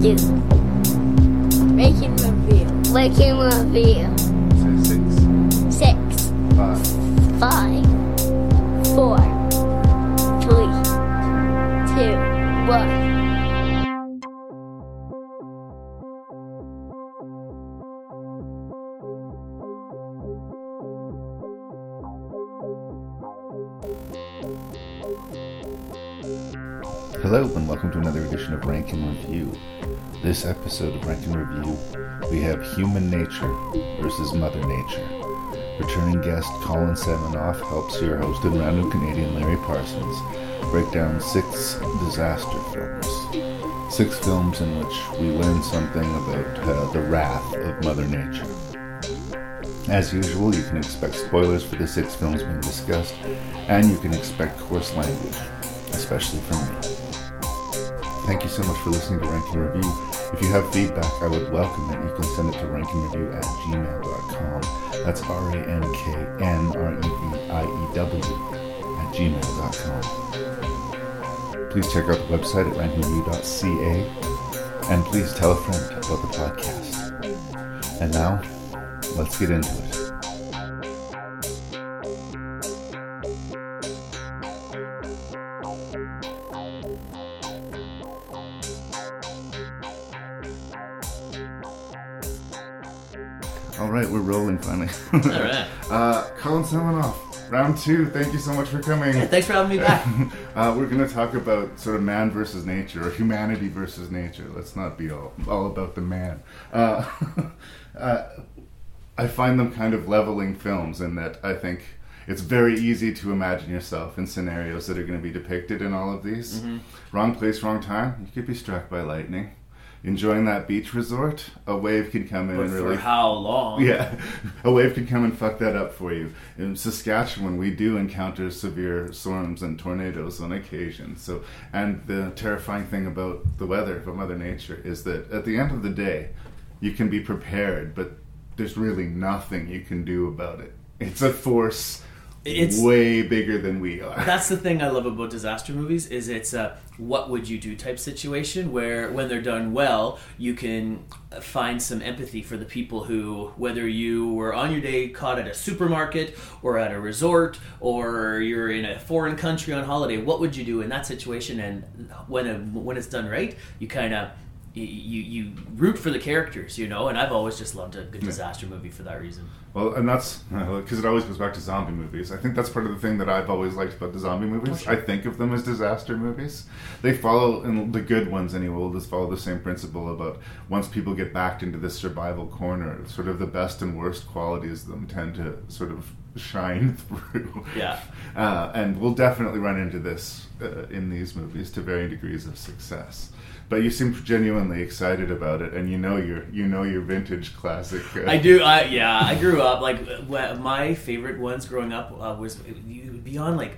you. Making reveal. Making reveal. Say six, Six, five, five, welcome to another edition of Rank N Review. This episode of Rank N Review, we have Human Nature versus Mother Nature. Returning guest Collin Seminoff helps your host and random Canadian Larry Parsons break down six disaster films. Six films in which we learn something about uh, the wrath of Mother Nature. As usual, you can expect spoilers for the six films being discussed, and you can expect coarse language, especially from me. Thank you so much for listening to Rank N Review. If you have feedback, I would welcome it. You can send it to ranknreview at gmail.com. That's R A N K N R E V I E W at gmail.com. Please check out the website at rankandreview.ca and please tell a friend about the podcast. And now, let's get into it. All right, we're rolling finally. All right. Uh, Collin Seminoff, round two. Thank you so much for coming. Thanks for having me back. Uh, we're going to talk about sort of man versus nature, or humanity versus nature. Let's not be all, all about the man. Uh, uh, I find them kind of leveling films in that I think it's very easy to imagine yourself in scenarios that are going to be depicted in all of these. Wrong place, wrong time. You could be struck by lightning. Enjoying that beach resort, a wave can come in But and for really how long? yeah, a wave can come and fuck that up for you. In Saskatchewan, we do encounter severe storms and tornadoes on occasion. So, and the terrifying thing about the weather, about Mother Nature, is that at the end of the day, you can be prepared, but there's really nothing you can do about it. It's a force It's- way bigger than we are. That's the thing I love about disaster movies is it's a what would you do type situation where when they're done well, you can find some empathy for the people who whether you were on your day caught at a supermarket or at a resort or you're in a foreign country on holiday, what would you do in that situation and when a, when it's done right, you kind of you, you root for the characters, you know, and I've always just loved a good disaster movie for that reason. Well, and that's because it always goes back to zombie movies. I think that's part of the thing that I've always liked about the zombie movies. I think of them as disaster movies. They follow, and the good ones anyway, will just follow the same principle about once people get backed into this survival corner, sort of the best and worst qualities of them tend to sort of shine through. Yeah. Uh, and we'll definitely run into this uh, in these movies to varying degrees of success. But you seem genuinely excited about it, and you know your you know your vintage classic. Uh, I do. I yeah. I grew up like my favorite ones growing up uh, was you would be on like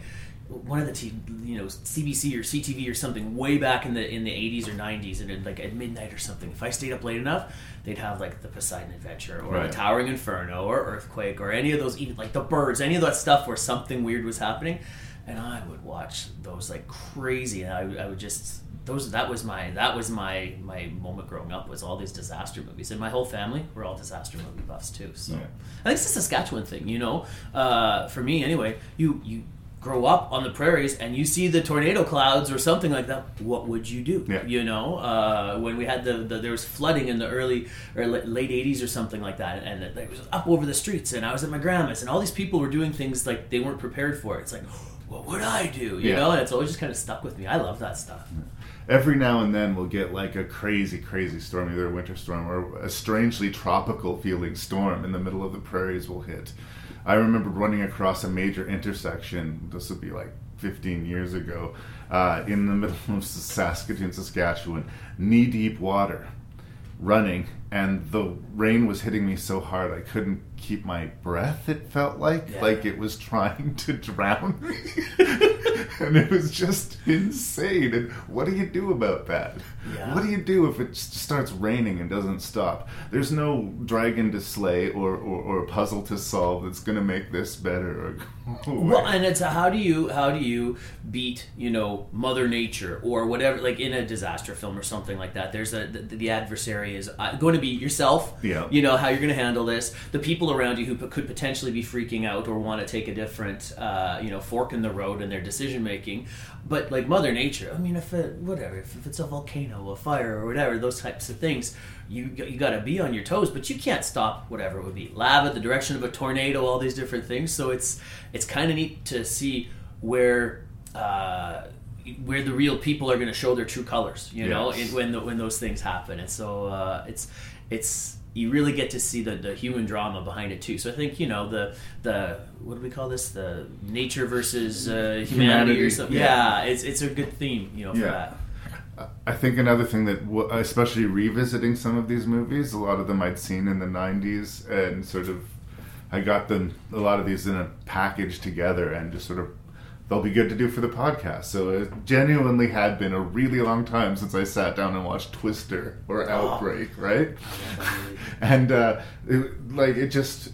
one of the t- you know CBC or CTV or something way back in the in the 80s or 90s and like at midnight or something. If I stayed up late enough, they'd have like the Poseidon Adventure or Right. the Towering Inferno or Earthquake or any of those even like the birds, any of that stuff where something weird was happening, and I would watch those like crazy. And I, I would just those that was my that was my my moment growing up was all these disaster movies. And my whole family were all disaster movie buffs too so. Yeah. i think it's a saskatchewan thing you know? Uh, for me anyway you you grow up on the prairies and you see the tornado clouds or something like that what would you do? Yeah. you know uh, when we had the, the there was flooding in the early or late 80s or something like that and it, it was up over the streets and i was at my grandma's and all these people were doing things like they weren't prepared for it. It's like what would i do? You Yeah. know? And it's always just kind of stuck with me. I love that stuff every now and then we'll get like a crazy, crazy storm, either a winter storm or a strangely tropical feeling storm in the middle of the prairies will hit. I remember running across a major intersection. This would be like 15 years ago, uh, in the middle of Saskatoon, Saskatchewan, knee deep water, running, and the rain was hitting me so hard I couldn't keep my breath. It felt like Yeah. like it was trying to drown me, and it was just insane. And what do you do about that? Yeah. What do you do if it starts raining and doesn't stop? There's no dragon to slay or, or, or puzzle to solve that's going to make this better. Or go away. Well, and it's how do you how do you beat you know Mother Nature or whatever like in a disaster film or something like that. There's a the, the adversary is uh, going to be yourself. Yeah. You know how you're going to handle this. The people around you who p- could potentially be freaking out or want to take a different uh, you know fork in the road in their decision making. But like Mother Nature, I mean, if it whatever if, if it's a volcano, a fire, or whatever, those types of things. You, you got to be on your toes, but you can't stop whatever it would be lava, the direction of a tornado, all these different things. So it's it's kind of neat to see where uh, where the real people are going to show their true colors. You know, Yes. in, when the, when those things happen, and so uh, it's it's you really get to see the, the human drama behind it too. So I think you know the the what do we call this the nature versus uh, humanity, Humanity, or something. yeah. Yeah. it's it's a good theme. You know, for Yeah. that. I think another thing that, especially revisiting some of these movies, a lot of them I'd seen in the '90s, and sort of, I got them a lot of these in a package together, and just sort of, they'll be good to do for the podcast. So it genuinely had been a really long time since I sat down and watched Twister or Outbreak, right? and uh, it, like it just,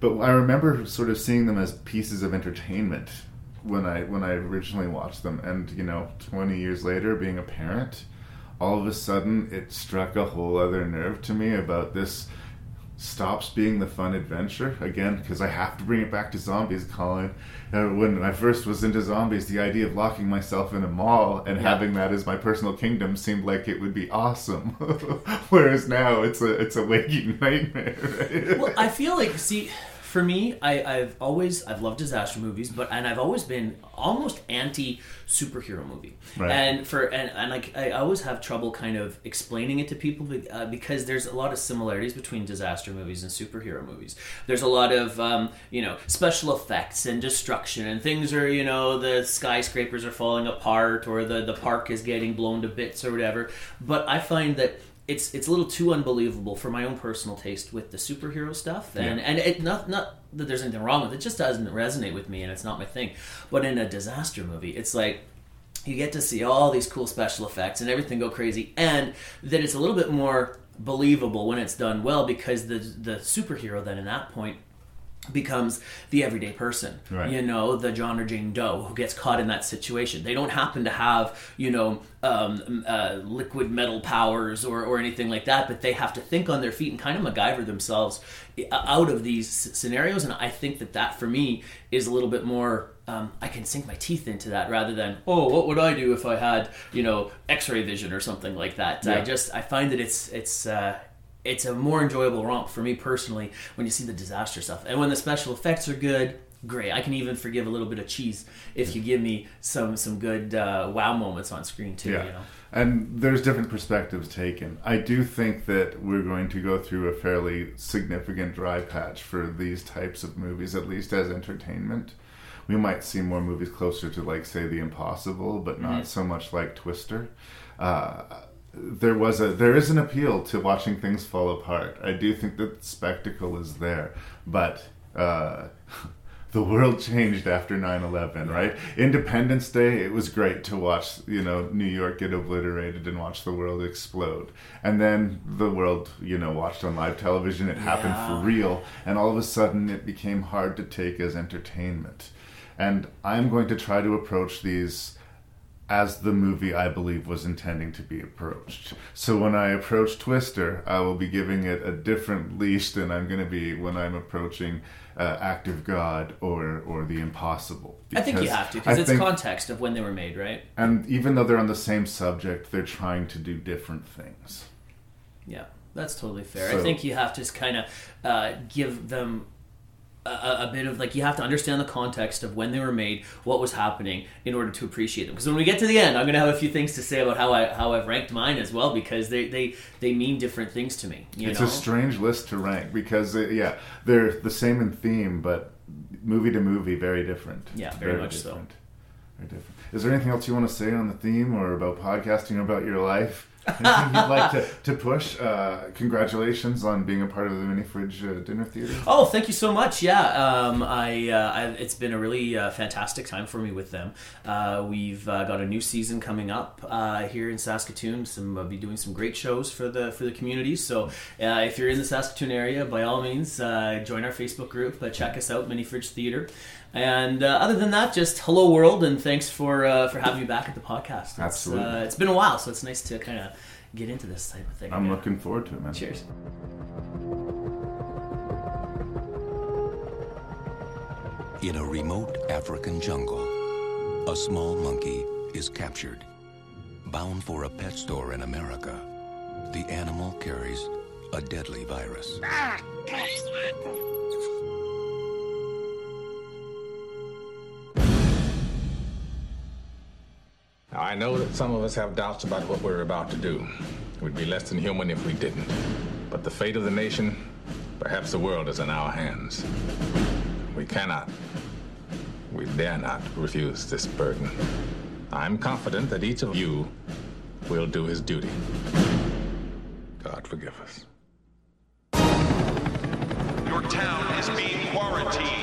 but I remember sort of seeing them as pieces of entertainment when I when I originally watched them, and you know, twenty years later, being a parent, all of a sudden it struck a whole other nerve to me about this stops being the fun adventure again because I have to bring it back to zombies, Collin. Uh, when I first was into zombies, the idea of locking myself in a mall and Yeah. having that as my personal kingdom seemed like it would be awesome. Whereas now it's a it's a waking nightmare. Right? well, I feel like see, for me, I, I've always I've loved disaster movies, but and I've always been almost anti superhero movie, Right. and for and and like I always have trouble kind of explaining it to people uh, because there's a lot of similarities between disaster movies and superhero movies. There's a lot of um, you know special effects and destruction and things are you know the skyscrapers are falling apart or the the park is getting blown to bits or whatever. But I find that it's it's a little too unbelievable for my own personal taste with the superhero stuff, and Yeah. and it not not that there's anything wrong with it, it just doesn't resonate with me, and it's not my thing. But in a disaster movie, it's like you get to see all these cool special effects and everything go crazy, and that it's a little bit more believable when it's done well because the the superhero then in that point becomes the everyday person. Right. you know the john or jane doe who gets caught in that situation. They don't happen to have you know um, uh, liquid metal powers or, or anything like that but they have to think on their feet and kind of MacGyver themselves uh, out of these scenarios and i think that that for me is a little bit more um, i can sink my teeth into that rather than oh what would i do if i had you know x-ray vision or something like that? I just i find that it's it's uh, it's a more enjoyable romp for me personally when you see the disaster stuff and when the special effects are good great i can even forgive a little bit of cheese if you give me some some good uh, wow moments on screen too Yeah. you know And there's different perspectives taken. I do think that we're going to go through a fairly significant dry patch for these types of movies, at least as entertainment. We might see more movies closer to, like, say, The Impossible, but not so much like Twister. Uh, there was a there is an appeal to watching things fall apart. I do think that spectacle is there, but uh, the world changed after 9-11 right? Independence day it was great to watch you know new york get obliterated and watch the world explode. And then the world you know watched on live television. It happened Yeah. for real. And all of a sudden it became hard to take as entertainment. And i'm going to try to approach these as the movie I believe was intending to be approached. So when I approach Twister, I will be giving it a different leash than I'm going to be when I'm approaching uh, Act of God or or The Impossible. i think you have to because it's think- context of when they were made right And even though they're on the same subject, they're trying to do different things. yeah that's totally fair i think you have to kind of uh, give them a, a bit of like you have to understand the context of when they were made, what was happening in order to appreciate them. Because when we get to the end, I'm going to have a few things to say about how I how I've ranked mine as well because they they, they mean different things to me. You it's know? a strange list to rank because uh, yeah, they're the same in theme, but movie to movie, very different. Yeah, very much so. different. Very different. Is there anything else you want to say on the theme or about podcasting or about your life? Anything you'd like to, to push? Uh, congratulations on being a part of the Mini Fridge uh, Dinner Theater. Oh, thank you so much. Yeah, um, I, uh, I it's been a really uh, fantastic time for me with them. Uh, we've uh, got a new season coming up here in Saskatoon. Some I'll be doing some great shows for the for the community. So if you're in the Saskatoon area, by all means, join our Facebook group. Check us out, Mini Fridge Theater. And uh, other than that, just hello world, and thanks for uh, for having me back at the podcast. It's, Absolutely. uh, it's been a while, so it's nice to kind of get into this type of thing. I'm again. looking forward to it, man. Cheers. In a remote African jungle, a small monkey is captured. Bound for a pet store in America, the animal carries a deadly virus. Now, I know that some of us have doubts about what we're about to do. We'd be less than human if we didn't. But the fate of the nation, perhaps the world, is in our hands. We cannot, we dare not refuse this burden. I'm confident that each of you will do his duty. God forgive us. Your town is being quarantined.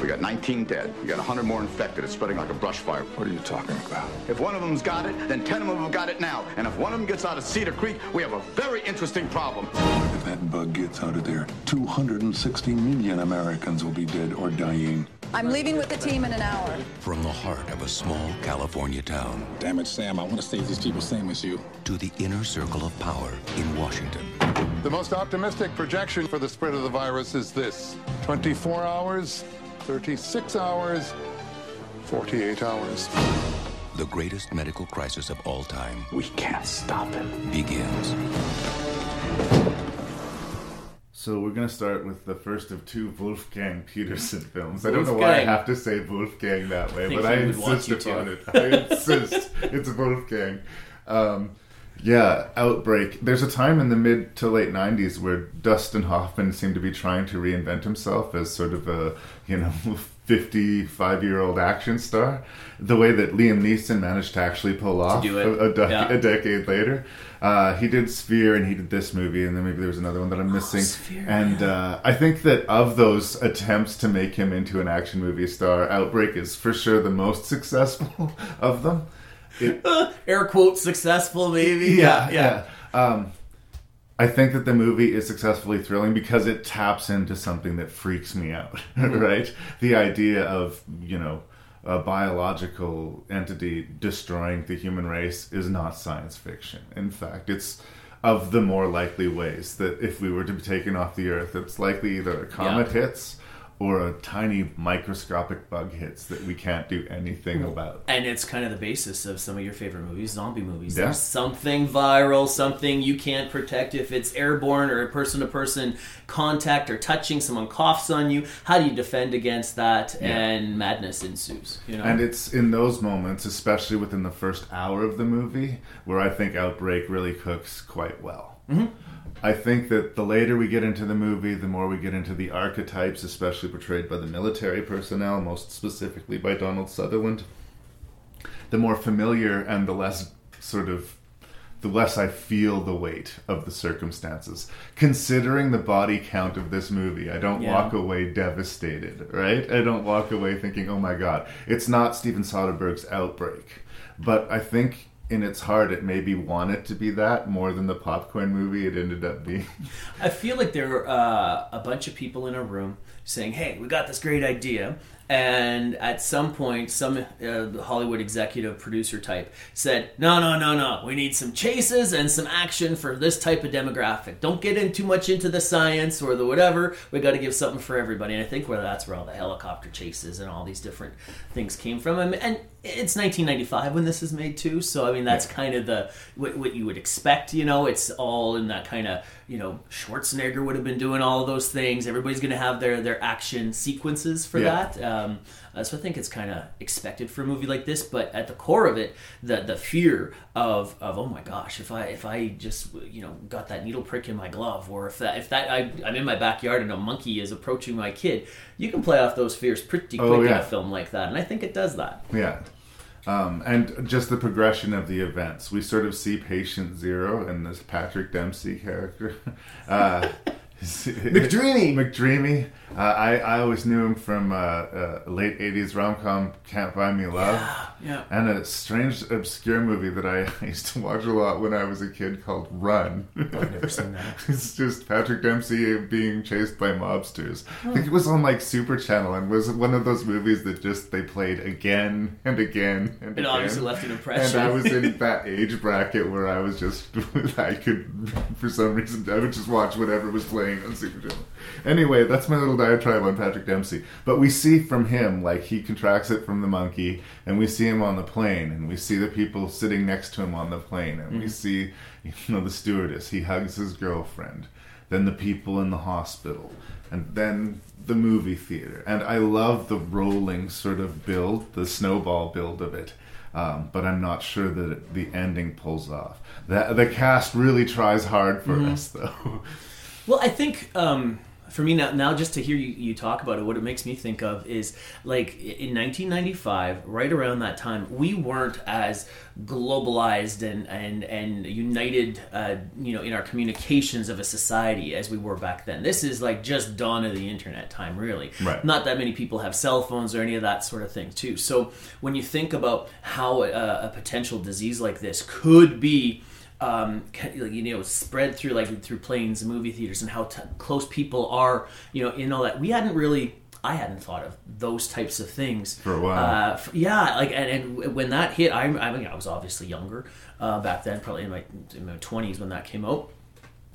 We got 19 dead. We got 100 more infected. It's spreading like a brush fire. What are you talking about? If one of them's got it, then 10 of them have got it now. And if one of them gets out of Cedar Creek, we have a very interesting problem. If that bug gets out of there, 260 million Americans will be dead or dying. I'm leaving with the team in an hour. From the heart of a small California town Damn it, Sam. I want to save these people same as you. to the inner circle of power in Washington. The most optimistic projection for the spread of the virus is this 24 hours, 36 hours, 48 hours. The greatest medical crisis of all time We can't stop it. begins. So we're gonna start with the first of two Wolfgang Petersen films. I don't know why I have to say Wolfgang that way, think but I he would want insist you to. upon it. I insist. it's Wolfgang. Um, yeah, Outbreak. There's a time in the mid to late '90s where Dustin Hoffman seemed to be trying to reinvent himself as sort of a you know 55 year old action star. The way that Liam Neeson managed to actually pull off a, a de- Yeah. a decade later. Uh, he did Sphere and he did this movie, and then maybe there was another one that I'm missing. Oh, Sphere, and uh, I think that of those attempts to make him into an action movie star, Outbreak is for sure the most successful of them. It, Air quote successful, maybe. yeah, yeah. Um, I think that the movie is successfully thrilling because it taps into something that freaks me out, right? The idea of, you know, a biological entity destroying the human race is not science fiction. In fact, it's of the more likely ways that if we were to be taken off the earth, it's likely either a comet Yeah. hits or a tiny microscopic bug hits that we can't do anything about. And it's kind of the basis of some of your favorite movies, zombie movies. Yeah. There's something viral, something you can't protect if it's airborne or a person to person contact or touching, someone coughs on you. How do you defend against that? And madness ensues. You know? And it's in those moments, especially within the first hour of the movie, where I think Outbreak really cooks quite well. Mm-hmm. I think that the later we get into the movie, the more we get into the archetypes, especially portrayed by the military personnel, most specifically by Donald Sutherland, the more familiar and the less sort of the less I feel the weight of the circumstances. Considering the body count of this movie, I don't Yeah. walk away devastated, right? I don't walk away thinking, oh my god, it's not Steven Soderbergh's Outbreak. But I think in its heart, it maybe wanted to be that more than the popcorn movie it ended up being. I feel like there were uh, a bunch of people in a room saying, "Hey, we got this great idea." And at some point, some uh, Hollywood executive producer type said, "No, no, no, no. We need some chases and some action for this type of demographic. Don't get in too much into the science or the whatever. We got to give something for everybody." And I think where that's where all the helicopter chases and all these different things came from. And, and it's 1995 when this is made too, so I mean that's kind of the what, what you would expect. You know, it's all in that kind of you know Schwarzenegger would have been doing all of those things. Everybody's going to have their their action sequences for Yeah. that. Um, uh, so I think it's kind of expected for a movie like this. But at the core of it, the the fear of of oh my gosh, if I if I just you know got that needle prick in my glove, or if that if that I, I'm in my backyard and a monkey is approaching my kid, you can play off those fears pretty quick Oh, in a film like that, and I think it does that. Yeah. Um, and just the progression of the events. We sort of see patient zero and this Patrick Dempsey character. Uh, McDreamy. McDreamy. Uh, I, I always knew him from uh, uh, late 80s rom com Can't Buy Me Love. yeah. And a strange, obscure movie that I used to watch a lot when I was a kid called Run. I've never seen that. it's just Patrick Dempsey being chased by mobsters. I think it was on like Super Channel and was one of those movies that just they played again and again and It again. obviously left an impression. And I was in that age bracket where I was just I could for some reason I would just watch whatever was playing on Super Channel. Anyway, that's my little diatribe on Patrick Dempsey. But we see from him like he contracts it from the monkey, and we see him on the plane, and we see the people sitting next to him on the plane, and we Mhm. see you know the stewardess. He hugs his girlfriend, then the people in the hospital, and then the movie theater. And I love the rolling sort of build, the snowball build of it. Um, but I'm not sure that it, the ending pulls off. The, the cast really tries hard for Mhm. us, though. Well, I think um, for me now, now just to hear you, you talk about it, what it makes me think of is like in 1995, right around that time, we weren't as globalized and and and united, uh, you know, in our communications of a society as we were back then. This is like just dawn of the internet time, really. Right. Not that many people have cell phones or any of that sort of thing, too. So when you think about how a, a potential disease like this could be um, you know, spread through like through planes and movie theaters, and how t- close people are, you know, in all that. We hadn't really, I hadn't thought of those types of things For a while. Uh, f- yeah, like and, and when that hit, I, I mean, I was obviously younger uh, back then, probably in my in my twenties when that came out.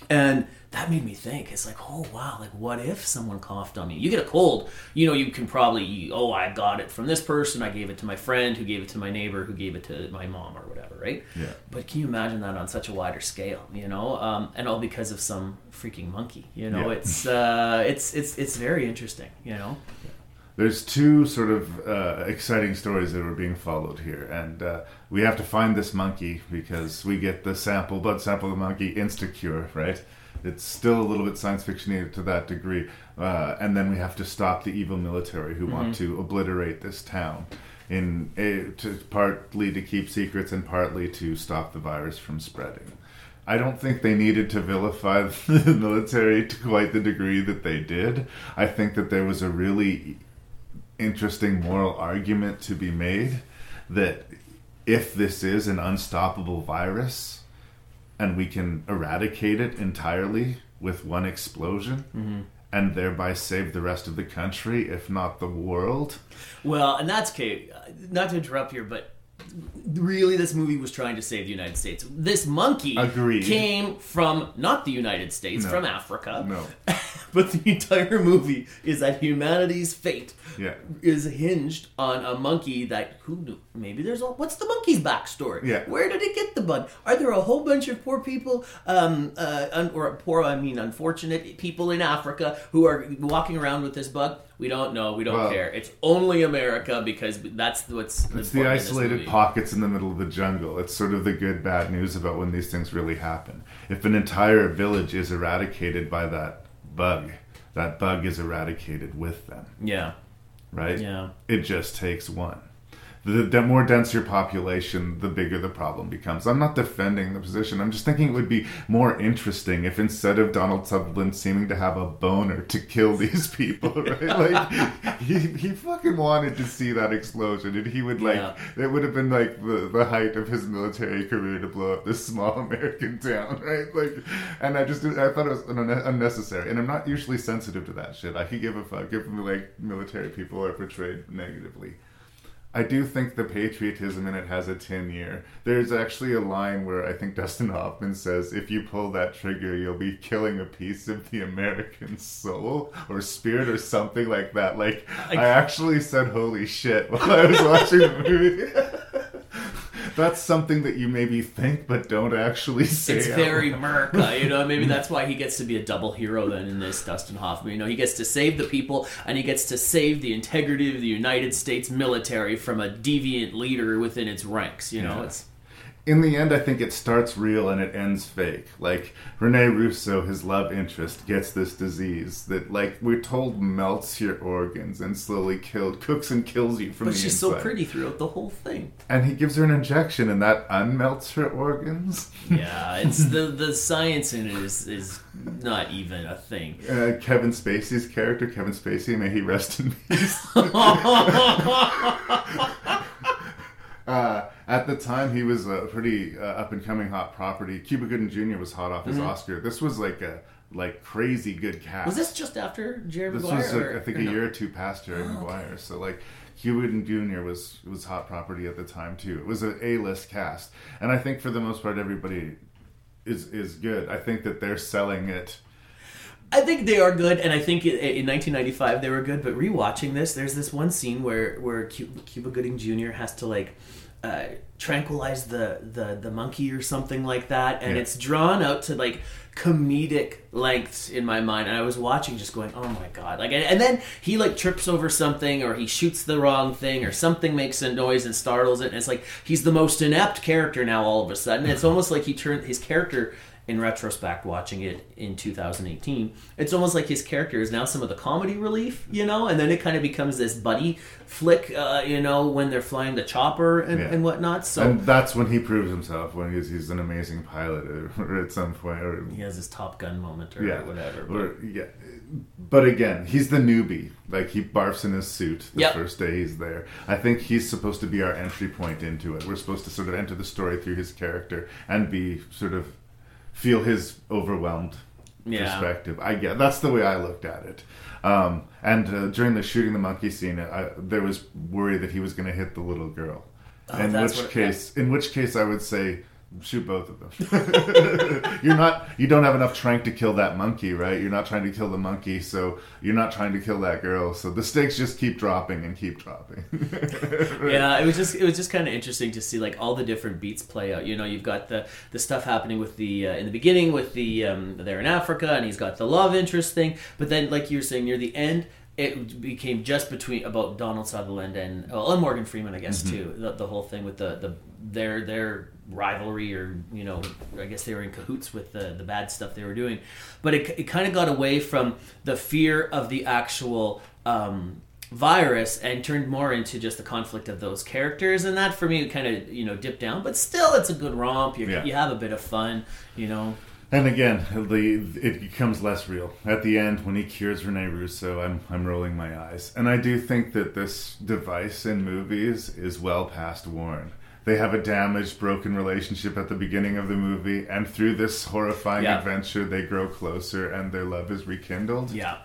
And that made me think. It's like, oh wow, like what if someone coughed on me? You get a cold, you know, you can probably, oh, I got it from this person. I gave it to my friend, who gave it to my neighbor, who gave it to my mom, or whatever, right? Yeah. But can you imagine that on such a wider scale? You know, um, and all because of some freaking monkey. You know, Yeah. it's uh, it's it's it's very interesting. You know. There's two sort of uh, exciting stories that are being followed here, and uh, we have to find this monkey because we get the sample, blood sample of the monkey, insta-cure, right? It's still a little bit science fiction to that degree, uh, and then we have to stop the evil military who want Mhm. to obliterate this town, in a, to partly to keep secrets and partly to stop the virus from spreading. I don't think they needed to vilify the military to quite the degree that they did. I think that there was a really interesting moral argument to be made that if this is an unstoppable virus and we can eradicate it entirely with one explosion Mhm. and thereby save the rest of the country, if not the world. Well, and that's okay. Not to interrupt here, but really, this movie was trying to save the United States. This monkey Agreed. came from not the United States, No. from Africa. No. but the entire movie is that humanity's fate Yeah. is hinged on a monkey that who knew? Maybe there's a what's the monkey's backstory? Yeah. Where did it get the bug? Are there a whole bunch of poor people, um, uh, un, or poor I mean unfortunate people in Africa who are walking around with this bug? We don't know. We don't Well- care. It's only America because that's what's It's the important in this isolated pockets in the middle of the jungle. It's sort of the good bad news about when these things really happen. If an entire village is eradicated by that bug, that bug is eradicated with them. Yeah. Right? Yeah. It just takes one. The, the more dense your population, the bigger the problem becomes. I'm not defending the position. I'm just thinking it would be more interesting if instead of Donald Sutherland seeming to have a boner to kill these people, right? Like he, he fucking wanted to see that explosion, and he would like Yeah. it would have been like the, the height of his military career to blow up this small American town, right? Like, and I just I thought it was unne- unnecessary, and I'm not usually sensitive to that shit. I could give a fuck if like military people are portrayed negatively. I do think the patriotism in it has a 10 year. There's actually a line where I think Dustin Hoffman says, if you pull that trigger, you'll be killing a piece of the American soul or spirit or something like that. Like, I, actually said, holy shit, while I was watching the movie. that's something that you maybe think but don't actually say. It's very. Merca, uh, you know. Maybe that's why he gets to be a double hero then in this Dustin Hoffman. You know, he gets to save the people and he gets to save the integrity of the United States military from a deviant leader within its ranks. You know, Yeah. it's in the end, I think it starts real and it ends fake. Like Rene Russo, his love interest, gets this disease that, like, we're told melts your organs and slowly killed, cooks and kills you from but the she's so pretty throughout the whole thing. And he gives her an injection, and that unmelts her organs. Yeah, it's the the science in it is is not even a thing. Uh, Kevin Spacey's character, Kevin Spacey, may he rest in peace. uh, at the time, he was a pretty uh, up and coming hot property. Cuba Gooding Jr. was hot off his Mhm. Oscar. This was like a like crazy good cast. Was this just after Jerry This Maguire? This was like, or- I think a no? year or two past Jerry Oh, okay. Maguire. So like Cuba Gooding Jr. was was hot property at the time too. It was an A list cast, and I think for the most part everybody is is good. I think that they're selling it. I think they are good, and I think in, in 1995 they were good. But rewatching this, there's this one scene where where Cuba, Cuba Gooding Jr. has to like uh, tranquilize the, the the monkey or something like that, and Yeah. it's drawn out to like comedic lengths in my mind. And I was watching, just going, "Oh my god!" Like, and, and then he like trips over something, or he shoots the wrong thing, or something makes a noise and startles it, and it's like he's the most inept character now. All of a sudden, it's almost like he turned his character in retrospect watching it in 2018 it's almost like his character is now some of the comedy relief you know? And then it kind of becomes this buddy flick uh, you know when they're flying the chopper and, Yeah. and whatnot so and that's when he proves himself when he's he's an amazing pilot or at some point or he has his top gun moment or yeah. whatever but- or, yeah. But again he's the newbie. Like he barfs in his suit the Yep. first day he's there. I think he's supposed to be our entry point into it. We're supposed to sort of enter the story through his character and be sort of feel his overwhelmed Yeah. perspective. I get that's the way i looked at it. Um, and uh, during the shooting the monkey scene I, there was worry that he was going to hit the little girl. Oh, in which what- case in which case i would say shoot both of them. You're not you don't have enough trank to kill that monkey right? You're not trying to kill the monkey so you're not trying to kill that girl. So the stakes just keep dropping and keep dropping. Yeah it was just it was just kind of interesting to see like all the different beats play out. You know you've got the the stuff happening with the uh, in the beginning with the um, they're in africa and he's got the love interest thing. But then like you were saying near the end it became just between about donald sutherland and well and morgan freeman i guess Mhm. too. The, the whole thing with the the their their rivalry or you know i guess they were in cahoots with the the bad stuff they were doing but it, it kind of got away from the fear of the actual um virus and turned more into just the conflict of those characters and that for me kind of you know dipped down but still it's a good romp you, Yeah. you have a bit of fun you know And again, the it becomes less real at the end when he cures Rene Russo. I'm I'm rolling my eyes, and I do think that this device in movies is well past worn. They have a damaged, broken relationship at the beginning of the movie, and through this horrifying Yeah. adventure, they grow closer, and their love is rekindled. yeah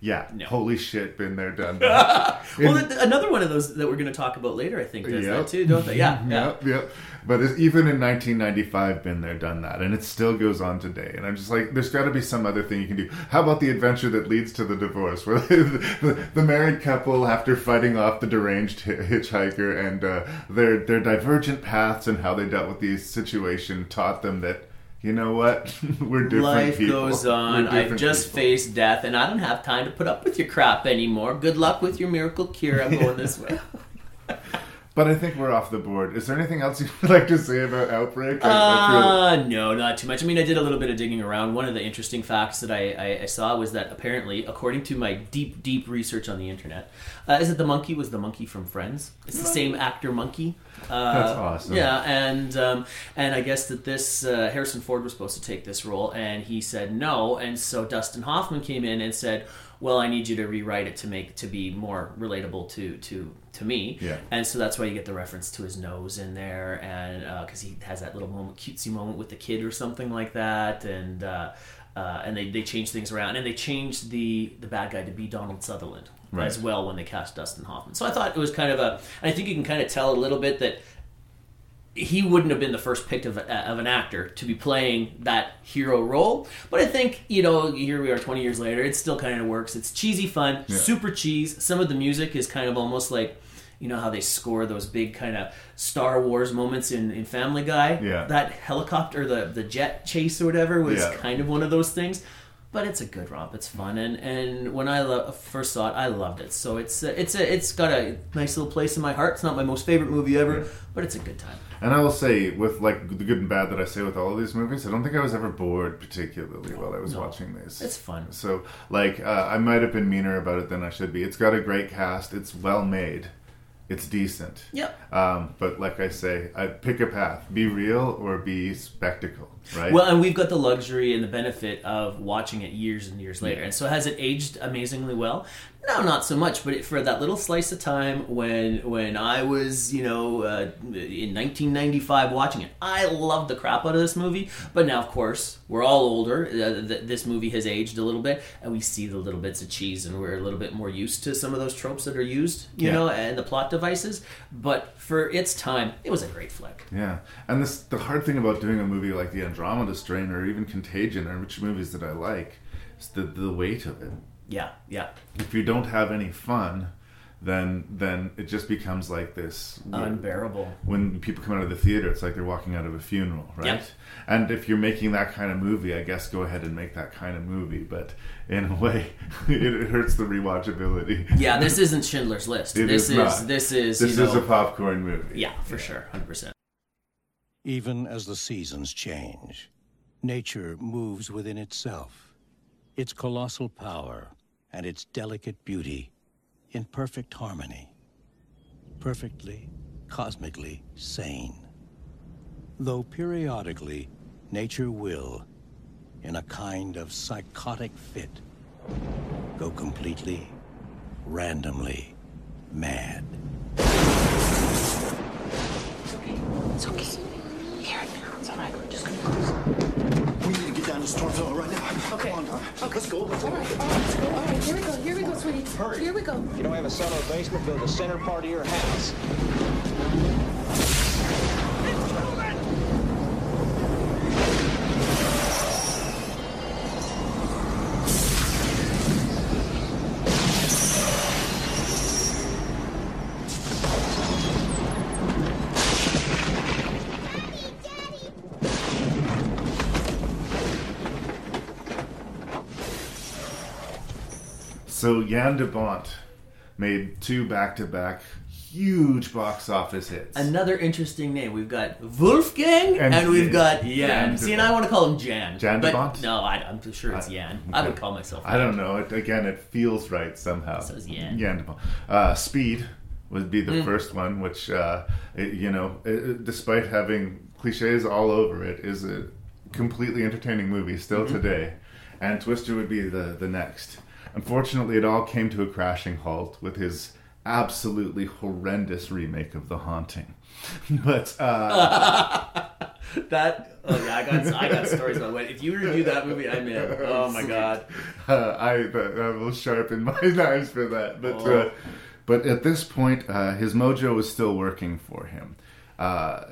Yeah, No. holy shit, been there, done that. well another one of those that we're going to talk about later i think does Yep. that too don't they yeah yeah Yep, yep. But it's, even in 1995, been there, done that, and it still goes on today. And I'm just like, there's got to be some other thing you can do. How about the adventure that leads to the divorce, where the, the, married couple, after fighting off the deranged hi- hitchhiker, and uh, their their divergent paths and how they dealt with the situation, taught them that. You know what? We're different Life people. goes on. I've just people. faced death, and I don't have time to put up with your crap anymore. Good luck with your miracle cure. I'm going this way. But I think we're off the board. Is there anything else you'd like to say about Outbreak? I- I feel- Uh, no, not too much. I mean, I did a little bit of digging around. One of the interesting facts that I, I, I saw was that apparently, according to my deep, deep research on the internet, uh, is that the monkey was the monkey from Friends. It's the same actor monkey. Uh, That's awesome. Yeah, and um, and I guess that this uh, Harrison Ford was supposed to take this role, and he said no, and so Dustin Hoffman came in and said, "Well, I need you to rewrite it to make to be more relatable to to to me." Yeah. And so that's why you get the reference to his nose in there, and because he has that little moment, cutesy moment with the kid or something like that, and uh, uh, and they, they changed things around, and they changed the the bad guy to be Donald Sutherland Right. as well when they cast Dustin Hoffman. So I thought it was kind of a, and I think you can kind of tell a little bit that he wouldn't have been the first pick of, of an actor to be playing that hero role. But I think, you know, here we are 20 years later, it still kind of works. It's cheesy fun, Yeah. super cheese. Some of the music is kind of almost like you know how they score those big kind of Star Wars moments in, in Family Guy. Yeah. That helicopter, the the jet chase or whatever, was Yeah. kind of one of those things. But it's a good romp. It's fun, and and when I lo- first saw it, I loved it. So it's a, it's a, it's got a nice little place in my heart. It's not my most favorite movie ever, but it's a good time. And I will say, with like the good and bad that I say with all of these movies, I don't think I was ever bored particularly while I was watching these. It's fun. So, like, uh, I might have been meaner about it than I should be. It's got a great cast. It's well made. It's decent. Yep. Um, but like I say, I pick a path: be real or be spectacle. Right. Well, and we've got the luxury and the benefit of watching it years and years later. And so, has it aged amazingly well? No, not so much. But it, for that little slice of time when when I was, you know, uh, in 1995 watching it, I loved the crap out of this movie. But now, of course, we're all older. Uh, th- this movie has aged a little bit, and we see the little bits of cheese, and we're a little bit more used to some of those tropes that are used, you Yeah. know, and the plot devices. But for its time, it was a great flick. Yeah, and this the hard thing about doing a movie like The Andromeda Strain or even Contagion, or which movies that I like, is the the weight of it. Yeah, yeah. If you don't have any fun, then then it just becomes like this Unbearable. When people come out of the theater, it's like they're walking out of a funeral, right? Yep. And if you're making that kind of movie, I guess go ahead and make that kind of movie. But in a way, it, it hurts the rewatchability. Yeah, this isn't Schindler's List. It this is not. this is this you is know, a popcorn movie. yeah for sure, hundred percent. Even as the seasons change, nature moves within itself. Its colossal power and its delicate beauty in perfect harmony. Perfectly, cosmically sane. Though periodically, nature will, in a kind of psychotic fit, go completely, randomly mad. It's okay. Here it now. It's all right. We're just gonna close. We need to down to Stormville right now. Okay. Come on, Don. Let's go. All right. All right. Let's go. All right. Here we go. Here we go, sweetie. Hurry. Here we go. You don't have a cellar basement, build the center part of your house. So Jan de Bont made two back-to-back huge box office hits. Another interesting name. We've got Wolfgang and, And we've got Jan Jan. See, and I want to call him Jan. Jan de Bont? No, I, I'm sure it's Jan. I would call myself. I don't know. It, again, it feels right somehow. Says Jan. Jan de Bont. Uh, Speed would be the Mm. first one, which, uh, it, you know, it, despite having cliches all over it, is a completely entertaining movie still Mhm. today. And Twister would be the, the next. Unfortunately, it all came to a crashing halt with his absolutely horrendous remake of The Haunting. but uh, that oh yeah, I got I got stories about when if you review that movie, I'm in. Oh my god. Uh, I, I will sharpen my knives for that. But Oh. uh, but at this point, uh, his mojo was still working for him. Uh,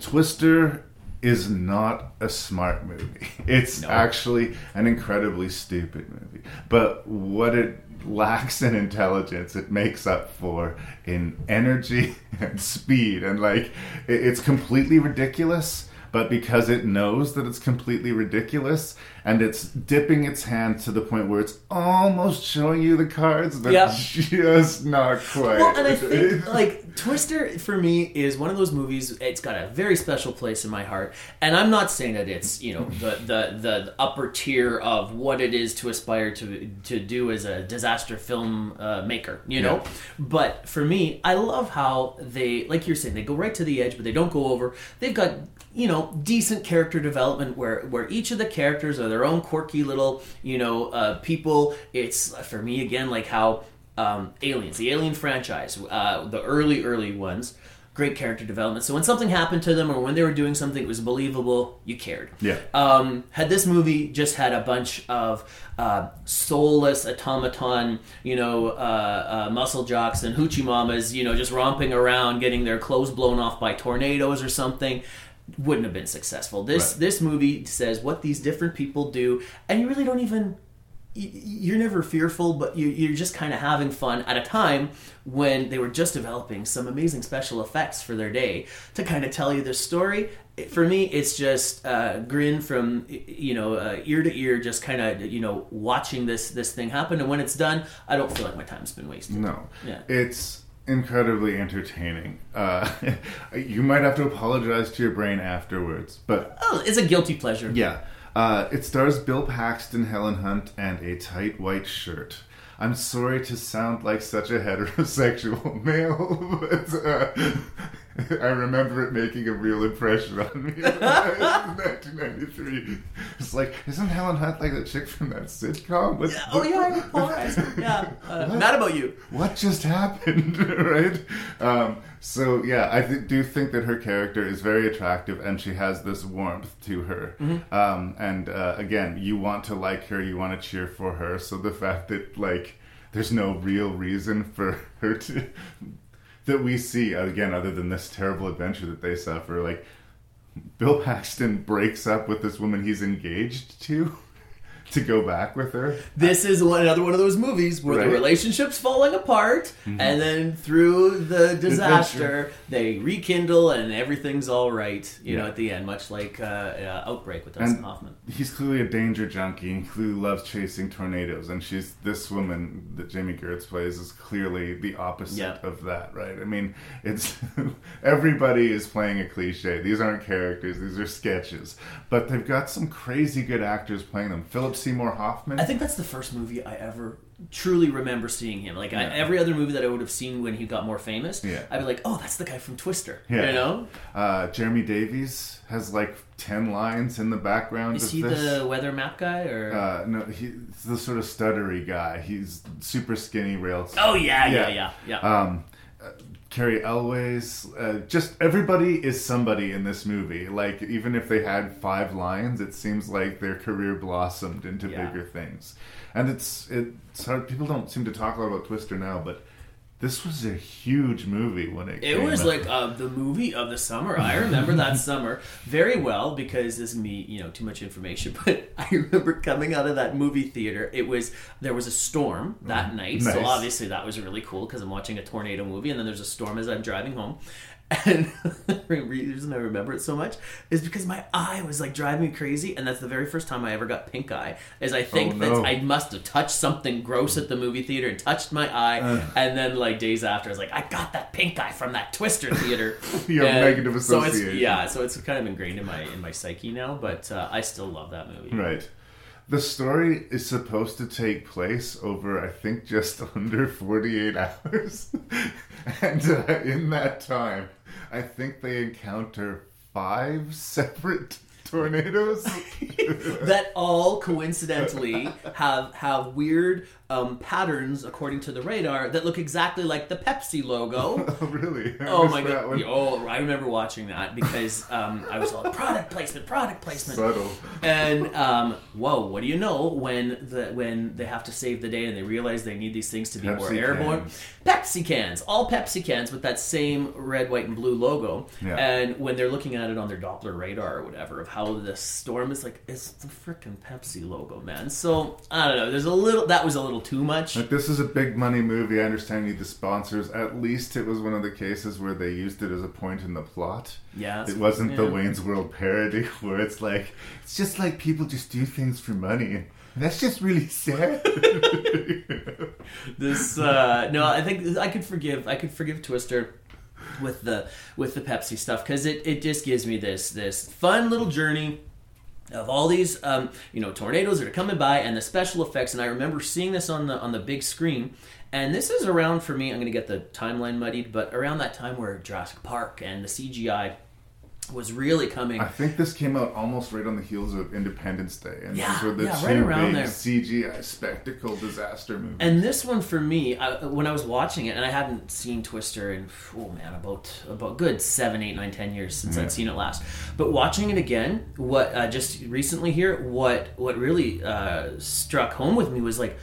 Twister is not a smart movie. It's No. actually an incredibly stupid movie. But what it lacks in intelligence, it makes up for in energy and speed. And like, it's completely ridiculous. But because it knows that it's completely ridiculous and it's dipping its hand to the point where it's almost showing you the cards, but Yeah. just not quite. Well, and I think like Twister for me is one of those movies. It's got a very special place in my heart, and I'm not saying that it's you know the the the upper tier of what it is to aspire to to do as a disaster film uh, maker. You know, Yeah. but for me, I love how they like you're saying they go right to the edge, but they don't go over. They've got you know decent character development where where each of the characters are their own quirky little you know uh, people. It's for me again like how um, Aliens, the Alien franchise, uh, the early early ones. Great character development. So when something happened to them, or when they were doing something that was believable, you cared. Yeah. Um, had this movie just had a bunch of uh, soulless automaton, you know, uh, uh, muscle jocks and hoochie mamas, you know, just romping around, getting their clothes blown off by tornadoes or something, wouldn't have been successful. This Right. this movie says what these different people do, and you really don't even you're never fearful, but you, you're just kind of having fun at a time when they were just developing some amazing special effects for their day to kind of tell you this story. For me, it's just uh, grin from you know uh, ear to ear, just kind of you know watching this this thing happen. And when it's done, I don't feel like my time's been wasted. No. Yeah. It's incredibly entertaining. Uh, you might have to apologize to your brain afterwards, but Oh, it's a guilty pleasure. yeah. Uh, it stars Bill Paxton, Helen Hunt, and a tight white shirt. I'm sorry to sound like such a heterosexual male, but uh, I remember it making a real impression on me. in 1993. It's like, isn't Helen Hunt like the chick from that sitcom? Yeah, oh yeah, Paul Yeah, uh, What? mad about you. what just happened right um, so yeah i th- do think that her character is very attractive and she has this warmth to her Mhm. um, and uh, again you want to like her you want to cheer for her so the fact that like there's no real reason for her to that we see again other than this terrible adventure that they suffer like bill paxton breaks up with this woman he's engaged to to go back with her This is one, another one of those movies where Right. the relationship's falling apart, Mhm. and then through the disaster, Adventure. they rekindle and everything's all right. You know, at the end, much like uh, uh, Outbreak with Dustin and Hoffman. he's clearly a danger junkie. He clearly loves chasing tornadoes, and she's this woman that Jami Gertz plays is clearly the opposite Yeah. of that, right? I mean, it's everybody is playing a cliche. These aren't characters; these are sketches, but they've got some crazy good actors playing them. Philip Seymour Hoffman. I think that's the first movie I ever truly remember seeing him. Like I, Yeah. every other movie that I would have seen when he got more famous, Yeah. I'd be like, "Oh, that's the guy from Twister." Yeah. You know, uh, Jeremy Davies has like ten lines in the background. is of he this. the weather map guy or? Uh, no, he's the sort of stuttery guy. He's super skinny, real. Oh, yeah, yeah, yeah, yeah. Um, uh, Cary Elwes, uh, just everybody is somebody in this movie. Like even if they had five lines, it seems like their career blossomed into Yeah. bigger things. And it's it's hard. People don't seem to talk a lot about Twister now, but this was a huge movie when it. Came out. It was out. like uh, the movie of the summer. I remember that summer very well because this is me, you know, too much information. But I remember coming out of that movie theater. It was there was a storm that Mhm. night, so obviously that was really cool because I'm watching a tornado movie, and then there's a storm as I'm driving home. And the reason I remember it so much is because my eye was like driving me crazy, and that's the very first time I ever got pink eye. Is I think Oh, that. I must have touched something gross at the movie theater and touched my eye, Ugh. and then like days after, I was like, I got that pink eye from that Twister theater. You have And negative so it's- association. yeah, so it's kind of ingrained in my in my psyche now, but uh, I still love that movie. Right. The story is supposed to take place over, I think, just under 48 hours. and uh, in that time, I think they encounter five separate tornadoes. that all coincidentally have have weird um, patterns according to the radar that look exactly like the Pepsi logo. oh, really? I Oh my god! one. Oh, I remember watching that because um, I was all product placement, product placement. Subtle. And um, whoa, what do you know when the when they have to save the day and they realize they need these things to be more airborne? cans. Pepsi cans, all Pepsi cans with that same red, white, and blue logo. Yeah. And when they're looking at it on their Doppler radar or whatever of how the storm is like, it's the freaking Pepsi logo, man. So I don't know. There's a little that was a little too much. Like, this is a big money movie. I understand you need the sponsors. At least it was one of the cases where they used it as a point in the plot. Yeah, It wasn't the. Wayne's World parody where it's like, it's just like people just do things for money. That's just really sad. this uh no i think i could forgive i could forgive twister with the with the pepsi stuff because it, it just gives me this this fun little journey of all these um, you know tornadoes that are coming by and the special effects. And i remember seeing this on the on the big screen. And this is around for me i'm going to get the timeline muddied but around that time where jurassic park and the cgi was really coming I think this came out almost right on the heels of Independence Day, and Yeah, those were the yeah, two right around big there. CGI spectacle disaster movies. And this one for me, I, when I was watching it, and I hadn't seen Twister in oh man, about about good seven, eight, nine, ten years since Yeah. I'd seen it last. But watching it again, what uh, just recently here, what what really uh, struck home with me was like,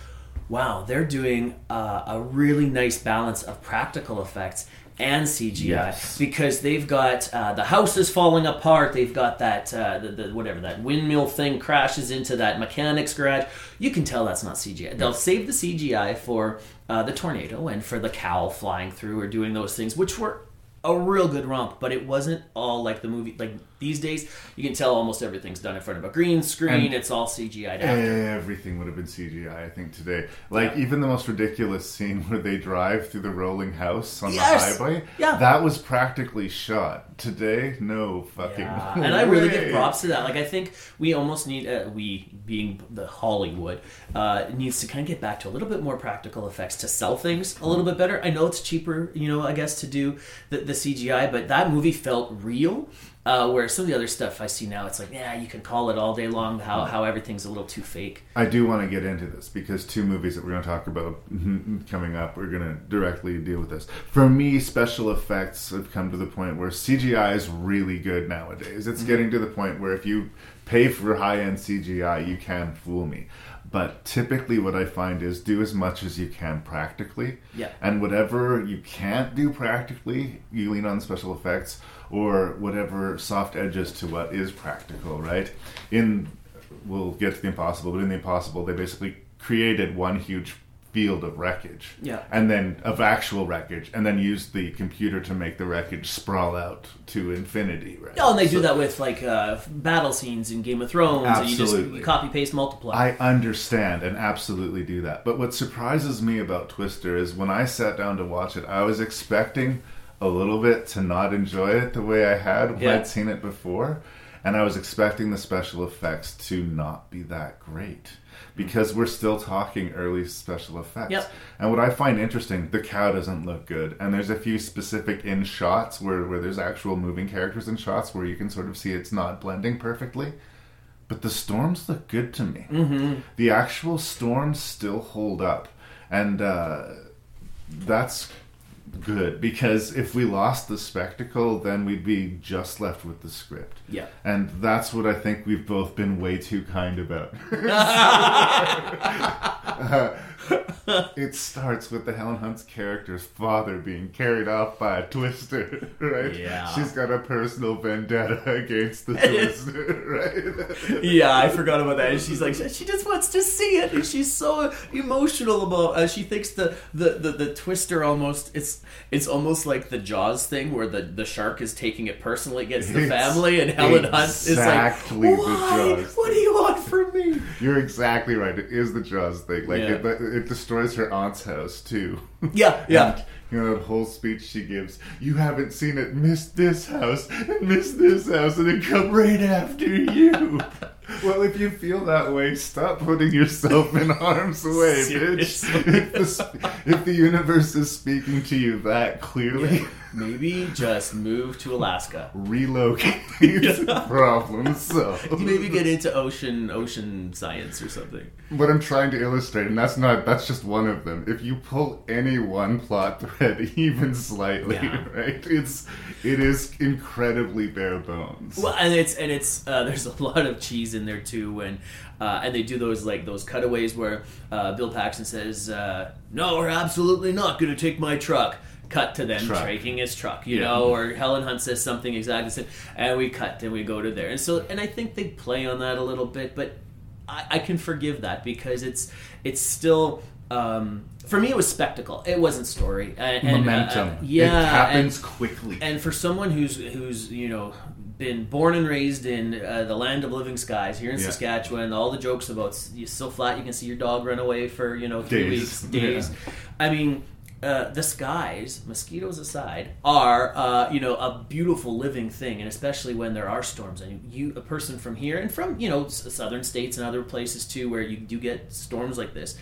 wow, they're doing uh, a really nice balance of practical effects and CGI Yes. because they've got uh, the house is falling apart. They've got that uh, the, the whatever that windmill thing crashes into that mechanic's garage. You can tell that's not CGI. They'll save the CGI for uh, the tornado and for the cow flying through or doing those things, which were a real good romp. But it wasn't all like the movie. Like these days, you can tell almost everything's done in front of a green screen. And- it's all CGI'd. Everything would have been CGI, I think, today. Like, even the most ridiculous scene where they drive through the rolling house on Yes! the highway, Yeah. that was practically shot. Today, no fucking Yeah, and I really give props to that. Like I think we almost need uh, we being the Hollywood uh, needs to kind of get back to a little bit more practical effects to sell things a little bit better. I know it's cheaper, you know, I guess to do the, the CGI, but that movie felt real. Uh, where some of the other stuff I see now, it's like, yeah, you can call it all day long. How how everything's a little too fake. I do want to get into this because two movies that we're going to talk about coming up, we're going to directly deal with this. For me, special effects have come to the point where CGI is really good nowadays. It's Mhm. getting to the point where if you pay for high end CGI, you can fool me. But typically, what I find is do as much as you can practically. Yeah. And whatever you can't do practically, you lean on special effects or whatever soft edges to what is practical, right? In we'll get to the impossible, but in the impossible, they basically created one huge field of wreckage. Yeah. And then of actual wreckage, and then used the computer to make the wreckage sprawl out to infinity, right? Oh, and they do that with like uh, battle scenes in Game of Thrones. And you Absolutely. just copy paste multiply. I understand and absolutely do that. But what surprises me about Twister is when I sat down to watch it, I was expecting a little bit to not enjoy it the way I had when Yeah. I'd seen it before. And I was expecting the special effects to not be that great. Because we're still talking early special effects. Yep. And what I find interesting, the cow doesn't look good. And there's a few specific in shots where, where there's actual moving characters in shots where you can sort of see it's not blending perfectly. But the storms look good to me. Mhm. The actual storms still hold up. And uh, that's good because if we lost the spectacle, then we'd be just left with the script. Yeah. And that's what I think we've both been way too kind about. Uh, it starts with the Helen Hunt's character's father being carried off by a twister, right? Yeah. She's got a personal vendetta against the twister, right? yeah, I forgot about that. And she's like, she just wants to see it, and she's so emotional about. Uh, she thinks the, the, the, the twister almost it's it's almost like the Jaws thing where the, the shark is taking it personally against the It's family, and Helen Hunt is like, exactly the why? Jaws What do you want from me? You're exactly right. It is the Jaws thing. Like Yeah. it, it destroys her aunt's house too. Yeah, yeah. And, you know that whole speech she gives. You haven't seen it. Miss this house and miss this house, and then come right after you. well, if you feel that way, stop putting yourself in harm's way, bitch. If the, if the universe is speaking to you that clearly, Maybe just move to Alaska. relocate. Problem solved. Maybe get into ocean ocean science or something. What I'm trying to illustrate, and that's not that's just one of them. If you pull any one plot thread even slightly, Yeah. right, it's it is incredibly bare bones. Well, and it's and it's uh, there's a lot of cheese in there too when uh, and they do those like those cutaways where uh, Bill Paxton says, uh, "No, we're absolutely not going to take my truck." Cut to them Truck. taking his truck, you Yeah. know, or Helen Hunt says something exactly the same, and we cut and we go to there, and so and I think they play on that a little bit, but I, I can forgive that because it's it's still. Um, for me, it was spectacle. It wasn't story. And, and, uh, Momentum. uh, yeah, It happens and- quickly. And for someone who's who's you know been born and raised in uh, the land of living skies here in Yeah. Saskatchewan, all the jokes about you're so flat you can see your dog run away for you know three Days. weeks, days. I mean. Uh, the skies, mosquitoes aside, are uh, you know a beautiful living thing, and especially when there are storms. And you, a person from here and from you know s- southern states and other places too, where you do get storms like this,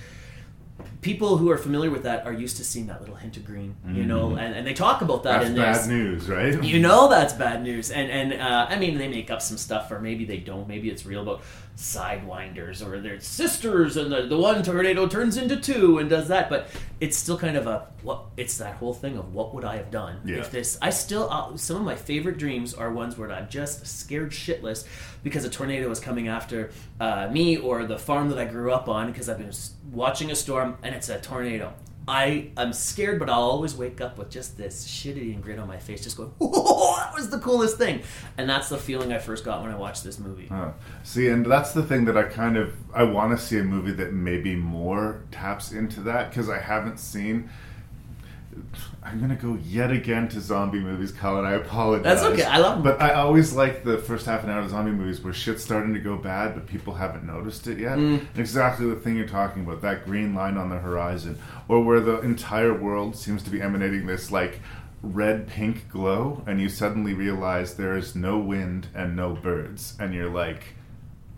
people who are familiar with that are used to seeing that little hint of green, you know, Mhm. and, and they talk about that That's in bad this. news, right? You know that's bad news, and and uh, I mean they make up some stuff, or maybe they don't. Maybe it's real about sidewinders, or their sisters, and the, the one tornado turns into two and does that. But it's still kind of a what? It's that whole thing of what would I have done Yeah. if this? I still uh, some of my favorite dreams are ones where I'm just scared shitless because a tornado is coming after uh, me or the farm that I grew up on because I've been watching a storm and it's a tornado. I I'm scared, but I'll always wake up with just this shit-eating grin on my face, just going, "Whoa, that was the coolest thing," and that's the feeling I first got when I watched this movie. Oh. See, and that's the thing that I kind of I want to see a movie that maybe more taps into that because I haven't seen. I'm gonna go yet again to zombie movies, Collin. I apologize. That's okay. I love 'em. But I always like the first half an hour of zombie movies where shit's starting to go bad, but people haven't noticed it yet. Mm. Exactly the thing you're talking about. That green line on the horizon, or where the entire world seems to be emanating this like red pink glow, and you suddenly realize there is no wind and no birds, and you're like,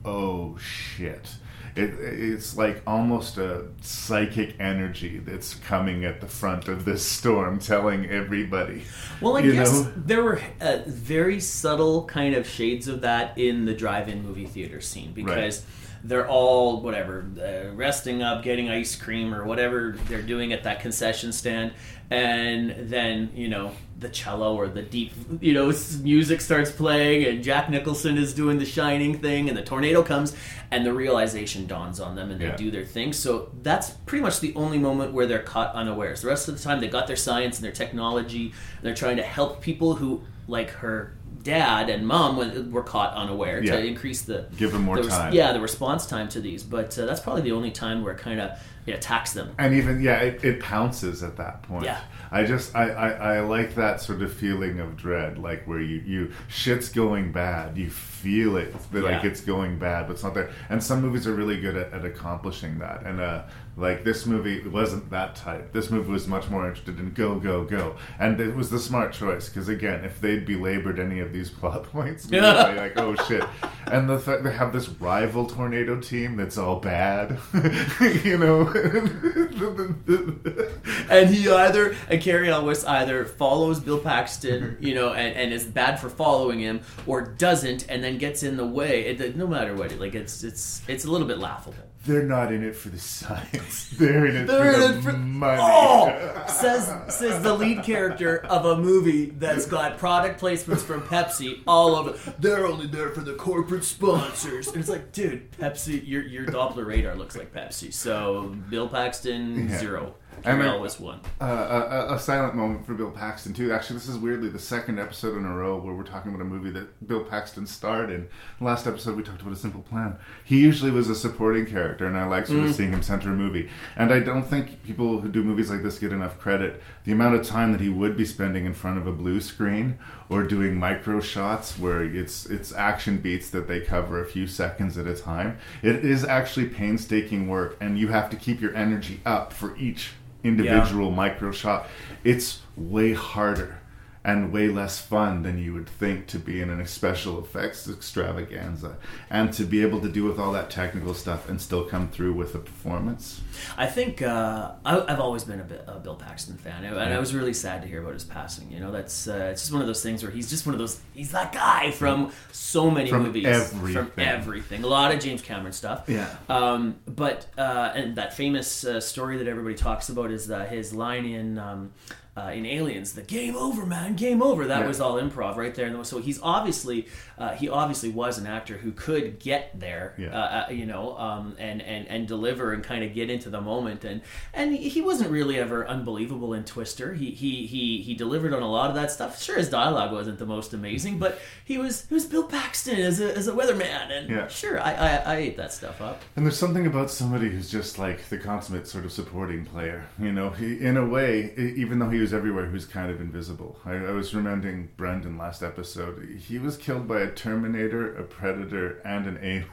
oh shit. It, it's like almost a psychic energy that's coming at the front of this storm, telling everybody. Well, I guess know? there were uh, very subtle kind of shades of that in the drive-in movie theater scene because they're all whatever uh, resting up, getting ice cream or whatever they're doing at that concession stand, and then you know the cello or the deep you know music starts playing, and Jack Nicholson is doing the shining thing, and the tornado comes, and the realization dawns on them, and they Yeah. do their thing. So that's pretty much the only moment where they're caught unawares. The rest of the time, they got their science and their technology, and they're trying to help people who, like her dad and mom, when- were caught unaware Yeah. to increase the Give them more the time. Yeah, the response time to these. But uh, that's probably the only time where kind of it attacks them. and even yeah, it, it pounces at that point. Yeah. I just I, I, I like that sort of feeling of dread, like where you you shit's going bad, you feel it, that like it's going bad, but it's not there. And some movies are really good at, at accomplishing that. And uh, like this movie wasn't that type. This movie was much more interested in go go go, and it was the smart choice because again, if they'd belabored any of these plot points, be like oh shit. And the fact they have this rival tornado team that's all bad, you know. and he either and Cary Elwes either follows Bill Paxton, you know, and, and is bad for following him, or doesn't, and then gets in the way. It, no matter what, like it's it's it's a little bit laughable. They're not in it for the science. They're in it They're for in the it for- money. Oh, says says the lead character of a movie that's got product placements from Pepsi all over. They're only there for the corporate sponsors. And it's like, dude, Pepsi, your your Doppler radar looks like Pepsi. So Bill Paxton Yeah. zero, And Cary then- Elwes one. Uh, a, a- silent moment for Bill Paxton too. Actually, this is weirdly the second episode in a row where we're talking about a movie that Bill Paxton starred in. Last episode we talked about A Simple Plan. He usually was a supporting character, and I like sort of Mm. seeing him center a movie. And I don't think people who do movies like this get enough credit. The amount of time that he would be spending in front of a blue screen or doing micro shots where it's it's action beats that they cover a few seconds at a time. It is actually painstaking work, and you have to keep your energy up for each individual micro shot. It's way harder and way less fun than you would think to be in a special effects extravaganza and to be able to deal with all that technical stuff and still come through with a performance. I think uh, I, I've always been a, bit, a Bill Paxton fan, and I was really sad to hear about his passing. You know, that's uh, it's just one of those things where he's just one of those. He's that guy from so many From movies, everything. from everything. A lot of James Cameron stuff. Yeah. Um, but uh, and that famous uh, story that everybody talks about is uh, his line in. Um, uh, in Aliens, the game over, man, game over. That Yeah. was all improv right there. And So he's obviously, uh, he obviously was an actor who could get there, Yeah. uh, uh, you know, um, and and and deliver and kind of get into the moment. And and he wasn't really ever unbelievable in Twister. He he he he delivered on a lot of that stuff. Sure, his dialogue wasn't the most amazing, but he was he was Bill Paxton as a as a weatherman, and Yeah. sure, I, I I ate that stuff up. And there's something about somebody who's just like the consummate sort of supporting player. You know, he, in a way, even though he was everywhere, he was kind of invisible. I, I was remembering Brendan last episode. He was killed by a Terminator, a Predator, and an alien.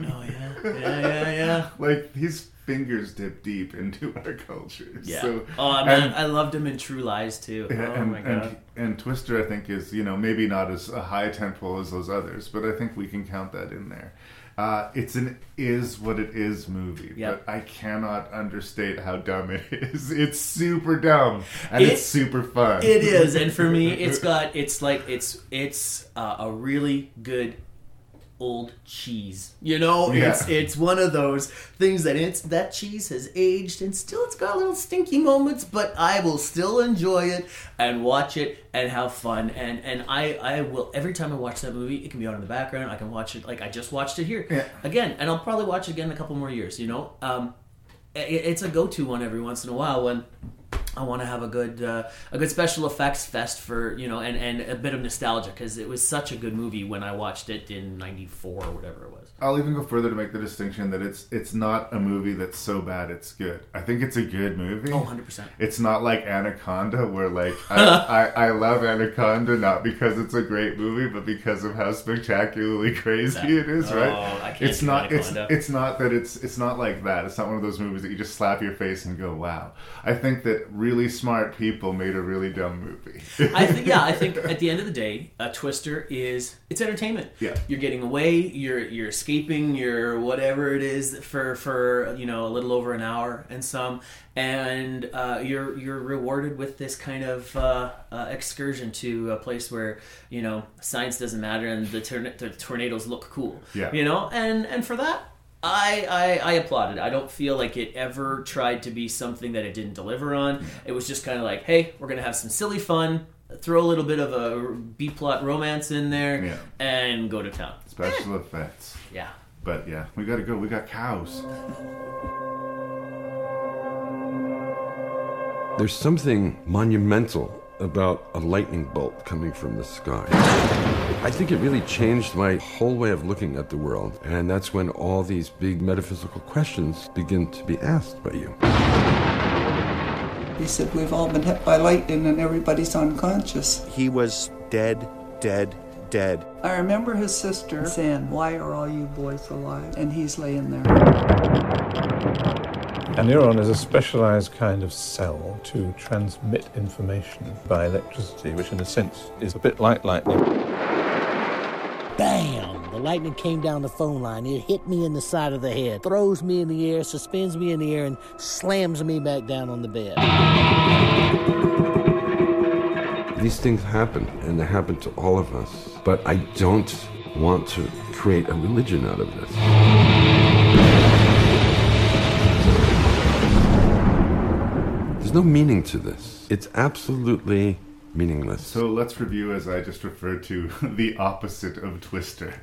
Oh yeah, yeah, yeah, yeah. like his fingers dip deep into our culture. Yeah. So, oh man, and- I loved him in True Lies too. Yeah, oh and, my god. and and Twister, I think, is you know maybe not as a high tempo as those others, but I think we can count that in there. Uh, it's an is what it is movie, Yep. but I cannot understate how dumb it is. It's super dumb and It- it's super fun. It is, and for me, it's got it's like it's it's uh, a really good old cheese. You know, Yeah. it's it's one of those things that it's that cheese has aged and still it's got little stinky moments, but I will still enjoy it and watch it and have fun. And and I I will every time I watch that movie, it can be on in the background. I can watch it like I just watched it here Yeah. again, and I'll probably watch it again in a couple more years. You know. Um, i- it's a go-to one every once in a while when I want to have a good uh, a good special effects fest for you know and, and a bit of nostalgia because it was such a good movie when I watched it in '94 or whatever it was. I'll even go further to make the distinction that it's it's not a movie that's so bad it's good. I think it's a good movie. Oh, 100%. It's not like Anaconda, where like I, I, I love Anaconda not because it's a great movie, but because of how spectacularly crazy That- it is. oh, right? I can't it's not. It's it's not that it's it's not like that. It's not one of those movies that you just slap your face and go, "Wow." I think that really smart people made a really dumb movie. I think yeah, I think at the end of the day, a Twister is it's entertainment. Yeah. you're getting away, you're you're escaping, you're whatever it is for for you know a little over an hour and some, and uh, you're you're rewarded with this kind of uh, uh, excursion to a place where you know science doesn't matter and the, torn- the tornadoes look cool. Yeah. you know, and and for that. I, I, I applauded. I don't feel like it ever tried to be something that it didn't deliver on. It was just kind of like, hey, we're gonna have some silly fun, throw a little bit of a B plot romance in there, Yeah. and go to town. Special eh. effects. Yeah. But yeah, we gotta go. We got cows. There's something monumental about a lightning bolt coming from the sky. I think it really changed my whole way of looking at the world, and that's when all these big metaphysical questions begin to be asked by you. He said, We've all been hit by lightning and everybody's unconscious. He was dead, dead, dead. I remember his sister saying, Why are all you boys alive? And he's laying there. A neuron is a specialized kind of cell to transmit information by electricity, which in a sense is a bit like lightning. Lightning came down the phone line. It hit me in the side of the head, throws me in the air, suspends me in the air, and slams me back down on the bed. These things happen, and they happen to all of us. But I don't want to create a religion out of this. There's no meaning to this. It's absolutely meaningless. So let's review, as I just referred to, the opposite of Twister.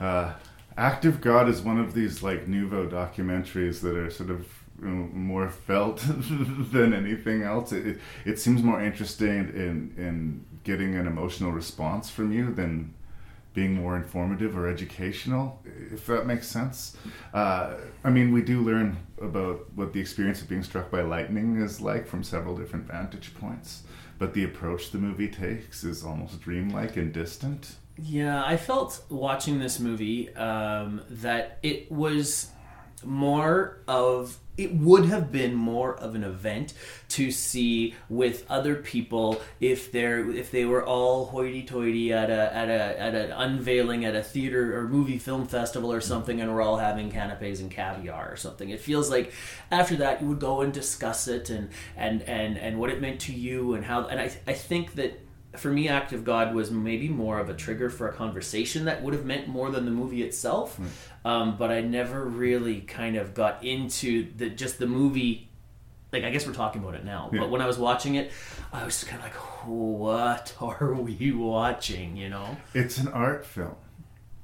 Uh, Act of God is one of these like nouveau documentaries that are sort of you know, more felt than anything else. It, it, it seems more interesting in in getting an emotional response from you than being more informative or educational, if that makes sense. Uh, I mean, we do learn about what the experience of being struck by lightning is like from several different vantage points, but the approach the movie takes is almost dreamlike and distant. Yeah, I felt watching this movie um, that it was more of it would have been more of an event to see with other people if they're if they were all hoity-toity at a at a at an unveiling at a theater or movie film festival or something and we're all having canapes and caviar or something. It feels like after that you would go and discuss it and and and and what it meant to you and how and I I think that for me, Act of God was maybe more of a trigger for a conversation that would have meant more than the movie itself. Um, but I never really kind of got into the just the movie. Like I guess we're talking about it now, Yeah. but when I was watching it, I was kind of like, "What are we watching?" You know, It's an art film,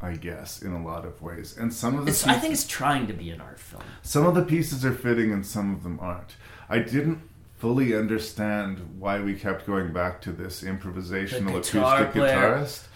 I guess, in a lot of ways, and some of the it's, I think it's trying to be an art film. Some of the pieces are fitting and some of them aren't. I didn't fully understand why we kept going back to this improvisational guitar acoustic player. guitarist.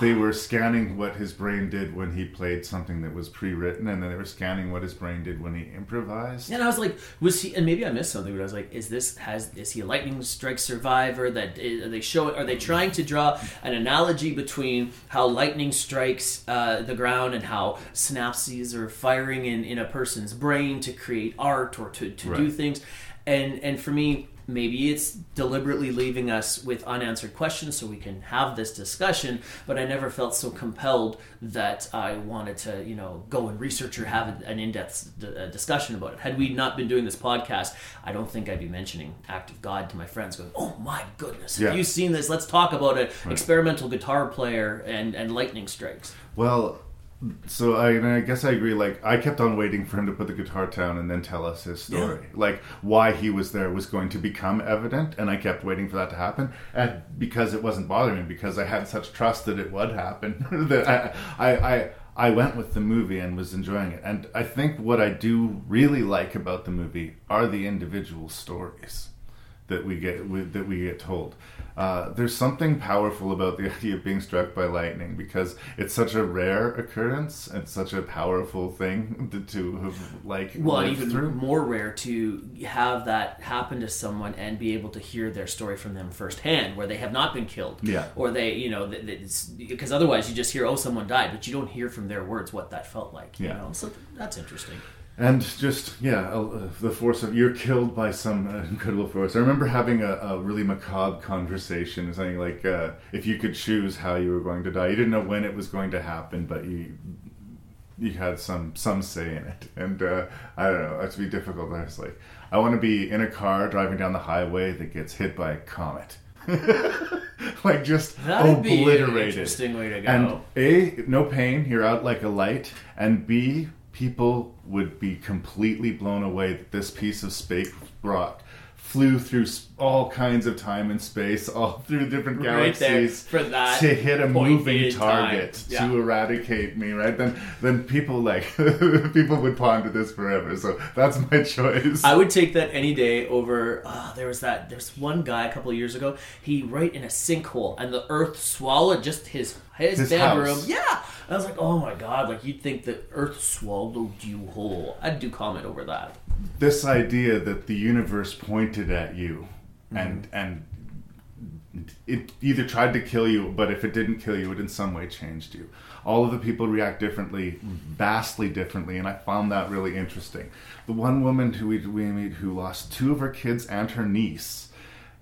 They were scanning what his brain did when he played something that was pre-written, and then they were scanning what his brain did when he improvised. And I was like, was he? And maybe I missed something, but I was like, is this has is he a lightning strike survivor? That are they show? Are they trying to draw an analogy between how lightning strikes uh, the ground and how synapses are firing in in a person's brain to create art or to to do things? And and for me. Maybe it's deliberately leaving us with unanswered questions so we can have this discussion, but I never felt so compelled that I wanted to, you know, go and research or have an in-depth d- uh, discussion about it. Had we not been doing this podcast, I don't think I'd be mentioning Act of God to my friends, going, "Oh my goodness, have Yeah. you seen this? Let's talk about an Right. experimental guitar player and and lightning strikes." Well, so I, I guess I agree. Like I kept on waiting for him to put the guitar down and then tell us his story. Like why he was there was going to become evident, and I kept waiting for that to happen. And because it wasn't bothering me, because I had such trust that it would happen, that I, I, I, I went with the movie and was enjoying it. And I think what I do really like about the movie are the individual stories that we get we, that we get told. Uh, there's something powerful about the idea of being struck by lightning because it's such a rare occurrence and such a powerful thing to, to have like well, even through. more rare to have that happen to someone and be able to hear their story from them firsthand, where they have not been killed, Yeah. or they, you know, because otherwise you just hear, oh, someone died, but you don't hear from their words what that felt like. You Yeah. know, so that's interesting. And just yeah, uh, the force of you're killed by some uh, incredible force. I remember having a, a really macabre conversation, saying like, uh, if you could choose how you were going to die, you didn't know when it was going to happen, but you you had some some say in it. And uh, I don't know, it's be difficult. I was like, I want to be in a car driving down the highway that gets hit by a comet. like just That'd be an obliterated. interesting way to go. And a no pain, you're out like a light, and b people would be completely blown away that this piece of space rock flew through all kinds of time and space, all through different Right galaxies for that to hit a moving target Yeah. to eradicate me. Right then, then people like people would ponder this forever. So that's my choice. I would take that any day over. Uh, there was that. There's one guy a couple of years ago. He right in a sinkhole, and the earth swallowed just his his, His bedroom. house. Yeah, I was like, oh my god! Like you'd think the earth swallowed you whole. I'd do comment over that. this idea that the universe pointed at you mm-hmm. and and it either tried to kill you but if it didn't kill you it in some way changed you all of the people react differently mm-hmm. vastly differently and i found that really interesting the one woman who we, we meet who lost two of her kids and her niece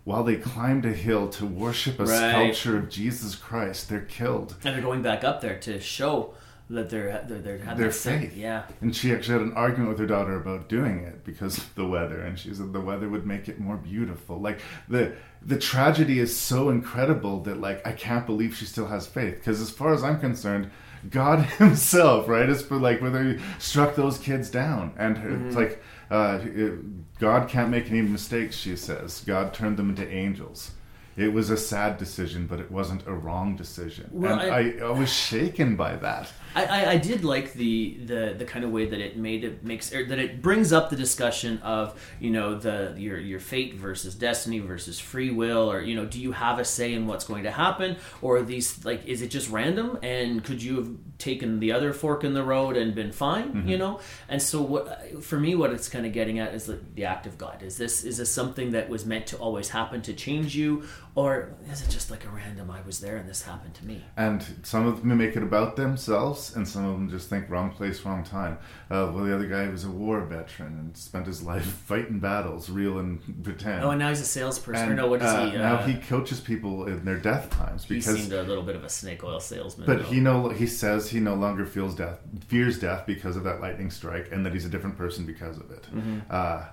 while they climbed a hill to worship a Right. sculpture of jesus christ they're killed And they're going back up there to show that they're they're, they're their sin. Yeah. And she actually had an argument with her daughter about doing it because of the weather, and she said the weather would make it more beautiful. Like the the tragedy is so incredible that like I can't believe she still has faith. Because as far as I'm concerned, God Himself, right, is for like whether He struck those kids down, and it's Mhm. like uh, it- God can't make any mistakes. She says God turned them into angels. It was a sad decision, but it wasn't a wrong decision. Well, and I- I, I was shaken by that. I, I, I did like the, the the kind of way that it made it makes or that it brings up the discussion of you know the your your fate versus destiny versus free will or you know do you have a say in what's going to happen? Or these like is it just random? And could you have taken the other fork in the road and been fine Mhm. you know? And so what for me what it's kind of getting at is the, the act of God. Is this is this something that was meant to always happen to change you or is it just like a random I was there and this happened to me And some of them make it about themselves, and some of them just think wrong place, wrong time. Uh, well, the other guy was a war veteran and spent his life fighting battles, real and pretend. Oh, and now he's a salesperson. And, no, what is uh, he? now uh, he coaches people in their death times he because seemed a little bit of a snake oil salesman. But though. he no he says he no longer feels death fears death because of that lightning strike and that he's a different person because of it. Mhm. Uh,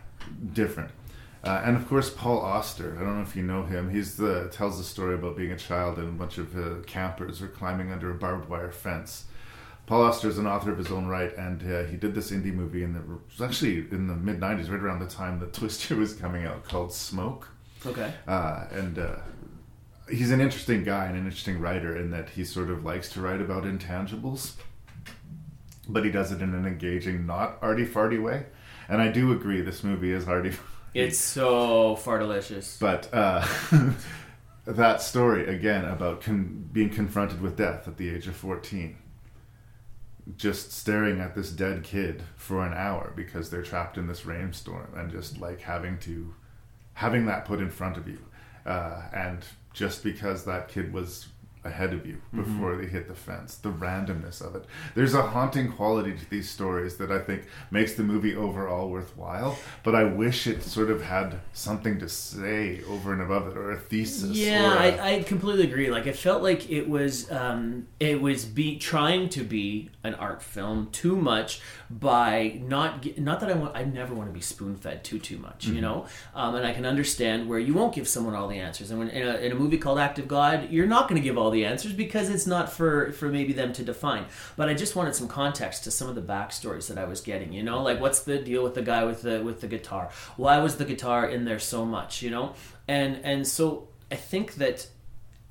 different. Uh, and of course, Paul Auster. I don't know if you know him. He's the tells the story about being a child and a bunch of uh, campers are climbing under a barbed wire fence. Paul Auster is an author of his own right, and uh, he did this indie movie in the it was actually in the mid '90s, right around the time that Twister was coming out, called Smoke. Okay. Uh, and uh, he's an interesting guy and an interesting writer in that he sort of likes to write about intangibles, but he does it in an engaging, not arty farty way. And I do agree, this movie is arty. It's so far delicious. But uh, that story again about con- being confronted with death at the age of fourteen, just staring at this dead kid for an hour because they're trapped in this rainstorm, and just like having to having that put in front of you, uh, and just because that kid was ahead of you Mhm. before they hit the fence, the randomness of it. There's a haunting quality to these stories that I think makes the movie overall worthwhile. But I wish it sort of had something to say over and above it, or a thesis. Yeah, or a- I, I completely agree. Like it felt like it was um, it was be trying to be an art film too much by not not that I want I never want to be spoon fed too too much, you Mhm. know. Um, and I can understand where you won't give someone all the answers. And when in a, in a movie called Act of God, you're not going to give all the answers because it's not for for maybe them to define. But I just wanted some context to some of the backstories that I was getting. You know, like what's the deal with the guy with the with the guitar? Why was the guitar in there so much? You know, and and so I think that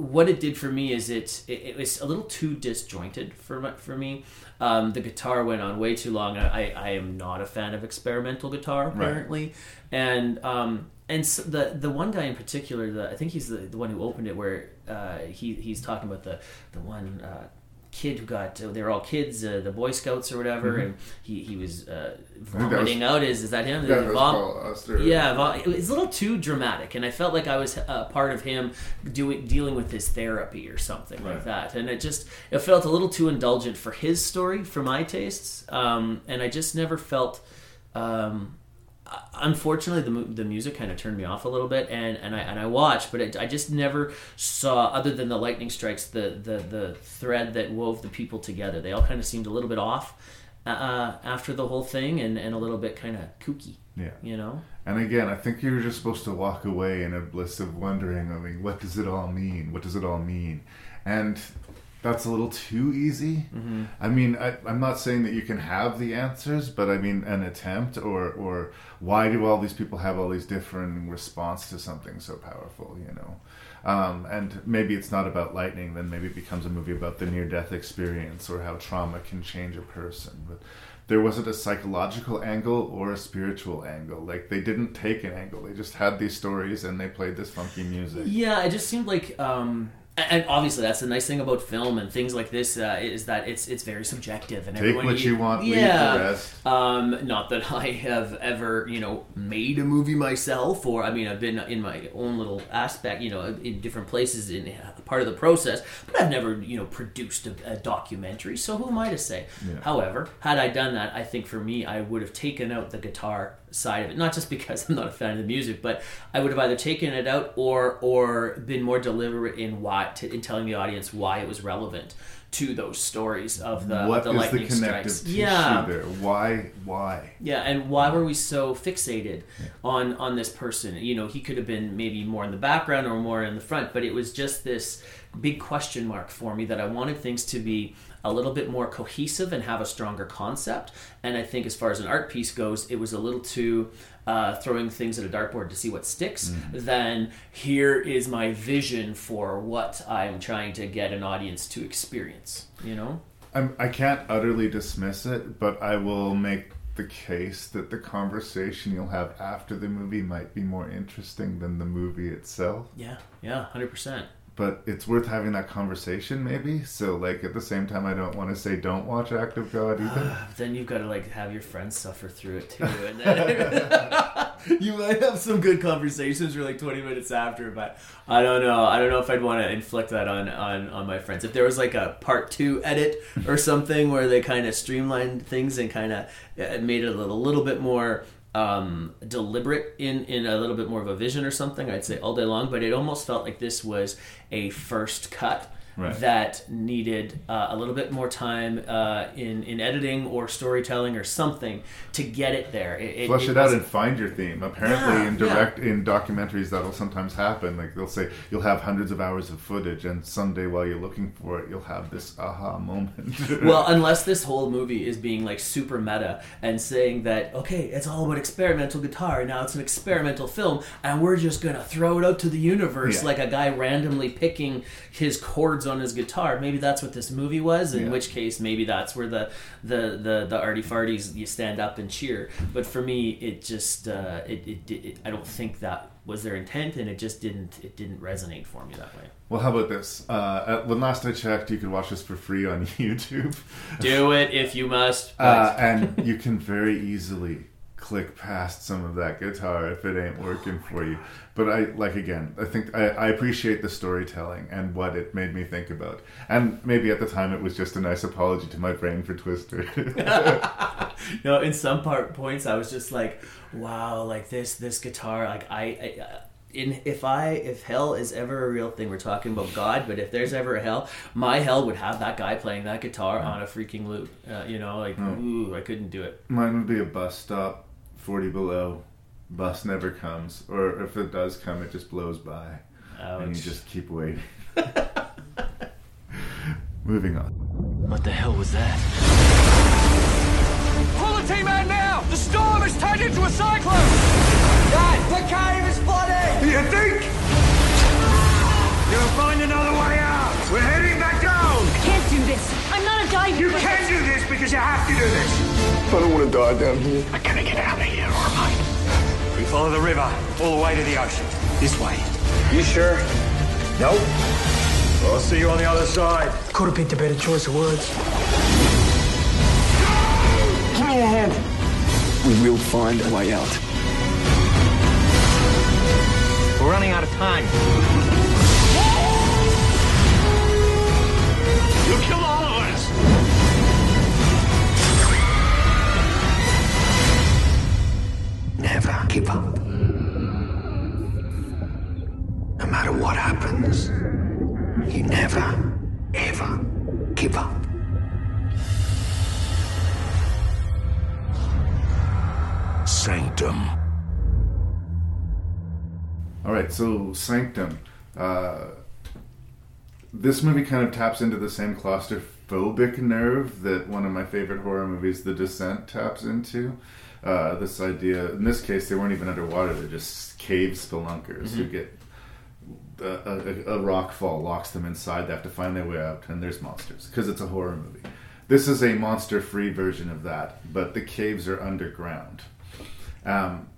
what it did for me is it, it it was a little too disjointed for my, for me. Um, the guitar went on way too long. I, I am not a fan of experimental guitar apparently, and um, and so the the one guy in particular, the, I think he's the, the one who opened it, where uh, he he's talking about the the one. Uh, kid who got they were all kids uh, the boy scouts or whatever Mhm. and he, he was uh, that was- out is is that him? Yeah, that Vom- yeah vom- it was a little too dramatic and i felt like i was uh, part of him doing dealing with his therapy or something like that and it just it felt a little too indulgent for his story for my tastes um, and i just never felt um, unfortunately the, the music kind of turned me off a little bit and, and I and I watched but it, I just never saw other than the lightning strikes the, the the thread that wove the people together they all kind of seemed a little bit off uh, after the whole thing and, and a little bit kind of kooky Yeah. you know And again, I think you're just supposed to walk away in a bliss of wondering, I mean, what does it all mean? What does it all mean? And that's a little too easy. Mhm. I mean, I, I'm not saying that you can have the answers, but I mean, an attempt or, or why do all these people have all these different response to something so powerful, you know? Um, and maybe it's not about lightning, then maybe it becomes a movie about the near death experience or how trauma can change a person. But there wasn't a psychological angle or a spiritual angle. Like they didn't take an angle. They just had these stories and they played this funky music. Yeah, it just seemed like, um, and obviously that's the nice thing about film and things like this uh, is that it's it's very subjective and Take what you want, leave the Yeah, rest. um, not that I have ever you know made a movie myself, or I mean I've been in my own little aspect, you know, in different places in part of the process, but I've never you know produced a, a documentary. So who am I to say? Yeah. However, had I done that, I think for me, I would have taken out the guitar side of it. Not just because I'm not a fan of the music, but I would have either taken it out or or been more deliberate in why to, in telling the audience why it was relevant to those stories of the what the lightning the connective strikes. Yeah, there? Why? Why? yeah, and why were we so fixated on on this person? You know, he could have been maybe more in the background or more in the front, but it was just this big question mark for me that I wanted things to be a little bit more cohesive and have a stronger concept. And I think as far as an art piece goes, it was a little too uh, throwing things at a dartboard to see what sticks than here is my vision for what I'm trying to get an audience to experience. You know? I'm, I can't utterly dismiss it, but I will make the case that the conversation you'll have after the movie might be more interesting than the movie itself. Yeah, yeah, hundred percent. But it's worth having that conversation, maybe. So, like at the same time, I don't want to say don't watch Act of God either. then you've got to like have your friends suffer through it too, and then you might have some good conversations for like twenty minutes after. But I don't know. I don't know if I'd want to inflict that on on on my friends. If there was like a part two edit or something where they kind of streamlined things and kind of uh, made it a little, little bit more um deliberate in in a little bit more of a vision or something i'd say all day long but it almost felt like this was a first cut Right. that needed uh, a little bit more time uh, in in editing or storytelling or something to get it there. It, Flush it, out and find your theme. Apparently, Yeah, in yeah. direct in documentaries, that'll sometimes happen. Like they'll say you'll have hundreds of hours of footage, and someday while you're looking for it, you'll have this aha moment. well, unless this whole movie is being like super meta and saying that okay, it's all about experimental guitar. Now it's an experimental film, and we're just gonna throw it out to the universe Yeah. like a guy randomly picking his chords on his guitar. Maybe that's what this movie was. In Yeah. which case, maybe that's where the the the the arty farties you stand up and cheer. But for me, it just uh, it, it, it, I don't think that was their intent, and it just didn't it didn't resonate for me that way. well, how about this? Uh, when last I checked, you could watch this for free on YouTube. Do it if you must. Uh, and you can very easily click past some of that guitar if it ain't working for you. But I like again, I think I, I appreciate the storytelling and what it made me think about. And maybe at the time it was just a nice apology to my brain for Twister. no, in some part points, I was just like, "Wow, like this this guitar, like I." I uh, in, if I if hell is ever a real thing, we're talking about God. But if there's ever a hell, my hell would have that guy playing that guitar on a freaking loop. Uh, you know, like Mm. ooh, I couldn't do it. Mine would be a bus stop, 40 below. Bus never comes. Or if it does come, it just blows by. And you just keep waiting. Moving on. What the hell was that? Pull the team out now! The storm has turned into a cyclone! Dad, the cave is flooding! You think? You We'll find another way out. We're heading I'm not. You can do this because you have to do this. I don't want to die down here. I gotta get out of here, all right? We follow the river all the way to the ocean. This way. You sure? Nope. I'll see you on the other side. Could have picked a better choice of words. Give me a hand. We will find a way out. We're running out of time. You killed all Never give up. No matter what happens, you never, ever give up. Sanctum. All right, so Sanctum. Uh, this movie kind of taps into the same claustrophobic nerve that one of my favorite horror movies, The Descent, taps into. Uh, this idea, in this case, they weren't even underwater; they're just cave spelunkers who Mhm. get a, a, a rock fall locks them inside. They have to find their way out, and there's monsters because it's a horror movie. This is a monster-free version of that, but the caves are underground. Um,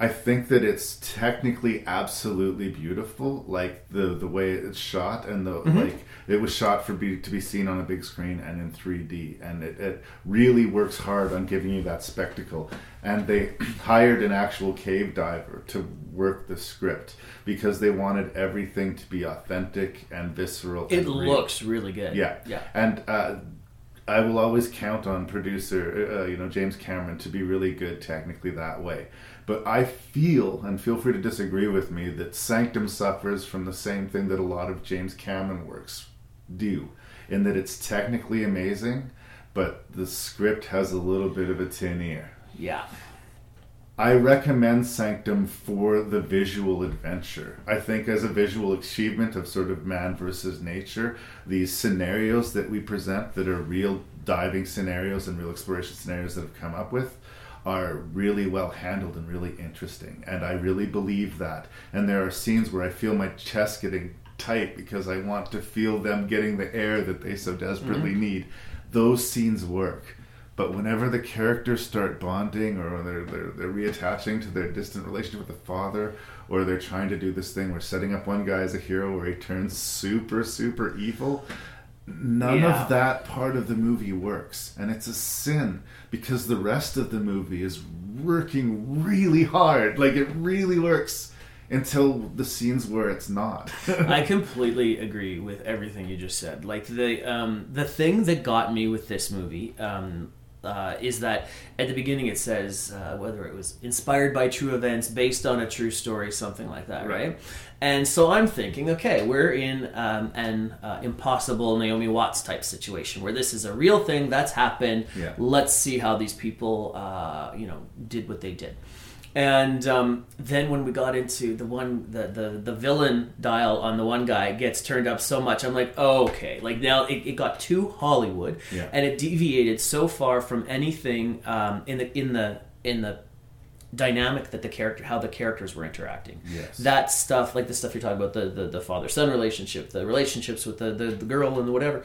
I think that it's technically absolutely beautiful, like the the way it's shot and the Mhm. like. It was shot for be to be seen on a big screen and in 3D, and it, it really works hard on giving you that spectacle. And they hired an actual cave diver to work the script because they wanted everything to be authentic and visceral. It and looks really good. Yeah, Yeah. and uh, I will always count on producer, uh, you know, James Cameron to be really good technically that way. But I feel, and feel free to disagree with me, that Sanctum suffers from the same thing that a lot of James Cameron works do, in that it's technically amazing, but the script has a little bit of a tin ear. Yeah. I recommend Sanctum for the visual adventure. I think as a visual achievement of sort of man versus nature, these scenarios that we present that are real diving scenarios and real exploration scenarios that have come up with are really well handled and really interesting. And I really believe that. And there are scenes where I feel my chest getting tight because I want to feel them getting the air that they so desperately Mhm. need. Those scenes work. But whenever the characters start bonding or they're, they're, they're reattaching to their distant relationship with the father, or they're trying to do this thing where setting up one guy as a hero where he turns super, super evil, none Yeah. of that part of the movie works. And it's a sin because the rest of the movie is working really hard. Like it really works until the scenes where it's not. I completely agree with everything you just said. Like the um, the thing that got me with this movie um, uh, is that at the beginning it says uh, whether it was inspired by true events, based on a true story, something like that, right? And so I'm thinking, okay, we're in um, an uh, impossible Naomi Watts type situation where this is a real thing that's happened. Yeah. Let's see how these people, uh, you know, did what they did. And um, then when we got into the one, the, the the villain dial on the one guy gets turned up so much, I'm like, oh, okay, like now it, it got too Hollywood, Yeah. and it deviated so far from anything um, in the in the in the dynamic that the character how the characters were interacting Yes. that stuff like the stuff you're talking about the the, the father son relationship the relationships with the, the the girl and whatever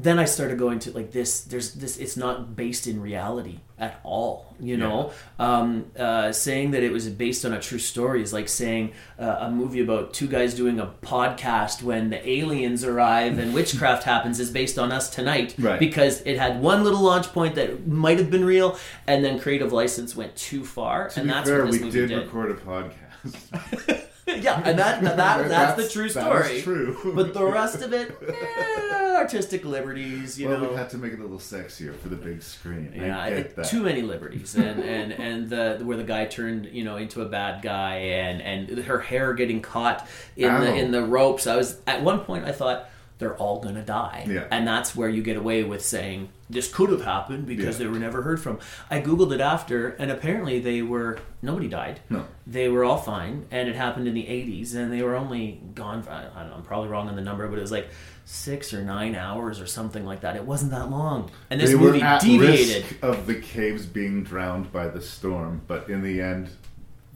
then I started going to like this. There's this. It's not based in reality at all. You know, um, uh, saying that it was based on a true story is like saying uh, a movie about two guys doing a podcast when the aliens arrive and witchcraft happens is based on us tonight. Right. Because it had one little launch point that might have been real, and then creative license went too far, to and that's fair, what this we movie did, did. record a podcast. yeah, and that, that, that that's, the true story. is true. But the rest of it, eh, artistic liberties, you well, know. we had to make it a little sexier for the big screen. Yeah, I I- that. too many liberties, and and and the where the guy turned you know into a bad guy, and and her hair getting caught in Ow. the in the ropes. I was at one point I thought they're all gonna die, Yeah. and that's where you get away with saying this could have happened because Yeah. they were never heard from. I googled it after, and apparently they were nobody died. No. They were all fine, and it happened in the '80s, and they were only gone. For, I don't know. I'm probably wrong on the number, but it was like six or nine hours or something like that. It wasn't that long, and this they movie deviated. risk of the caves being drowned by the storm, but in the end,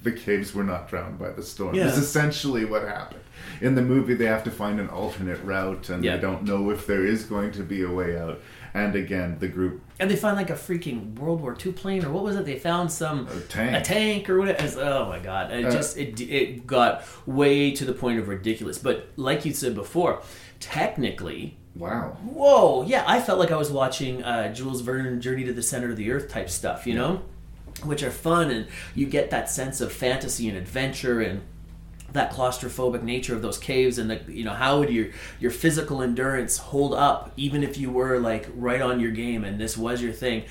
the caves were not drowned by the storm. Yeah. Is essentially what happened. In the movie, they have to find an alternate route, and Yeah. they don't know if there is going to be a way out. And again, the group And they find like a freaking World War II plane, or what was it? They found some tank. a tank or whatever. It's- Oh my god! It Uh, just it it got way to the point of ridiculous. But like you said before, technically, wow, whoa, yeah, I felt like I was watching uh, Jules Verne Journey to the Center of the Earth type stuff, you know, which are fun, and you get that sense of fantasy and adventure and that claustrophobic nature of those caves and the you know how would your your physical endurance hold up even if you were like right on your game and this was your thing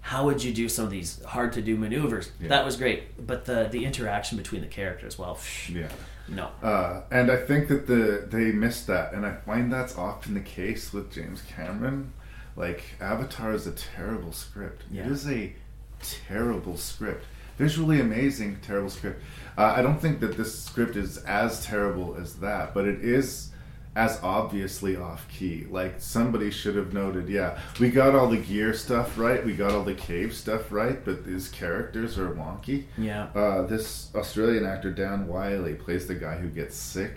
how would you do some of these hard to do maneuvers Yeah. that was great but the the interaction between the characters well Yeah. no Uh, and I think that the they missed that, and I find that's often the case with James Cameron. Like Avatar is a terrible script. Yeah. It is a terrible script, visually amazing, terrible script. Uh, I don't think that this script is as terrible as that, but it is as obviously off key. Like somebody should have noted, yeah, we got all the gear stuff right, we got all the cave stuff right, but these characters are wonky. Yeah. Uh, this Australian actor Dan Wyllie plays the guy who gets sick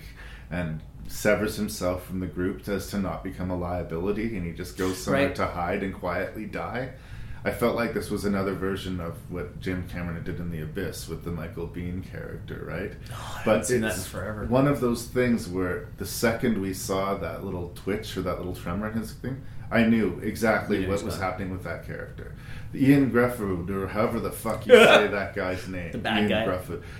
and severs himself from the group as to not become a liability, and he just goes somewhere Right. to hide and quietly die. I felt like this was another version of what Jim Cameron did in The Abyss with the Michael Biehn character, right? Oh, haven't seen that forever. one of those things where the second we saw that little twitch or that little tremor in his thing, I knew exactly what was happening with that character. Ian Gruffudd, or however the fuck you say that guy's name. The bad Ian guy.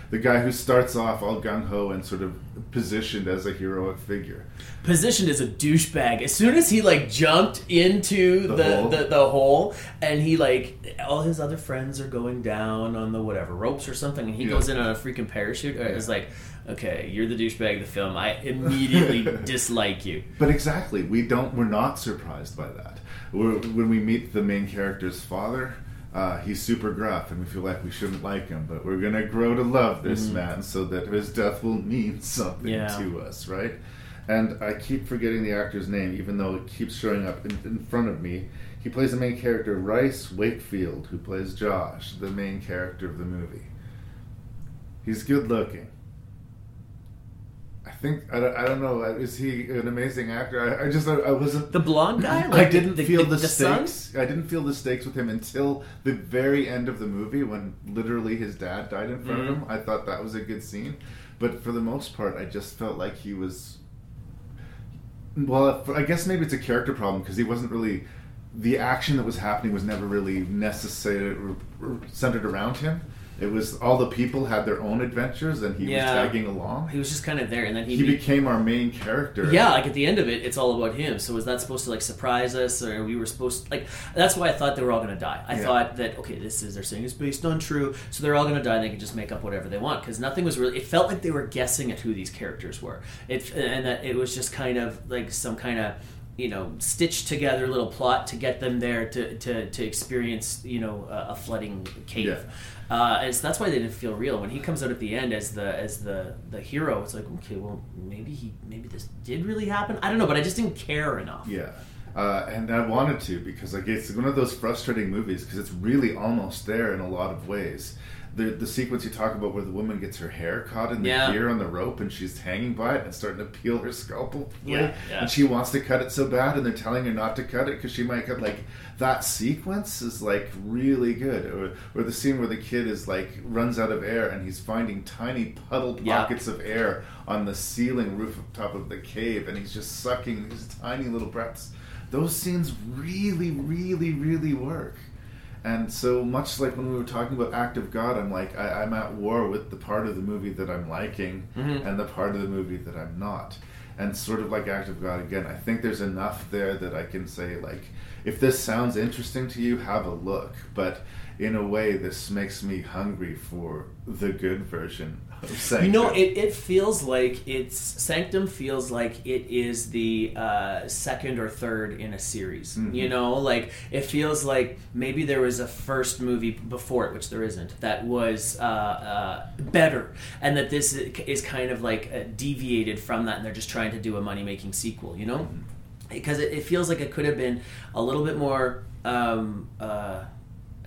The guy who starts off all gung ho and sort of positioned as a heroic figure. positioned as a douchebag as soon as he like jumped into The the hole? the, the, hole and he like all his other friends are going down on the whatever ropes or something and he Yeah. goes in on a freaking parachute uh, it's like okay you're the douchebag of the film i immediately dislike you But exactly, we don't. We're not surprised by that. We're, when we meet the main character's father, uh, he's super gruff, and we feel like we shouldn't like him. But we're gonna grow to love this Mhm. man, so that his death will mean something Yeah. to us, right? And I keep forgetting the actor's name, even though it keeps showing up in, in front of me. He plays the main character, Rhys Wakefield, who plays Josh, the main character of the movie. He's good looking. I think I don't, I don't know. Is he an amazing actor? I, I just I, I wasn't the blonde guy I didn't the, feel the, the, the son? stakes. I didn't feel the stakes with him until the very end of the movie when literally his dad died in front Mhm. of him. I thought that was a good scene, but for the most part, I just felt like he was. Well, I guess maybe it's a character problem because he wasn't really. The action that was happening was never really necessary or centered around him. It was all the people had their own adventures, and he was tagging along. he was just kind of there and then he, He be- became our main character. Yeah, like at the end of it, it's all about him. So was that supposed to like surprise us, or we were supposed like? That's why I thought they were all going to die. I Yeah. thought that okay, this is they're saying it's based on true, so they're all going to die. and They can just make up whatever they want because nothing was really. It felt like they were guessing at who these characters were. It and that it was just kind of like some kind of you know stitched together little plot to get them there to to, to experience you know a, a flooding cave. Yeah. Uh, and so that's why they didn't feel real. When he comes out at the end as the as the the hero, it's like okay, well maybe he maybe this did really happen. I don't know, but I just didn't care enough. Yeah. Uh, and I wanted to because like it's one of those frustrating movies because it's really almost there in a lot of ways. The the sequence you talk about where the woman gets her hair caught in the Yeah. gear on the rope and she's hanging by it and starting to peel her scalpel blade, Yeah, yeah. and she wants to cut it so bad and they're telling her not to cut it because she might cut like that sequence is like really good or, or the scene where the kid is like runs out of air and he's finding tiny puddle Yeah. pockets of air on the ceiling roof of top of the cave and he's just sucking his tiny little breaths those scenes really really really work and so much like when we were talking about act of god i'm like I, i'm at war with the part of the movie that i'm liking Mhm. and the part of the movie that i'm not and sort of like act of god again i think there's enough there that i can say like if this sounds interesting to you have a look but in a way this makes me hungry for the good version. You know, it, it feels like it's Sanctum feels like it is the uh, second or third in a series. Mhm. You know, like it feels like maybe there was a first movie before it, which there isn't, that was uh, uh, better, and that this is kind of like uh, deviated from that, and they're just trying to do a money making sequel. You know, because it, it feels like it could have been a little bit more. Um, uh,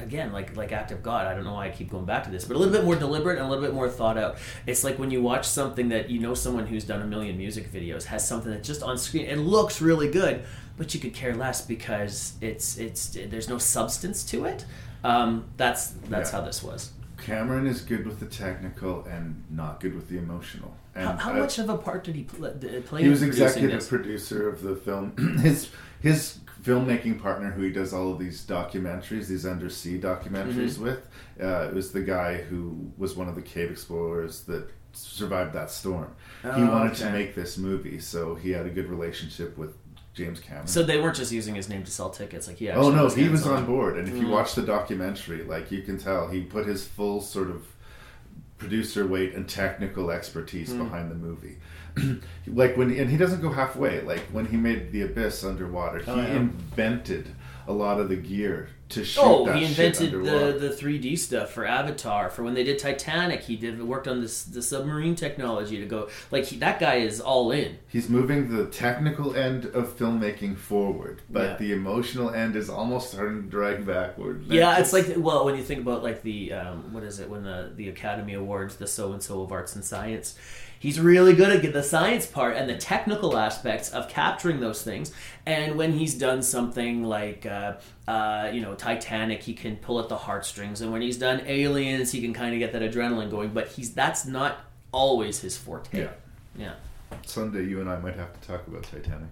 again like like act of god i don't know why i keep going back to this but a little bit more deliberate and a little bit more thought out it's like when you watch something that you know someone who's done a million music videos has something that just on screen it looks really good but you could care less because it's it's there's no substance to it um, that's that's Yeah. how this was Cameron is good with the technical and not good with the emotional. And how, how I- much of a part did he pl- play he was executive this? producer of the film. his his filmmaking partner, who he does all of these documentaries, these undersea documentaries Mhm. with, uh, was the guy who was one of the cave explorers that survived that storm. he Oh, wanted to make this movie, so he had a good relationship with James Cameron. so they weren't just using his name to sell tickets like he oh no, was he was hands-on. board, and if you Mm. watch the documentary, like you can tell, he put his full sort of producer weight and technical expertise Mm. behind the movie. like when, and he doesn't go halfway. Like when he made the Abyss underwater, he Oh, yeah. invented a lot of the gear to shoot Oh, he invented the the 3D stuff for Avatar. For when they did Titanic, he did worked on this the submarine technology to go. Like he, that guy is all in. He's moving the technical end of filmmaking forward, but Yeah. the emotional end is almost starting to drag backward. Yeah, it's like well, when you think about like the um, what is it when the the Academy Awards, the so and so of arts and science, he's really good at the science part and the technical aspects of capturing those things. And when he's done something like uh, uh, you know Titanic, he can pull at the heartstrings, and when he's done Aliens, he can kind of get that adrenaline going. But he's that's not always his forte. Yeah. yeah. Someday you and I might have to talk about Titanic.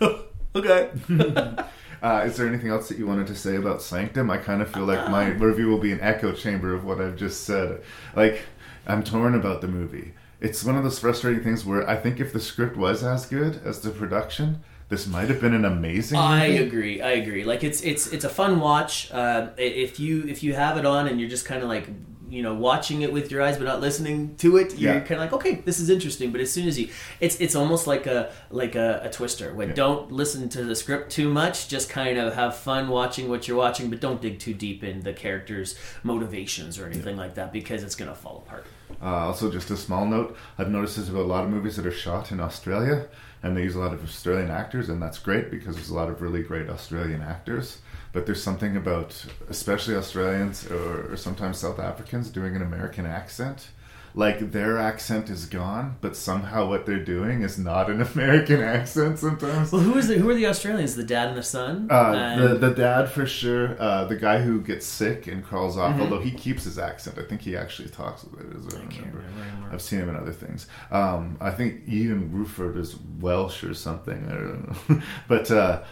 okay. uh, is there anything else that you wanted to say about Sanctum? I kind of feel like my review will be an echo chamber of what I've just said. Like, I'm torn about the movie. It's one of those frustrating things where I think if the script was as good as the production, this might have been an amazing. I movie. agree. I agree. Like it's it's it's a fun watch. Uh, if you if you have it on and you're just kind of like you know watching it with your eyes but not listening to it, you're Yeah. kind of like okay, this is interesting. But as soon as you, it's it's almost like a like a, a twister. When don't listen to the script too much. Just kind of have fun watching what you're watching, but don't dig too deep in the characters' motivations or anything like that because it's gonna fall apart. Uh, also, just a small note: I've noticed there's a lot of movies that are shot in Australia, and they use a lot of Australian actors, and that's great because there's a lot of really great Australian actors. But there's something about, especially Australians or, or sometimes South Africans, doing an American accent. Like their accent is gone, but somehow what they're doing is not an American accent. Sometimes. Well, who is the, who are the Australians? The dad and the son. Uh, And- the the dad for sure. Uh, the guy who gets sick and crawls off, Mhm. although he keeps his accent. I think he actually talks with it. As I, remember. I've seen him in other things. Um, I think Ian Ruford is Welsh or something. I don't know, but. Uh,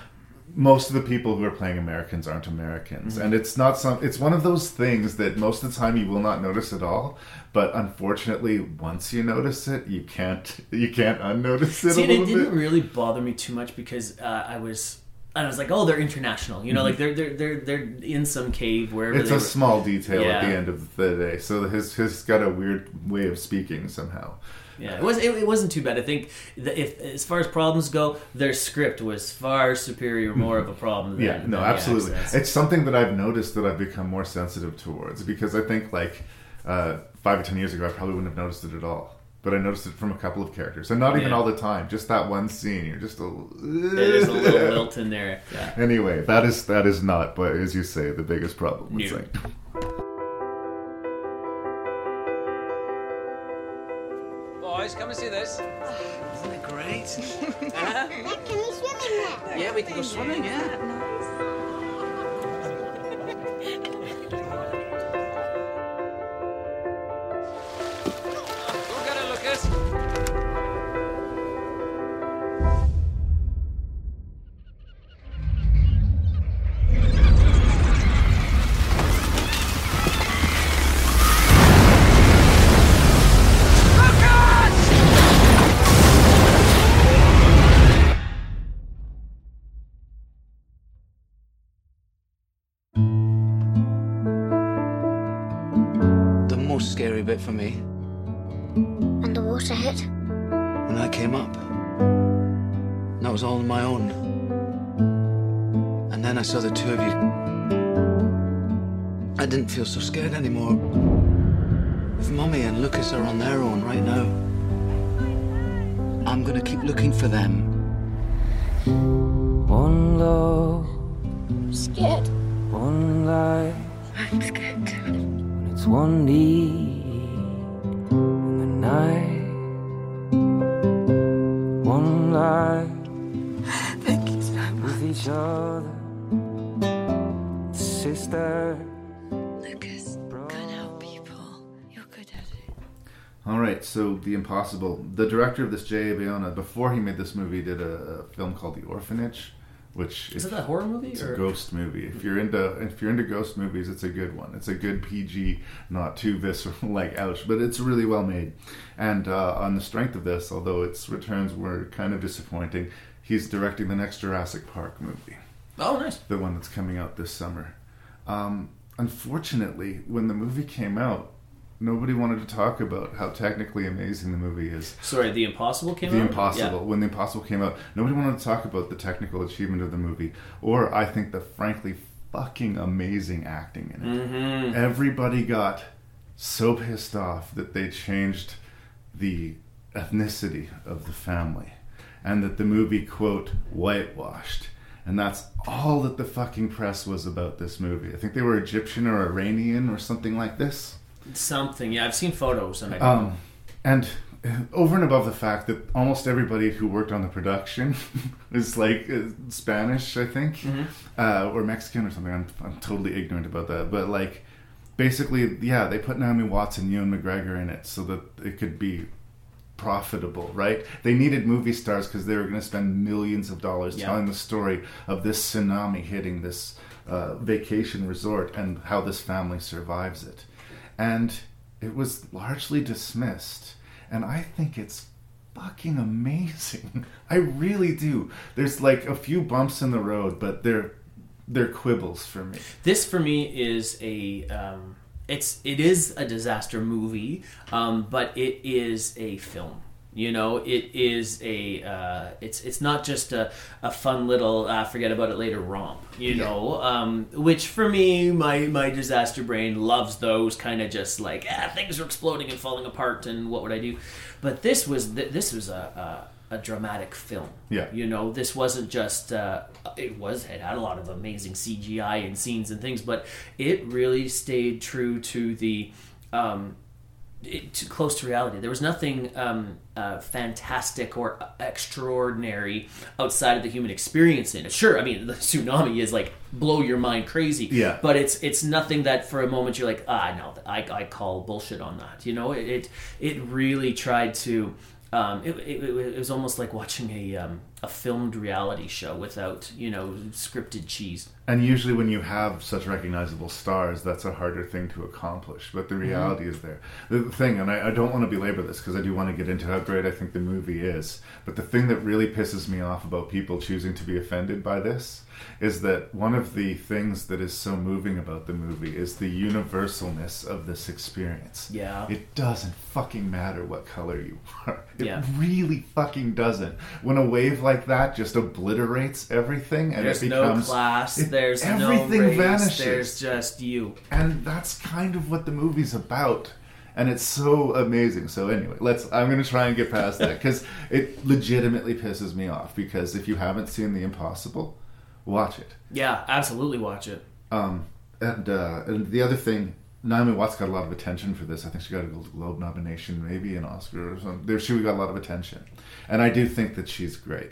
most of the people who are playing Americans aren't Americans, Mhm. and it's not some. It's one of those things that most of the time you will not notice at all. But unfortunately, once you notice it, you can't you can't unnotice it See, it didn't bit. really bother me too much because uh, I was. and I was like, oh, they're international. You know, Mhm. like they're they're they're they're in some cave where It's a were. small detail at the end of the day. So his his got a weird way of speaking somehow. Yeah, it was. It, it wasn't too bad. I think if, as far as problems go, their script was far superior, more of a problem. Than, yeah, no, than absolutely. It's something that I've noticed that I've become more sensitive towards because I think like uh, five or ten years ago I probably wouldn't have noticed it at all. But I noticed it from a couple of characters, and not even Yeah. all the time. Just that one scene, you're just a There's a little lilt in there. Yeah. Anyway, that is that is not, but as you say, the biggest problem. Boys, come and see this. Isn't it great? huh? Can we swim in there? Yeah, we can go swimming, yeah. Go most scary bit for me When the water hit? when I came up. And that was all on my own. And then I saw the two of you. I didn't feel so scared anymore. If Mummy and Lucas are on their own right now, I'm gonna keep looking for them. One love. Scared. One life. I'm scared too. When one knee in the night, one life Thank you so with each other, sister. Lucas, can't help people. You're good at it. All right, so The Impossible. The director of this, J.A. Bayona, before he made this movie, did a, a film called The Orphanage, which Is it that horror movie, It's or- a ghost movie. If you're into if you're into ghost movies, it's a good one. It's a good PG, not too visceral like ouch, but it's really well made. And uh, on the strength of this, although its returns were kind of disappointing, he's directing the next Jurassic Park movie. Oh, nice. The one that's coming out this summer. Um, unfortunately, when the movie came out, nobody wanted to talk about how technically amazing the movie is. Sorry, The Impossible came The out? The Impossible. Yeah. When The Impossible came out, nobody wanted to talk about the technical achievement of the movie, or I think the frankly fucking amazing acting in it. Mhm. Everybody got so pissed off that they changed the ethnicity of the family, and that the movie quote whitewashed. And that's all that the fucking press was about this movie. I think they were Egyptian or Iranian or something like this. Something. Yeah, I've seen photos and I. Um, and uh, over and above the fact that almost everybody who worked on the production is like uh, Spanish, I think, Mhm. uh, or Mexican or something. I'm, I'm totally ignorant about that. But like, basically, yeah, they put Naomi Watts and Ewan McGregor in it so that it could be profitable, right? They needed movie stars because they were going to spend millions of dollars Yeah. telling the story of this tsunami hitting this uh, vacation resort and how this family survives it. And it was largely dismissed. And I think it's fucking amazing. I really do. There's like a few bumps in the road, but they're they're quibbles for me. This for me is a um, it's it is a disaster movie, um, but it is a film. You know, it is a uh, it's it's not just a, a fun little uh, forget about it later romp. You Yeah. know, um, which for me, my my disaster brain loves those kind of just like ah, things are exploding and falling apart, and what would I do? But this was th- this was a, a a dramatic film. Yeah. You know, this wasn't just uh, it was it had a lot of amazing CGI and scenes and things, but it really stayed true to the um, it, to, close to reality. There was nothing um, uh, fantastic or extraordinary outside of the human experience in it. Sure, I mean the tsunami is like blow your mind crazy. Yeah. But it's it's nothing that for a moment you're like ah no I, I call bullshit on that. You know it it, it really tried to. Um, it, it, it was almost like watching a um, a filmed reality show without you know scripted cheese. And usually, when you have such recognizable stars, that's a harder thing to accomplish. But the mm-hmm. reality is there. The the thing, and I, I don't want to belabor this because I do want to get into how great I think the movie is. But the thing that really pisses me off about people choosing to be offended by this is that one of the things that is so moving about the movie is the universalness of this experience. Yeah. It doesn't fucking matter what color you are. It Yeah. really fucking doesn't. When a wave like that just obliterates everything and There's it no becomes class. it- there's everything no race. vanishes. There's just you. and that's kind of what the movie's about and it's so amazing so anyway let's i'm going to try and get past that because it legitimately pisses me off because if you haven't seen the impossible watch it Yeah, absolutely watch it. um, and, uh, and the other thing Naomi Watts got a lot of attention for this. I think she got a Golden Globe nomination, maybe an Oscar or something. She got a lot of attention, and I do think that she's great.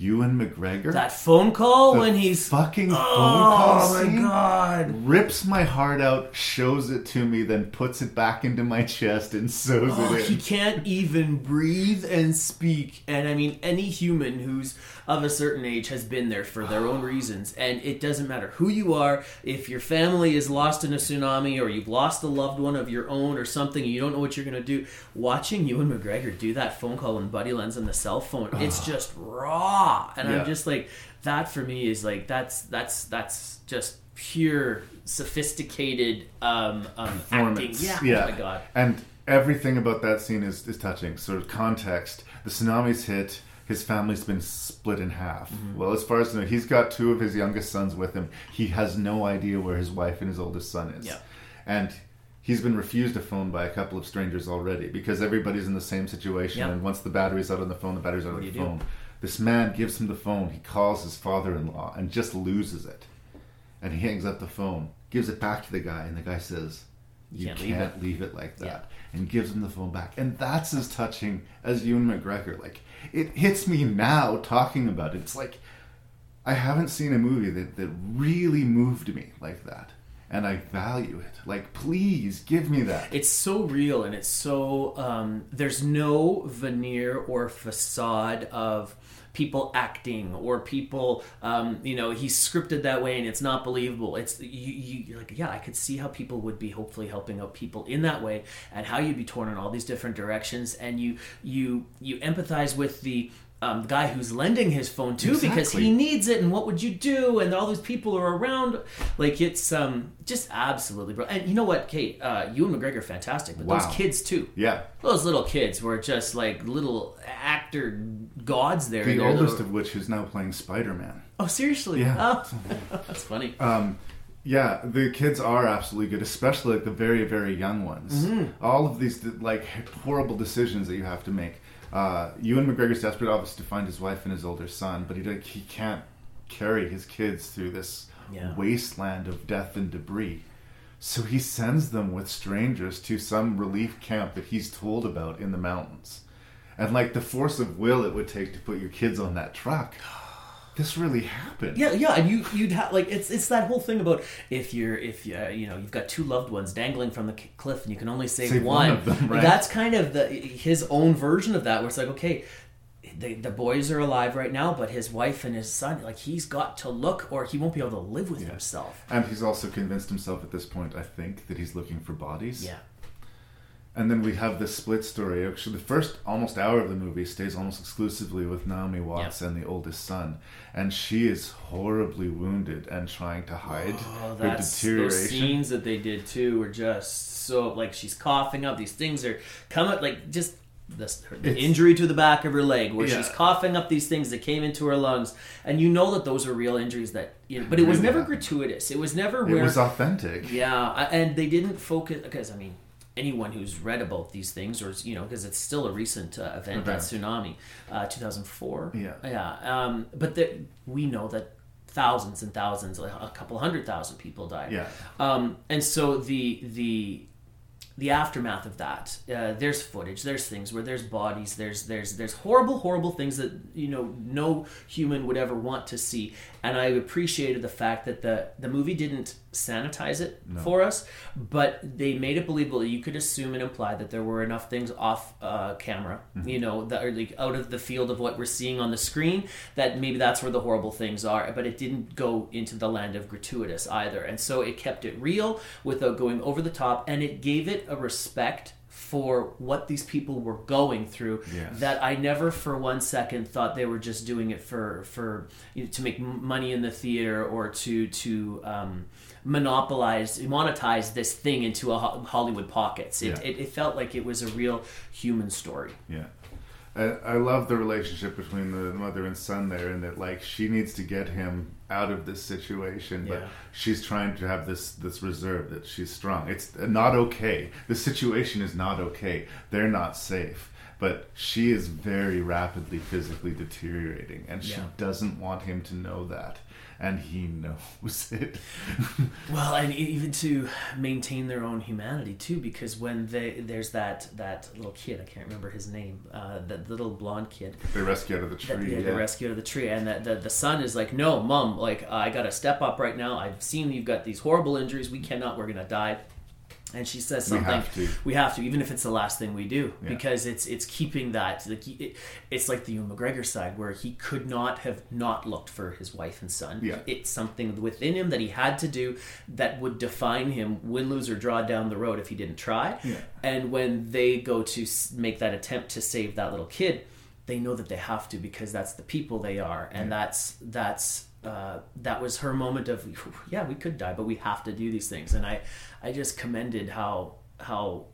Ewan McGregor, That phone call The when he's fucking oh phone oh call my scene god. rips my heart out, shows it to me, then puts it back into my chest and sews Oh, it he in. can't even breathe and speak. And I mean, any human who's of a certain age has been there for their own reasons. And it doesn't matter who you are, if your family is lost in a tsunami or you've lost a loved one of your own or something, and you don't know what you're going to do. Watching Ewan McGregor do that phone call when Buddy Lens on the cell phone, it's just raw. And Yeah. I'm just like, that for me is like, that's, that's, that's just pure sophisticated um, um acting Performance. yeah, oh my god And everything about that scene is, is touching. Sort of context. The tsunami's hit. His family's been split in half. Mm-hmm. Well, as far as I know, he's got two of his youngest sons with him. He has no idea where his wife and his oldest son is. Yeah. And he's been refused a phone by a couple of strangers already because everybody's in the same situation. Yeah. And once the battery's out on the phone, the battery's out What on the phone. do? This man gives him the phone. He calls his father-in-law and just loses it. And he hangs up the phone. gives it back to the guy, and the guy says, You "You can't can't, leave leave, it." it. like that," Yeah. and gives him the phone back, and that's as touching as Ewan McGregor. Like it hits me now talking about it. It's like I haven't seen a movie that that really moved me like that, and I value it. Like, please give me that. It's so real and it's so um, there's no veneer or facade of people acting or people um, you know he's scripted that way and it's not believable. It's you, you you're like yeah i could see how people would be hopefully helping out people in that way and how you'd be torn in all these different directions. And you you you empathize with the um, the guy who's lending his phone to because he needs it and what would you do and all these people are around like it's um just absolutely bro and you know what kate uh and mcgregor are fantastic but Wow. those kids too Yeah. those little kids were just like little actor gods there The oldest little- of which is now playing Spider Man. oh seriously Yeah. oh, that's funny Um, yeah, the kids are absolutely good, especially like the very, very young ones. Mhm. All of these like horrible decisions that you have to make. Uh, Ewan McGregor's desperate, obviously, to find his wife and his older son, but he like he can't carry his kids through this Yeah. wasteland of death and debris. So he sends them with strangers to some relief camp that he's told about in the mountains. And like the force of will it would take to put your kids on that truck. This really happened. Yeah, yeah, and you you'd have like it's it's that whole thing about if you're if you uh, you know you've got two loved ones dangling from the c- cliff and you can only save, Save one of them, right? That's kind of the his own version of that, where it's like okay. The, the boys are alive right now, but his wife and his son, like he's got to look, or he won't be able to live with himself. And he's also convinced himself at this point, I think, that he's looking for bodies. Yeah. And then we have this split story. Actually, the first almost hour of the movie stays almost exclusively with Naomi Watts and the oldest son, and she is horribly wounded and trying to hide Oh, her deterioration. those scenes that they did too were just so like she's coughing up. These things are coming like just this her, the It's- injury to the back of her leg where Yeah. she's coughing up these things that came into her lungs, and you know that those are real injuries that. You know, but it was Really never gratuitous. It was never It was authentic. Yeah, and they didn't focus because I mean. Anyone who's read about these things, or you know, because it's still a recent uh, event, that tsunami, uh, 2004. Yeah. yeah. Um, but the, we know that thousands and thousands, like a couple hundred thousand people died. Yeah. Um, and so the the the aftermath of that, uh, there's footage, there's things where there's bodies, there's there's there's horrible, horrible things that you know no human would ever want to see. And I appreciated the fact that the the movie didn't sanitize it No. for us, but they made it believable. You could assume and imply that there were enough things off uh, camera, Mhm. you know, that are like out of the field of what we're seeing on the screen. That maybe that's where the horrible things are, but it didn't go into the land of gratuitous either, and so it kept it real without going over the top, and it gave it a respect for what these people were going through Yes. that I never for one second thought they were just doing it for for you know, to make money in the theater or to to um, monopolize monetize this thing into a Hollywood pockets. It, Yeah. it, it felt like it was a real human story. Yeah. I, I love the relationship between the mother and son there, and that like she needs to get him out of this situation, but Yeah. she's trying to have this this reserve that she's strong. It's not okay. The situation is not okay. They're not safe. But she is very rapidly physically deteriorating, and she Yeah. doesn't want him to know that, and he knows it. Well, and even to maintain their own humanity too, because when they there's that that little kid, I can't remember his name, uh, that little blonde kid. They rescue out of the that- tree, yeah, yeah. they rescue out of the tree, and that the, the son is like, "No, mom, like I got to step up right now. I've seen you've got these horrible injuries. We cannot. We're gonna die." And she says We something. have to. We have to, even if it's the last thing we do, Yeah. because it's it's keeping that. Like it, it's like the Ewan McGregor side, where he could not have not looked for his wife and son. Yeah. It's something within him that he had to do that would define him, win, lose, or draw down the road if he didn't try. Yeah. And when they go to make that attempt to save that little kid, they know that they have to because that's the people they are, and that's that's uh, that was her moment of yeah, we could die, but we have to do these things. And I I just commended how how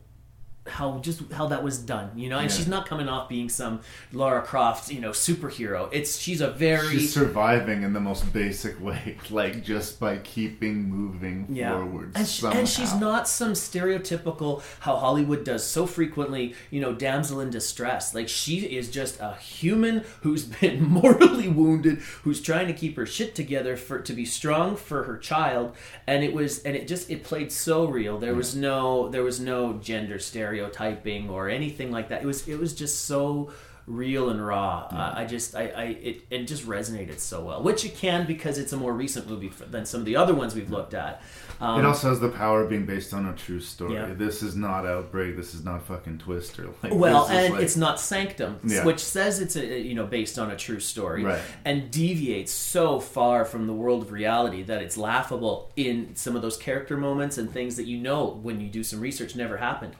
how just how that was done, you know. And Yeah. she's not coming off being some Lara Croft, you know, superhero. It's she's a very She's surviving in the most basic way, like just by keeping moving yeah. forward. And, she, and she's not some stereotypical how Hollywood does so frequently, you know, damsel in distress. Like she is just a human who's been mortally wounded, who's trying to keep her shit together for to be strong for her child. And it was and it just it played so real. There was no there was no gender stereotyping or anything like that. It was it was just so real and raw. Uh, I just, I, I, it, it just resonated so well, which it can because it's a more recent movie than some of the other ones we've looked at. Um, it also has the power of being based on a true story. Yeah. This is not Outbreak. This is not fucking Twister. Like, well, and like- it's not Sanctum, Yeah. which says it's a, you know based on a true story, Right. and deviates so far from the world of reality that it's laughable in some of those character moments and things that you know when you do some research never happened.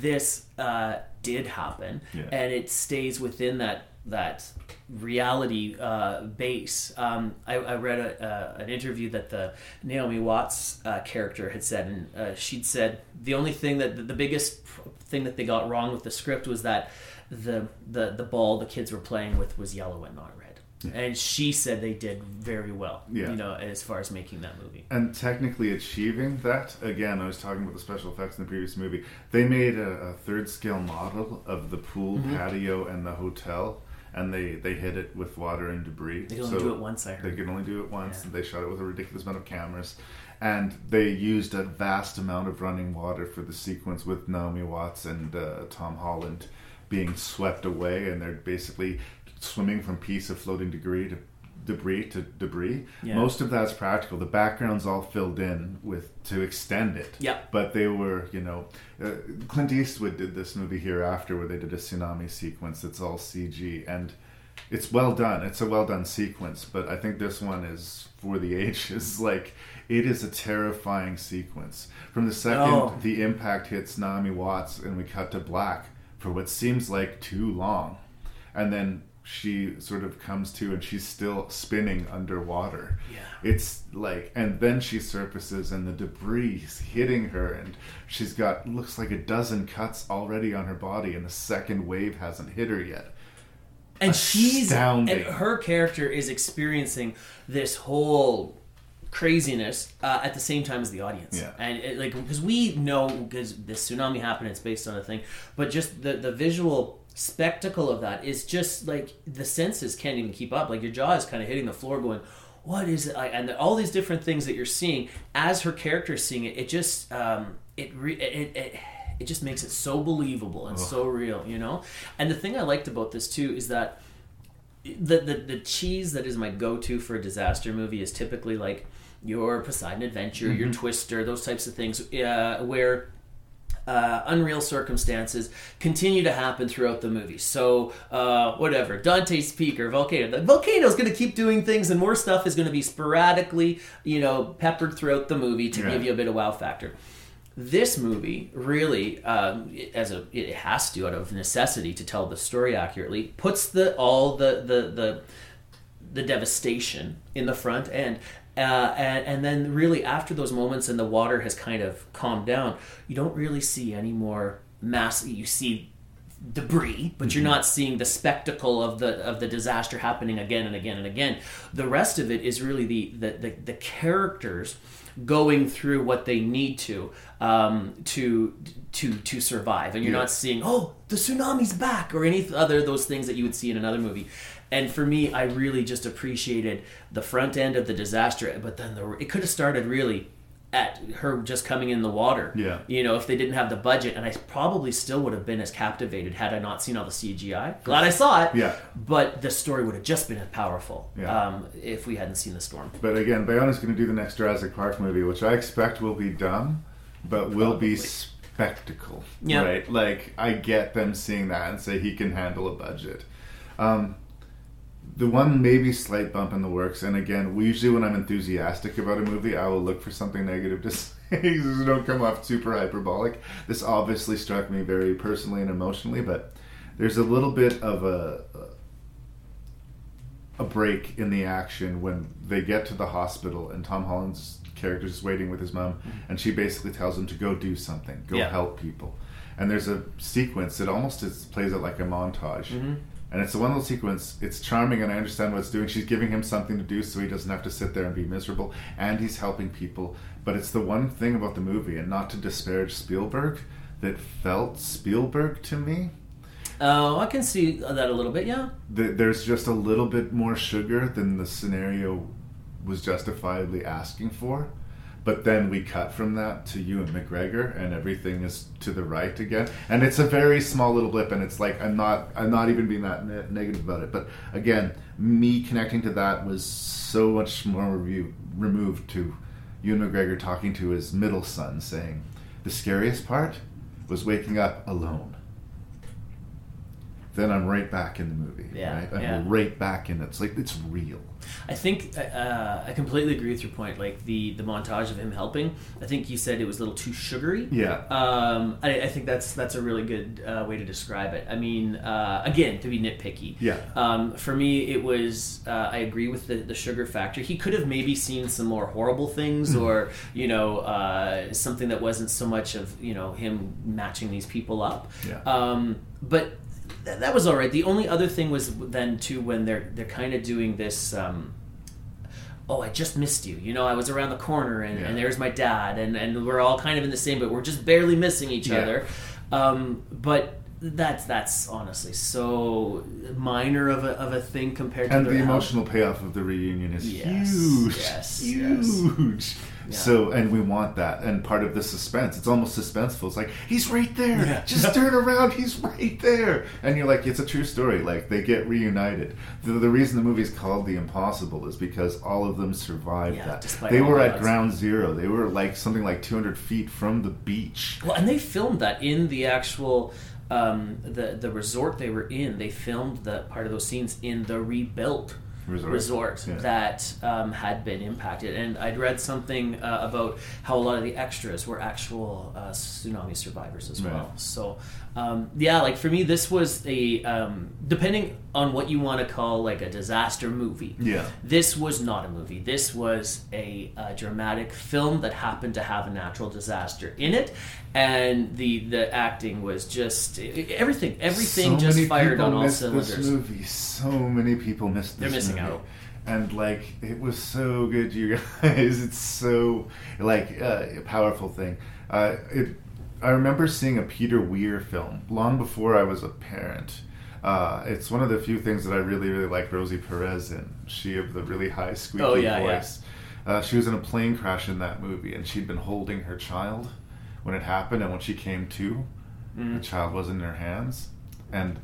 This uh, did happen, Yeah. and it stays within that that reality uh, base. Um, I, I read a, uh, an interview that the Naomi Watts uh, character had said, and uh, she'd said the only thing that the biggest thing that they got wrong with the script was that the the the ball the kids were playing with was yellow and not red. And she said they did very well, Yeah. you know, as far as making that movie. And technically achieving that, again, I was talking about the special effects in the previous movie. They made a, a third scale model of the pool, Mhm. patio, and the hotel, and they, they hit it with water and debris. They can only do it once, I heard. They can only do it once, and they shot it with a ridiculous amount of cameras. And they used a vast amount of running water for the sequence with Naomi Watts and uh, Tom Holland being swept away, and they're basically swimming from piece of floating debris to debris to debris. Yeah. Most of that's practical. The background's all filled in with to extend it. Yep. But they were, you know, uh, Clint Eastwood did this movie Hereafter where they did a tsunami sequence that's all CG and it's well done. It's a well done sequence, but I think this one is for the ages. Like it is a terrifying sequence. From the second Oh. the impact hits Naomi Watts and we cut to black for what seems like too long. And then she sort of comes to and she's still spinning underwater. Yeah. It's like and then she surfaces and the debris is hitting her and she's got looks like a dozen cuts already on her body and the second wave hasn't hit her yet. and she's Astounding. and her character is experiencing this whole craziness uh, at the same time as the audience Yeah. and it, like because we know because this tsunami happened it's based on a thing but just the the visual spectacle of that is just like the senses can't even keep up like your jaw is kind of hitting the floor going what is it like and all these different things that you're seeing as her character is seeing it it just um it re- it, it it just makes it so believable and Ugh. so real you know and the thing i liked about this too is that the, the the cheese that is my go-to for a disaster movie is typically like your Poseidon Adventure, your Mhm. Twister, those types of things, uh, where uh, unreal circumstances continue to happen throughout the movie. So uh, whatever, Dante's Peak or Volcano, the volcano's going to keep doing things, and more stuff is going to be sporadically, you know, peppered throughout the movie to give you a bit of wow factor. This movie really um, as a it has to out of necessity to tell the story accurately puts the all the the the, the devastation in the front end uh, and, and then really after those moments and the water has kind of calmed down you don't really see any more mass you see debris but you're Mhm. not seeing the spectacle of the of the disaster happening again and again and again the rest of it is really the the, the, the characters going through what they need to um, to to to survive, and you're Yeah. not seeing oh the tsunami's back or any other those things that you would see in another movie. And for me, I really just appreciated the front end of the disaster, but then the, it could have started really at her just coming in the water. Yeah. You know, if they didn't have the budget, and I probably still would have been as captivated had I not seen all the CGI. Glad I saw it. Yeah. But the story would have just been as powerful Yeah. um, if we hadn't seen the storm. But again, Bayona's going to do the next Jurassic Park movie, which I expect will be dumb, but will be spectacle. Yeah. Right? Like, I get them seeing that and say he can handle a budget. Um, the one maybe slight bump in the works, and again, usually when I'm enthusiastic about a movie, I will look for something negative to say. so don't come off super hyperbolic. This obviously struck me very personally and emotionally, but there's a little bit of a a break in the action when they get to the hospital and Tom Holland's character is waiting with his mom, and she basically tells him to go do something, go Yeah. help people. and there's a sequence that almost is, plays it like a montage. Mhm. And it's a one little sequence. It's charming, and I understand what it's doing. She's giving him something to do, so he doesn't have to sit there and be miserable. And he's helping people. But it's the one thing about the movie, and not to disparage Spielberg, that felt Spielberg to me. Oh, I can see that a little bit. Yeah. Th- There's just a little bit more sugar than the scenario was justifiably asking for. But then we cut from that to Ewan McGregor, and everything is to the right again. And it's a very small little blip, and it's like I'm not I'm not even being that ne- negative about it. But again, me connecting to that was so much more review, removed to Ewan McGregor talking to his middle son, saying, "The scariest part was waking up alone." Then I'm right back in the movie. Yeah, right? I'm yeah. right back in it. It's like it's real. I think uh, I completely agree with your point. Like the the montage of him helping, I think you said it was a little too sugary. Yeah. Um, I, I think that's that's a really good uh, way to describe it. I mean, uh, again, to be nitpicky. Yeah. Um, for me, it was. Uh, I agree with the, the sugar factor. He could have maybe seen some more horrible things, or you know, uh, something that wasn't so much of you know him matching these people up. Yeah. Um, but th- that was all right. The only other thing was then too when they're they're kind of doing this. Um, oh, I just missed you. You know, I was around the corner and, Yeah. and there's my dad, and, and we're all kind of in the same, but we're just barely missing each Yeah. other. Um, but that's that's honestly so minor of a, of a thing compared and to the their emotional payoff of the reunion is Yes, huge yes, huge Yeah. so and we want that and part of the suspense it's almost suspenseful it's like he's right there! Yeah. just turn around he's right there! And you're like it's a true story like they get reunited. The, the reason the movie's called the impossible is because all of them survived Yeah, that. they were at ground zero. They were like something like 200 feet from the beach. Well, and they filmed that in the actual um, the the resort they were in. They filmed the part of those scenes in the rebuilt Resort. Yeah. that um, had been impacted. And I'd read something uh, about how a lot of the extras were actual uh, tsunami survivors as well. So um, yeah, like for me, this was a um, depending on what you want to call like a disaster movie. Yeah. This was not a movie. This was a, uh dramatic film that happened to have a natural disaster in it, and the the acting was just everything. Everything So just fired on all missed cylinders. This movie, so many people missed. They're this missing movie. out. and like it was so good, you guys. It's so like uh, a powerful thing. Uh, it. I remember seeing a Peter Weir film long before I was a parent. Uh, it's one of the few things that I really, really like Rosie Perez in. She of the really high squeaky Oh, yeah, yeah. voice. Uh, she was in a plane crash in that movie, and she'd been holding her child when it happened, and when she came to, Mm. the child was in her hands, and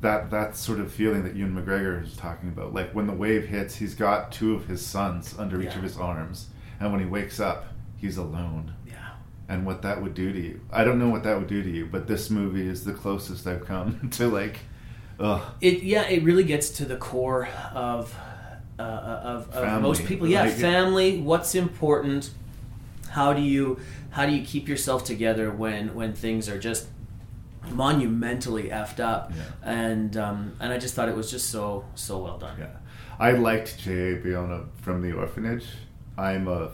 that that sort of feeling that Ewan McGregor is talking about, like when the wave hits, he's got two of his sons under each of his arms, and when he wakes up, he's alone. Yeah. And what that would do to you, I don't know what that would do to you, but this movie is the closest I've come to like, ugh. It yeah, it really gets to the core of uh, of, of Family. most people. Yeah, Like- family. What's important? How do you how do you keep yourself together when when things are just monumentally effed up? And um, and I just thought it was just so so well done. Yeah. I liked J.A. Bayona from The Orphanage. I'm a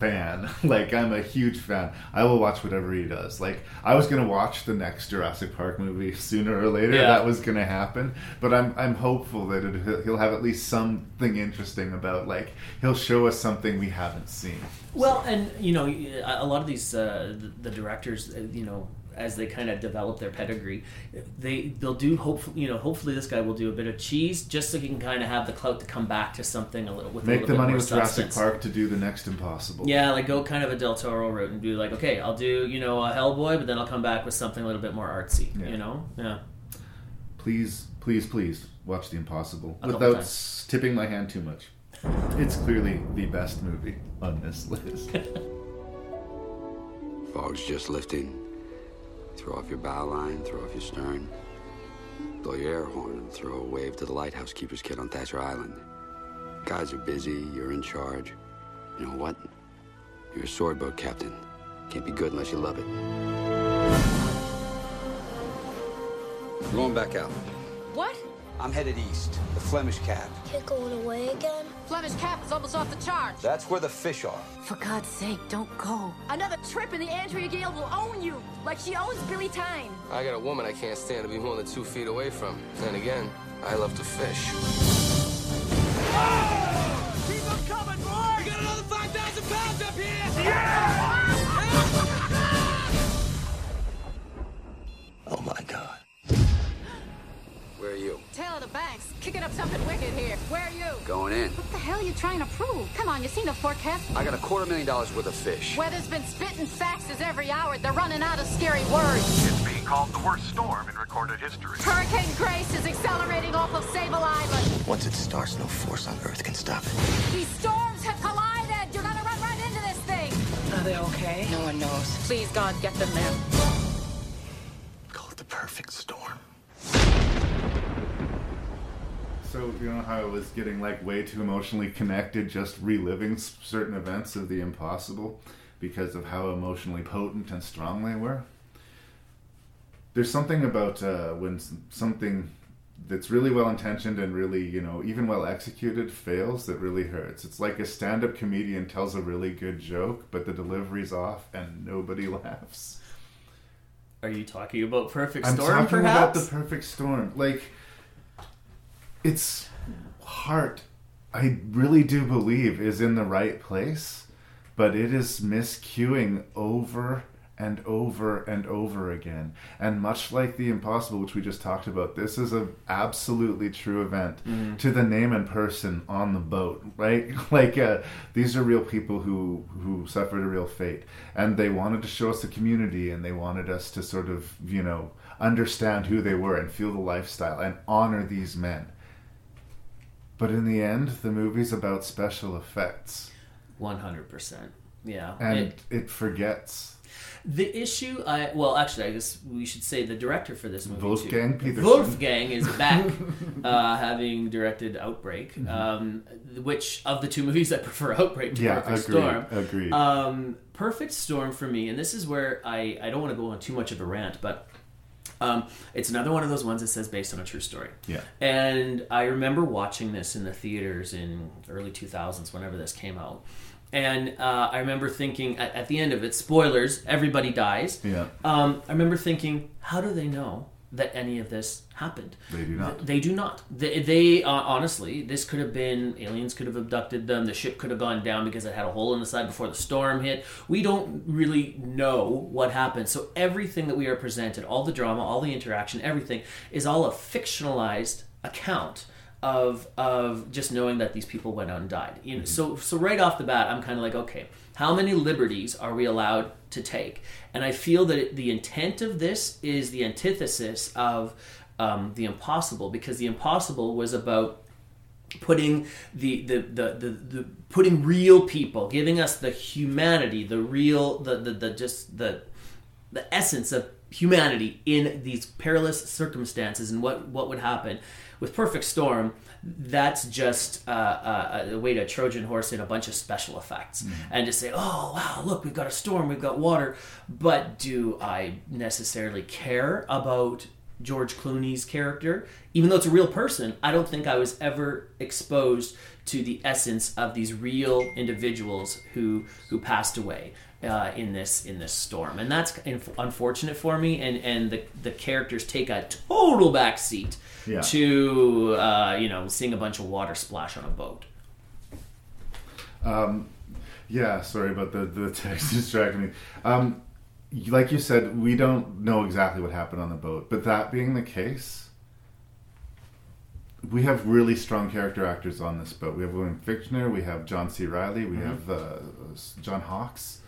fan. like, I'm a huge fan. I will watch whatever he does. Like, I was going to watch the next Jurassic Park movie sooner or later. Yeah. That was going to happen. But I'm, I'm hopeful that it, he'll- have at least something interesting about, like, he'll show us something we haven't seen. Well, and you know, a lot of these uh, the, the directors, uh, you know, as they kind of develop their pedigree, they they'll do hopefully, you know, hopefully this guy will do a bit of cheese just so he can kind of have the clout to come back to something a little with a Make little the bit money more with Jurassic. Park to do the next Impossible. Yeah, like go kind of a Del Toro route and do like, okay, I'll do you know a Hellboy, but then I'll come back with something a little bit more artsy. Yeah. You know, yeah. Please, please, please watch The Impossible A without tipping my hand too much. It's clearly the best movie on this list. Fog's just lifting. Throw off your bow line, throw off your stern. Blow your air horn and throw a wave to the lighthouse keeper's kid on Thacher Island. Guys are busy, you're in charge. You know what? You're a sword boat captain. Can't be good unless you love it. We're going back out. What? I'm headed east, the Flemish Cap. it going away again? Flemish cap is almost off the charts. That's where the fish are. For God's sake, don't go. Another trip and the Andrea Gail will own you, like she owns Billy Tyne. I got a woman I can't stand to be more than two feet away from. Then again, I love to fish. Oh, keep them coming, boy! We got another 5,000 pounds up here! Oh my god. Where are you? Tail of the banks, kicking up something wicked here. Where are you? Going in. What the hell are you trying to prove? Come on, you seen the forecast? I got a quarter million dollars worth of fish. Weather's been spitting faxes every hour. They're running out of scary words. It's being called the worst storm in recorded history. Hurricane Grace is accelerating off of Sable Island. Once it starts, no force on Earth can stop it. These storms have collided. You're gonna run right into this thing. Are they okay? No one knows. Please, God, get them there. You know how I was getting like way too emotionally connected, just reliving certain events of the impossible because of how emotionally potent and strong they were. There's something about uh, when something that's really well intentioned and really you know even well executed fails that really hurts. It's like a stand-up comedian tells a really good joke, but the delivery's off and nobody laughs. Are you talking about Perfect Storm? I'm talking perhaps. about the perfect storm. Like, its heart, I really do believe, is in the right place, but it is miscuing over and over and over again. And much like the impossible, which we just talked about, this is an absolutely true event Mhm. to the name and person on the boat, right? Like uh, these are real people who who suffered a real fate, and they wanted to show us the community, and they wanted us to sort of you know understand who they were and feel the lifestyle and honor these men. But in the end, the movie's about special effects, One hundred percent. Yeah. and It- it forgets. The issue, I well, actually, I guess we should say the director for this movie, too. Wolfgang Petersen. Wolfgang is back, uh, having directed Outbreak. Mm-hmm. Um, which of the two movies I prefer, Outbreak to Yeah, Perfect agreed, Storm? agreed. Um, Perfect Storm for me, and this is where I I don't want to go on too much of a rant, but. Um, it's another one of those ones that says based on a true story. Yeah. And I remember watching this in the theaters in early 2000s, whenever this came out. And uh, I remember thinking at, at the end of it, spoilers, everybody dies. Yeah. Um, I remember thinking, how do they know that any of this happened? They do not. Th- They do not. They, they uh, honestly, this could have been aliens could have abducted them. The ship could have gone down because it had a hole in the side before the storm hit. We don't really know what happened. So everything that we are presented, all the drama, all the interaction, everything is all a fictionalized account of of just knowing that these people went out and died. You know, so so right off the bat, I'm kind of like, okay, how many liberties are we allowed to take? And I feel that the intent of this is the antithesis of um, the impossible, because the impossible was about putting the the, the the the putting real people, giving us the humanity, the real the the, the just the the essence of humanity in these perilous circumstances and what what would happen with perfect storm that's just uh, uh, a way to trojan horse in a bunch of special effects. And to say oh wow look we've got a storm we've got water. But do i necessarily care about george clooney's character? Even though it's a real person i don't think i was ever exposed to the essence of these real individuals who who passed away uh, in this in this storm, and that's unfortunate for me. And and the the characters take a total backseat Yeah. to uh, you know seeing a bunch of water splash on a boat. Um, yeah, sorry about the the text distracting me. Um, like you said, we don't know exactly what happened on the boat, but that being the case, we have really strong character actors on this boat. We have William Fichtner, we have John C. Reilly, we Mhm. have uh, John Hawkes,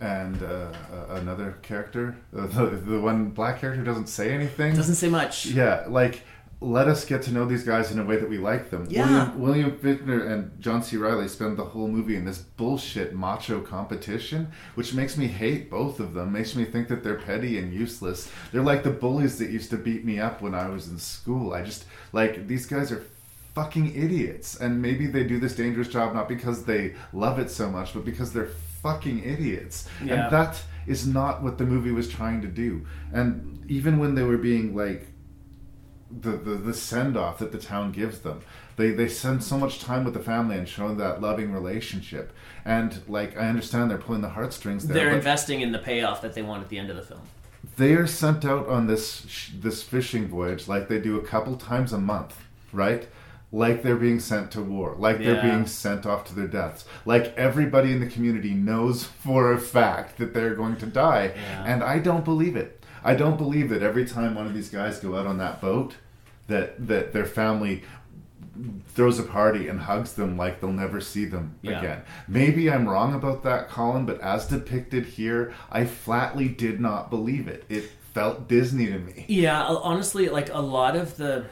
and uh, another character, the, the one black character doesn't say anything, Doesn't say much. Yeah, like let us get to know these guys in a way that we like them. Yeah. William, William Fichtner and John C. Reilly spend the whole movie in this bullshit macho competition, which makes me hate both of them. Makes me think that they're petty and useless. They're like the bullies that used to beat me up when I was in school. I just like these guys are fucking idiots, and maybe they do this dangerous job not because they love it so much, but because they're fucking idiots. Yeah. And that is not what the movie was trying to do. And even when they were being like the the, the send off that the town gives them. They they spend so much time with the family and showing that loving relationship. And like I understand they're pulling the heartstrings there. They're investing in the payoff that they want at the end of the film. they are sent out on this sh- this fishing voyage like they do a couple times a month, right? Like they're being sent to war, like they're being sent off to their deaths, like everybody in the community knows for a fact that they're going to die, Yeah. and I don't believe it. I don't believe that every time one of these guys go out on that boat, that that their family throws a party and hugs them like they'll never see them Yeah. again. Maybe I'm wrong about that, Collin, but as depicted here, I flatly did not believe it. It felt Disney to me. Yeah, honestly, like a lot of the,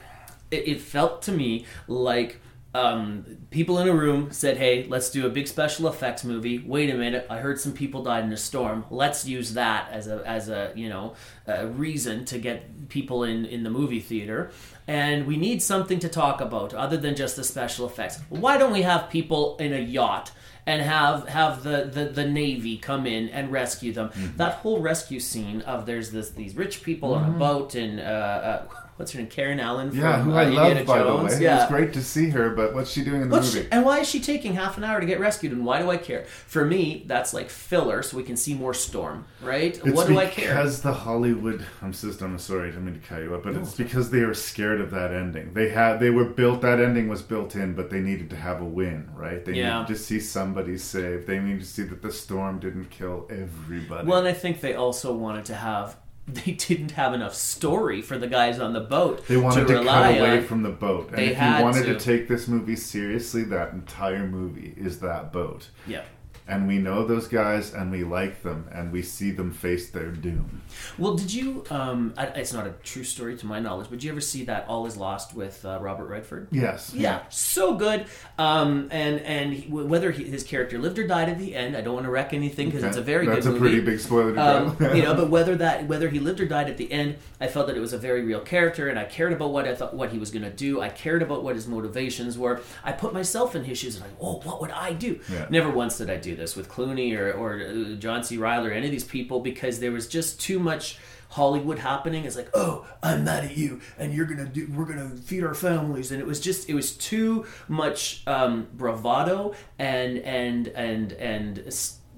it, it felt to me like um, people in a room said, "Hey, let's do a big special effects movie." Wait a minute, I heard some people died in a storm. Let's use that as a as a you know a reason to get people in in the movie theater. And we need something to talk about other than just the special effects. Why don't we have people in a yacht? and have have the, the, the navy come in and rescue them. Mm-hmm. That whole rescue scene of there's this these rich people on a Mhm. boat and uh, uh, what's her name, Karen Allen from Yeah, who uh, I love, by the way. Yeah. It's great to see her, but what's she doing in the What's movie? she, and why is she taking half an hour to get rescued? And why do I care? For me, that's like filler, so we can see more storm, right? It's what do I care? Because the Hollywood, I'm so I'm sorry, I didn't mean to cut you up, but it's because they were scared of that ending. They had, they were built. That ending was built in, but they needed to have a win, right? They Yeah. needed to see somebody saved. They needed to see that the storm didn't kill everybody. Well, and I think they also wanted to have. They didn't have enough story for the guys on the boat. They wanted to, rely cut away on. from the boat. And They if you wanted to. to. take this movie seriously, that entire movie is that boat. Yeah. And we know those guys and we like them and we see them face their doom. Well, did you? Um, I, it's not a true story to my knowledge, but did you ever see that All Is Lost with uh, Robert Redford? Yes. Yeah, so good. Um, and and he, whether he, his character lived or died at the end, I don't want to wreck anything because Okay. it's a very good. That's good a movie. pretty big spoiler to Um, you know, but whether that whether he lived or died at the end, I felt that it was a very real character, and I cared about what I thought what he was going to do. I cared about what his motivations were. I put myself in his shoes and I'm like, oh, what would I do? Yeah. Never once did I do this with Clooney or or uh, John C. Reilly or any of these people because there was just too much. Hollywood happening It's like, oh, I'm mad at you, and you're gonna do, we're gonna feed our families, and it was just, it was too much um, bravado and and and and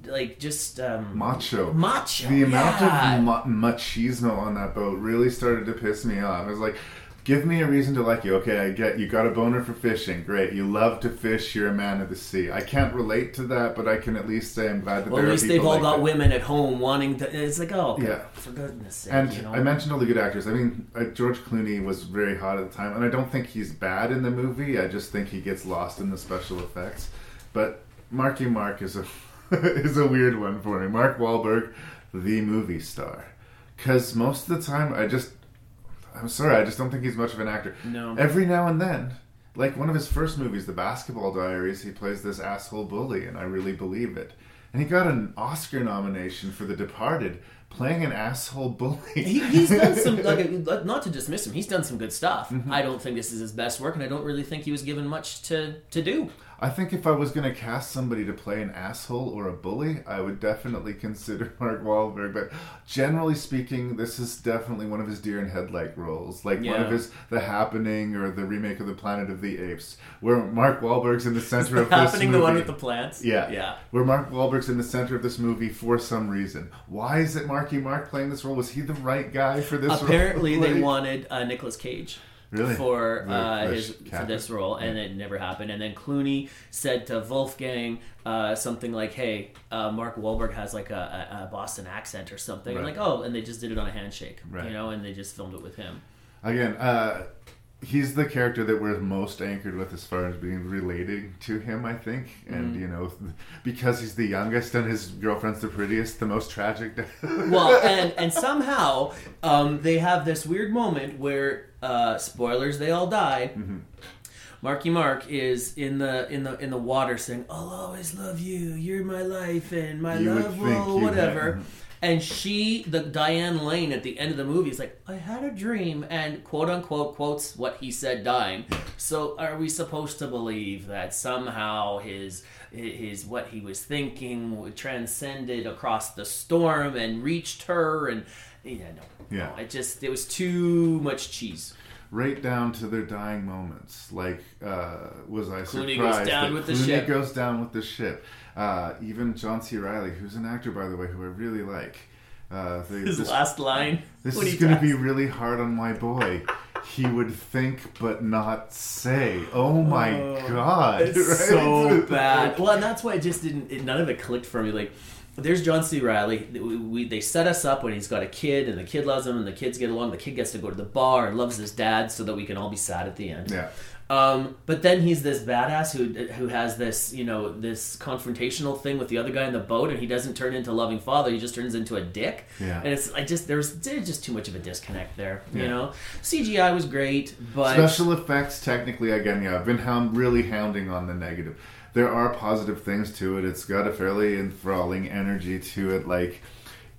like just um, macho. macho. The amount yeah. of ma- machismo on that boat really started to piss me off. I was like, give me a reason to like you. Okay, I get you got a boner for fishing. Great. You love to fish. You're a man of the sea. I can't relate to that, but I can at least say I'm glad that Well, there at least they've all like got that. women at home wanting to. It's like, oh, Yeah. for goodness sake, And you know. I mentioned all the good actors. I mean, uh, George Clooney was very hot at the time, and I don't think he's bad in the movie. I just think he gets lost in the special effects. But Marky Mark is a is a weird one for me. Mark Wahlberg, the movie star, because most of the time I just I'm sorry, I just don't think he's much of an actor. No. Every now and then, like one of his first movies, The Basketball Diaries, he plays this asshole bully, and I really believe it. And he got an Oscar nomination for The Departed, playing an asshole bully. he, he's done some like not to dismiss him. He's done some good stuff. Mm-hmm. I don't think this is his best work, and I don't really think he was given much to to do. I think if I was going to cast somebody to play an asshole or a bully, I would definitely consider Mark Wahlberg. But generally speaking, this is definitely one of his deer in headlight roles, like one of his The Happening or the remake of The Planet of the Apes, where Mark Wahlberg's in the center The of this Happening the movie. one with the plants? Yeah, Yeah. Where Mark Wahlberg's in the center of this movie for some reason. Why is it Marky Mark playing this role? Was he the right guy for this? Role? Apparently, role? they wanted uh, Nicolas Cage. Really? For uh, his for this role, and it never happened. And then Clooney said to Wolfgang uh, something like, "Hey, uh, Mark Wahlberg has like a, a, Boston accent or something." And like, oh, and they just did it on a handshake, Right. you know, and they just filmed it with him. Again, uh, he's the character that we're most anchored with as far as being related to him, I think. And, Mhm. you know, because he's the youngest and his girlfriend's the prettiest, the most tragic. well, and and somehow um, they have this weird moment where uh, spoilers, they all die. Mm-hmm. Marky Mark is in the in the in the water saying, "I'll always love you. You're my life and my You love will whatever." had- And she, the Diane Lane at the end of the movie, is like, "I had a dream," and quote unquote quotes what he said, dying. So, are we supposed to believe that somehow his his what he was thinking transcended across the storm and reached her? And yeah, no, Yeah. no, it just it was too much cheese. right down to their dying moments. Like, uh, was I Clooney surprised goes down that with the Clooney ship. goes down with the ship? Uh, even John C. Reilly, who's an actor by the way, who I really like. Uh, they- His last line This is going to be really hard on my boy. He would think but not say. Oh my god! It's right? so bad. Well, and that's why it just didn't. It, none of it clicked for me. Like, there's John C. Reilly. We, we, they set us up when he's got a kid, and the kid loves him, and the kids get along. The kid gets to go to the bar and loves his dad, so that we can all be sad at the end. Yeah. Um, but then he's this badass who who has this you know this confrontational thing with the other guy in the boat, and he doesn't turn into a loving father. He just turns into a dick. Yeah. And it's I just there's there's just too much of a disconnect there. You know, CGI was great, but Special effects, technically, again, yeah, I've been hound, really hounding on the negative. There are positive things to it. It's got a fairly enthralling energy to it. Like,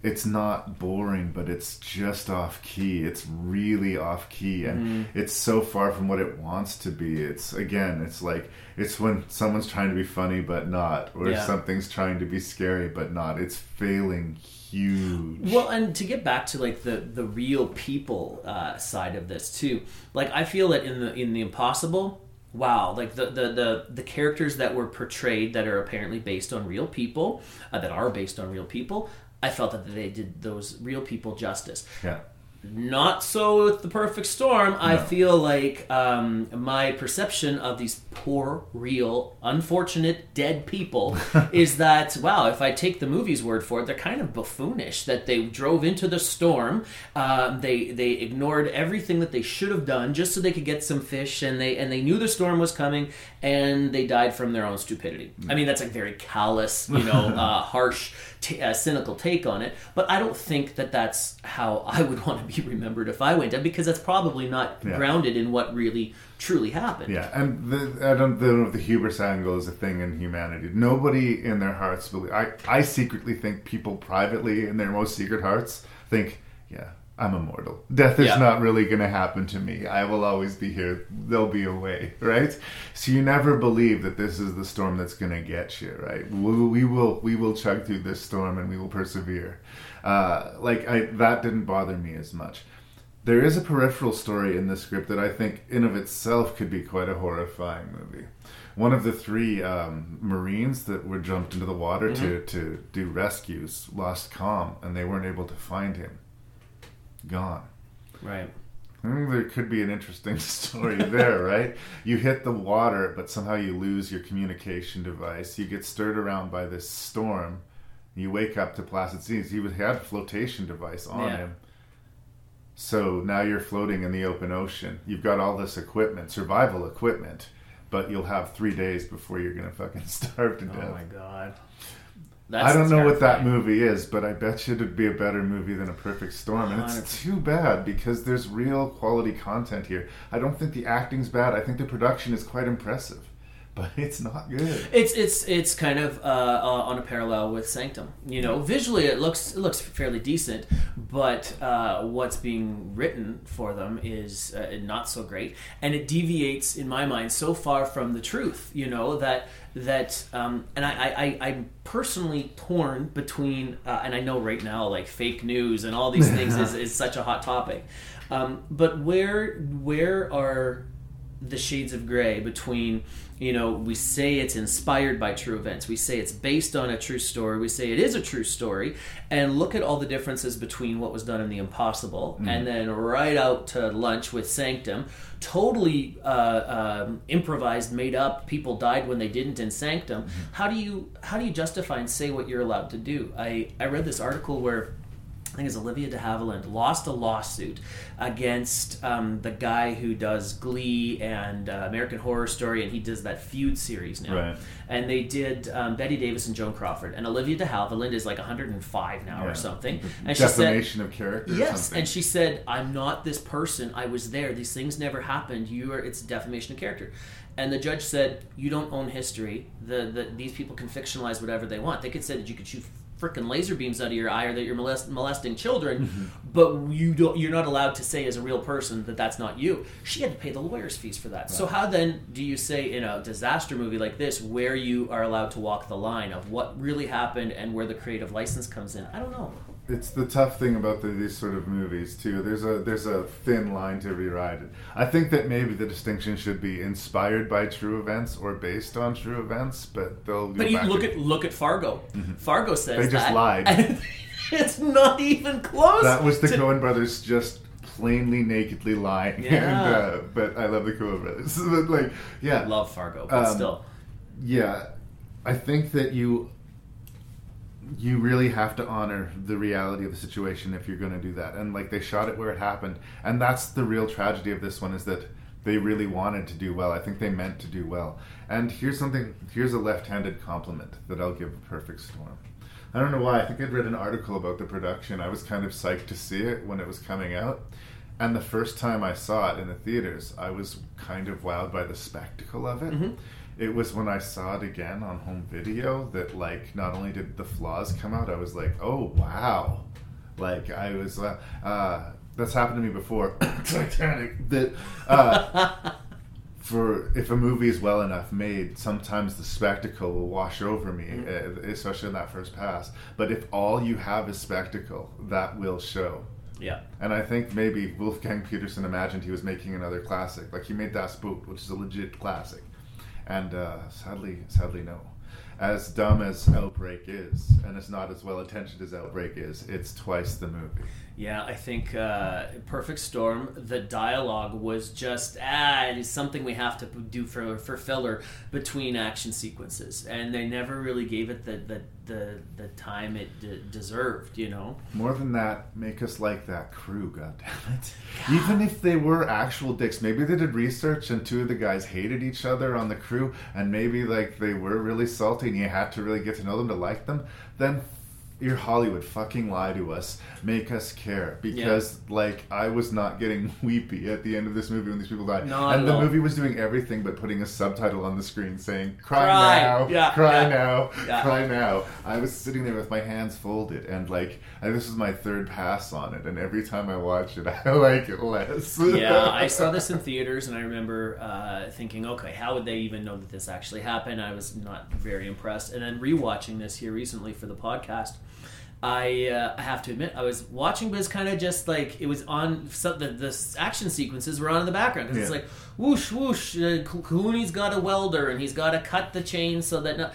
it's not boring, but it's just off key. It's really off key, and Mhm. it's so far from what it wants to be. It's again, it's like it's when someone's trying to be funny but not, or Yeah. something's trying to be scary but not. It's failing huge. Well, and to get back to like the the real people uh, side of this too, like I feel that in the in the Impossible, wow, like the the the, the characters that were portrayed that are apparently based on real people, uh, that are based on real people, I felt that they did those real people justice. Yeah. Not so with the perfect storm. I feel like um, my perception of these poor, real, unfortunate, dead people is that wow. If I take the movie's word for it, they're kind of buffoonish. That they drove into the storm, um, they they ignored everything that they should have done just so they could get some fish, and they and they knew the storm was coming, and they died from their own stupidity. I mean, that's a very callous, you know, uh, harsh, t- uh, cynical take on it. But I don't think that that's how I would want to be remembered if I went down, because that's probably not Yeah. grounded in what really truly happened. Yeah, and the, I don't know if the hubris angle is a thing in humanity. Nobody in their hearts believe. I, I secretly think people privately in their most secret hearts think, yeah, I'm immortal. Death is Yeah. not really going to happen to me. I will always be here. There'll be a way, right? So you never believe that this is the storm that's going to get you, right? We, we will we will chug through this storm and we will persevere. Uh, like I, that didn't bother me as much. There is a peripheral story in the script that I think, in of itself, could be quite a horrifying movie. One of the three um, Marines that were jumped into the water to, Mhm. to do rescues lost calm, and they weren't able to find him. Gone. Right. There could be an interesting story there, right? You hit the water, but somehow you lose your communication device. You get stirred around by this storm. You wake up to placid seas. He had a flotation device on Yeah. him. So now you're floating in the open ocean. You've got all this equipment, survival equipment, but you'll have three days before you're going to fucking starve to oh death. Oh my god. I don't know what that movie is, but I bet you it'd be a better movie than A Perfect Storm. And it's too bad because there's real quality content here. I don't think the acting's bad. I think the production is quite impressive, but it's not good. It's it's it's kind of uh, uh, on a parallel with Sanctum. You know, visually it looks it looks fairly decent, but uh, what's being written for them is uh, not so great, and it deviates in my mind so far from the truth. You know that that um, and I, I, I I'm personally torn between uh, and I know right now like fake news and all these things is, is such a hot topic, um, but where where are the shades of gray between you know we say it's inspired by true events. We say it's based on a true story. We say it is a true story. And look at all the differences between what was done in the impossible Mhm. and then right out to lunch with sanctum. Totally uh, um, improvised made up. People died when they didn't in sanctum. How do you how do you justify and say what you're allowed to do? I i read this article where I think it's Olivia de Havilland lost a lawsuit against um, the guy who does Glee and uh, American Horror Story, and he does that feud series now. Right. And they did um, Bette Davis and Joan Crawford, and Olivia de Havilland is like 105 now Yeah. or something. And she said, Defamation of character or Yes, something. and she said, "I'm not this person. I was there. These things never happened. You are. It's defamation of character." And the judge said, "You don't own history. The, the these people can fictionalize whatever they want. They could say that you could shoot freaking laser beams out of your eye or that you're molest, molesting children, Mm-hmm. but you don't. You're not allowed to say as a real person that that's not you. She had to pay the lawyers' fees for that. So how then do you say in a disaster movie like this where you are allowed to walk the line of what really happened and where the creative license comes in? I don't know. It's the tough thing about the, these sort of movies too. There's a there's a thin line to rewrite it. I think that maybe the distinction should be inspired by true events or based on true events, but they'll. But you look to- at look at Fargo. Mhm. Fargo says They just that, lied. it's not even close. That was the to- Coen brothers just plainly nakedly lying. Yeah. and, uh, but I love the Coen brothers. Like, yeah, I Love Fargo, but Um, still. Yeah, I think that you you really have to honor the reality of the situation if you're going to do that. And like they shot it where it happened, and that's the real tragedy of this one is that they really wanted to do well. I think they meant to do well. And here's something. Here's a left-handed compliment that I'll give a Perfect Storm. I don't know why. I think I'd read an article about the production. I was kind of psyched to see it when it was coming out. And the first time I saw it in the theaters, I was kind of wowed by the spectacle of it. Mhm. It was when I saw it again on home video that, like, not only did the flaws come out, I was like, oh, wow. Like, I was, uh, uh, that's happened to me before. Titanic. That, uh, for if a movie is well enough made, sometimes the spectacle will wash over me, uh, especially in that first pass. But if all you have is spectacle, that will show. Yeah. And I think maybe Wolfgang Petersen imagined he was making another classic. Like he made Das Boot, which is a legit classic. And uh, sadly, sadly, no. As dumb as Outbreak is, and it's not as well attentioned as Outbreak is, it's twice the movie. Yeah, I think uh, Perfect Storm. The dialogue was just ah, it is something we have to do for for filler between action sequences, and they never really gave it the the the, the time it de- deserved. You know. More than that, make us like that crew, goddammit. Even if they were actual dicks, maybe they did research and two of the guys hated each other on the crew, and maybe like they were really salty and you had to really get to know them to like them, then you're Hollywood, fucking lie to us. Make us care. Because, like, I was not getting weepy at the end of this movie when these people died. Not and the all. movie was doing everything but putting a subtitle on the screen saying, Cry, Cry. now, Yeah, cry yeah. now, Yeah. cry now. I was sitting there with my hands folded, and, like, and this was my third pass on it, and every time I watch it, I like it less. yeah, I saw this in theaters, and I remember uh, thinking, okay, how would they even know that this actually happened? I was not very impressed. And then rewatching this here recently for the podcast, I, uh, I have to admit, I was watching, but it's kind of just like it was on. So the, the action sequences were on in the background because it's like whoosh whoosh. Uh, Clooney's got a welder, and he's got to cut the chain so that no.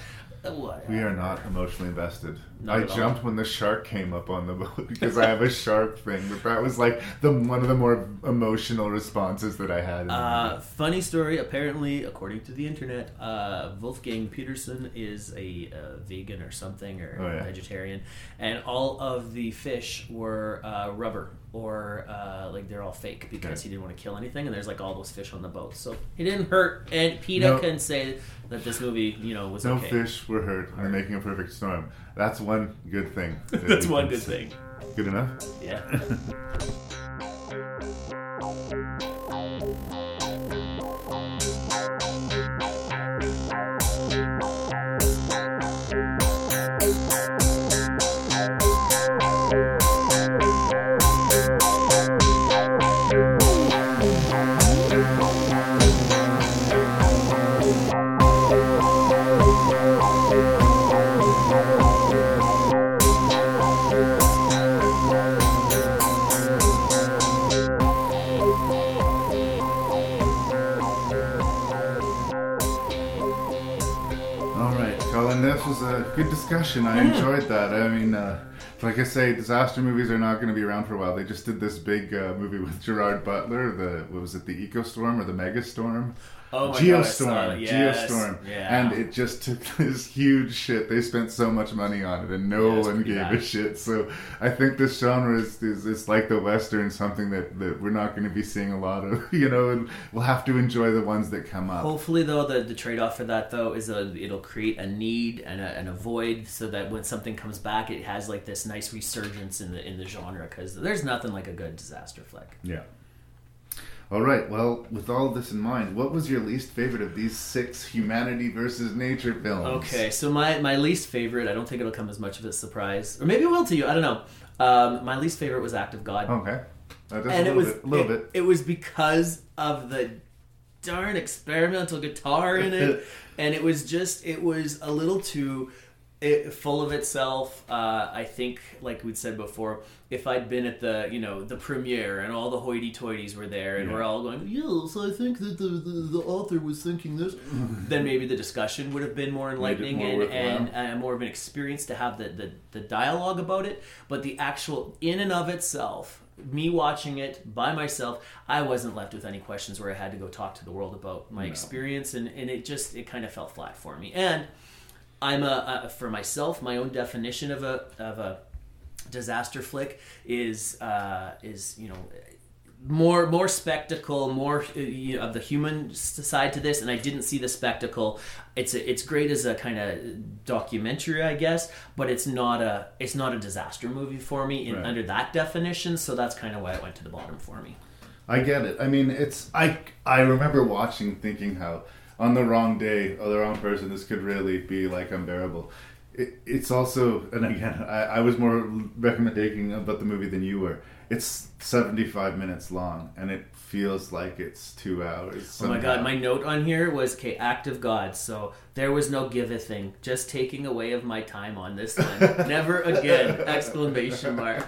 What? We are not emotionally invested. I at all. jumped when the shark came up on the boat because I have a shark thing, but that was like the one of the more emotional responses that I had. Uh, funny story. Apparently, according to the internet, uh, Wolfgang Petersen is a uh, vegan or something or Oh, yeah. vegetarian, and all of the fish were uh, rubber or uh, like they're all fake because he didn't want to kill anything. And there's like all those fish on the boat, so he didn't hurt. And PETA No. can say that this movie, you know, was no okay. fish were hurt in making a perfect storm. That's one good thing. that That's one good thing. Good enough. Yeah. good discussion. I enjoyed that. I mean, uh, like I say, disaster movies are not going to be around for a while. They just did this big uh, movie with Gerard Butler. The what was it, the Eco Storm or the Megastorm? Oh my God, Geostorm, it. Yes. Geostorm, Yeah. and it just took this huge shit. They spent so much money on it, and no Yeah, one gave bad. a shit. So I think this genre is, is it's like the western, something that, that we're not going to be seeing a lot of, you know, and we'll have to enjoy the ones that come up. Hopefully, though, the, the trade off for that though is a, it'll create a need and a, and a void, so that when something comes back, it has like this nice resurgence in the in the genre. Because there's nothing like a good disaster flick. Yeah. All right. Well, with all of this in mind, what was your least favorite of these six humanity versus nature films? Okay, so my, my least favorite, I don't think it'll come as much of a surprise, or maybe it will to you. I don't know. Um, my least favorite was Act of God. Okay. Uh, just and a it was bit. A little it, bit. it was because of the darn experimental guitar in it, and it was just it was a little too. It, full of itself. Uh, I think, like we'd said before, if I'd been at the you know the premiere and all the hoity-toities were there and Yeah. we're all going, yes, I think that the, the, the author was thinking this, then maybe the discussion would have been more enlightening more and, worthwhile. and uh, more of an experience to have the, the the dialogue about it. But the actual in and of itself. Me watching it by myself, I wasn't left with any questions where I had to go talk to the world about my No. experience, and, and it just it kind of fell flat for me. And I'm a, a for myself, my own definition of a of a disaster flick is uh, is you know more more spectacle, more uh, you know, of the human side to this, and I didn't see the spectacle. It's a, it's great as a kind of documentary, I guess, but it's not a it's not a disaster movie for me in, Right. under that definition. So that's kind of why it went to the bottom for me. I get it. I mean, it's I I remember watching, thinking how on the wrong day or the wrong person, this could really be like unbearable. It, it's also, and again, I, I was more recommending about the movie than you were. It's seventy five minutes long, and it feels like it's two hours. Oh my god, my note on here was okay, act of God. So there was no give a thing, just taking away of my time on this one. Never again! Exclamation mark.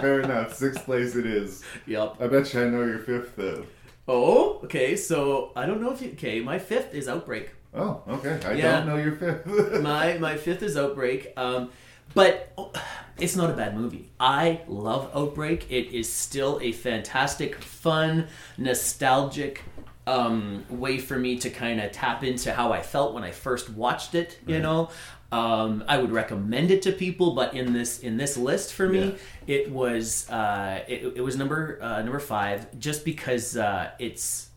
Fair enough. Sixth place it is. Yep. I bet you I know your fifth though. Oh, okay. So I don't know if you. Okay, my fifth is Outbreak. Oh, okay. I Yeah. don't know your fifth. my my fifth is Outbreak. Um, but oh, it's not a bad movie. I love Outbreak. It is still a fantastic, fun, nostalgic um, way for me to kind of tap into how I felt when I first watched it. You know, um, I would recommend it to people, but in this in this list for me, it was uh, it, it was number uh, number five, just because uh, it's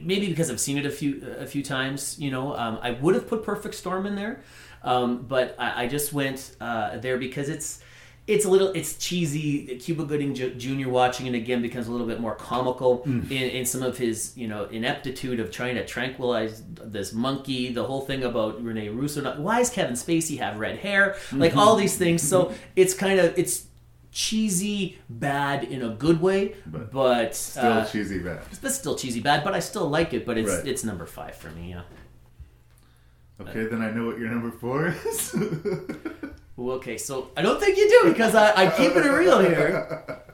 maybe because I've seen it a few a few times. You know, um, I would have put Perfect Storm in there, um, but I, I just went uh, there because it's it's a little it's cheesy. Cuba Gooding Jr. watching it again becomes a little bit more comical Mm. in, in some of his you know ineptitude of trying to tranquilize this monkey. The whole thing about Rene Russo. Not, why does Kevin Spacey have red hair? Like Mhm. all these things. So it's kind of it's cheesy bad in a good way, but, Still uh, cheesy bad. It's still cheesy bad, but I still like it. But it's Right. it's number five for me. Yeah. Okay, then I know what your number four is. Well, okay, so I don't think you do because I, I keep it real here.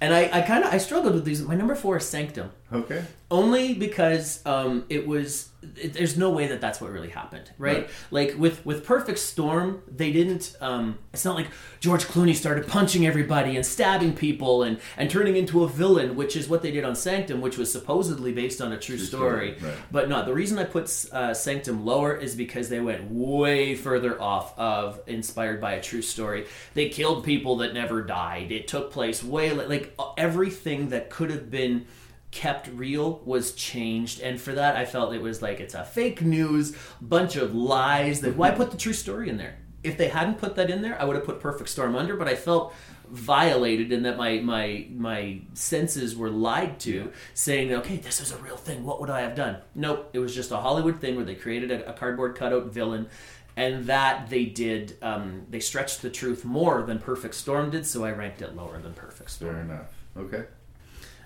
And I, I kind of I struggled with these. My number four is Sanctum. Okay. Only because um, it was. It, there's no way that that's what really happened, right? Right. Like with with Perfect Storm, they didn't. Um, it's not like George Clooney started punching everybody and stabbing people and and turning into a villain, which is what they did on Sanctum, which was supposedly based on a true, True story. story, right. But no, the reason I put uh, Sanctum lower is because they went way further off of inspired by a true story. They killed people that never died. It took place way like everything that could have been kept real was changed. And for that I felt it was like it's a fake news bunch of lies that why put the true story in there? If they hadn't put that in there I would have put Perfect Storm under but I felt violated in that my my my senses were lied to saying okay this is a real thing. What would I have done? Nope. It was just a Hollywood thing where they created a, a cardboard cutout villain and that they did um, they stretched the truth more than Perfect Storm did so I ranked it lower than Perfect Storm. Fair enough. Okay.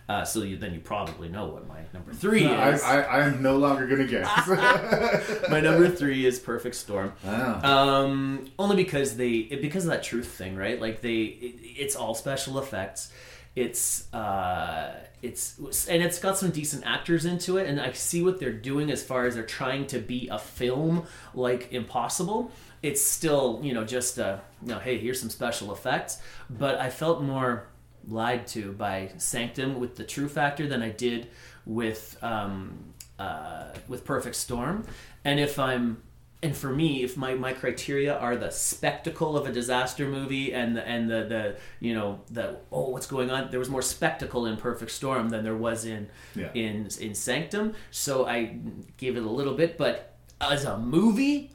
Uh, so you, then you probably know what my number three No, is. I, I'm no longer gonna guess. my number three is Perfect Storm. Wow. Um, only because they it- because of that truth thing, right? Like they, it, it's all special effects. It's uh, it's and it's got some decent actors into it, and I see what they're doing as far as they're trying to be a film like Impossible. It's still you know just uh, you know hey here's some special effects, but I felt more lied to by Sanctum with the True Factor than I did with um, uh, with Perfect Storm. And if I'm and for me, if my, my criteria are the spectacle of a disaster movie and the, and the, the you know the oh what's going on, there was more spectacle in Perfect Storm than there was in Yeah. in in Sanctum. So I gave it a little bit, but as a movie,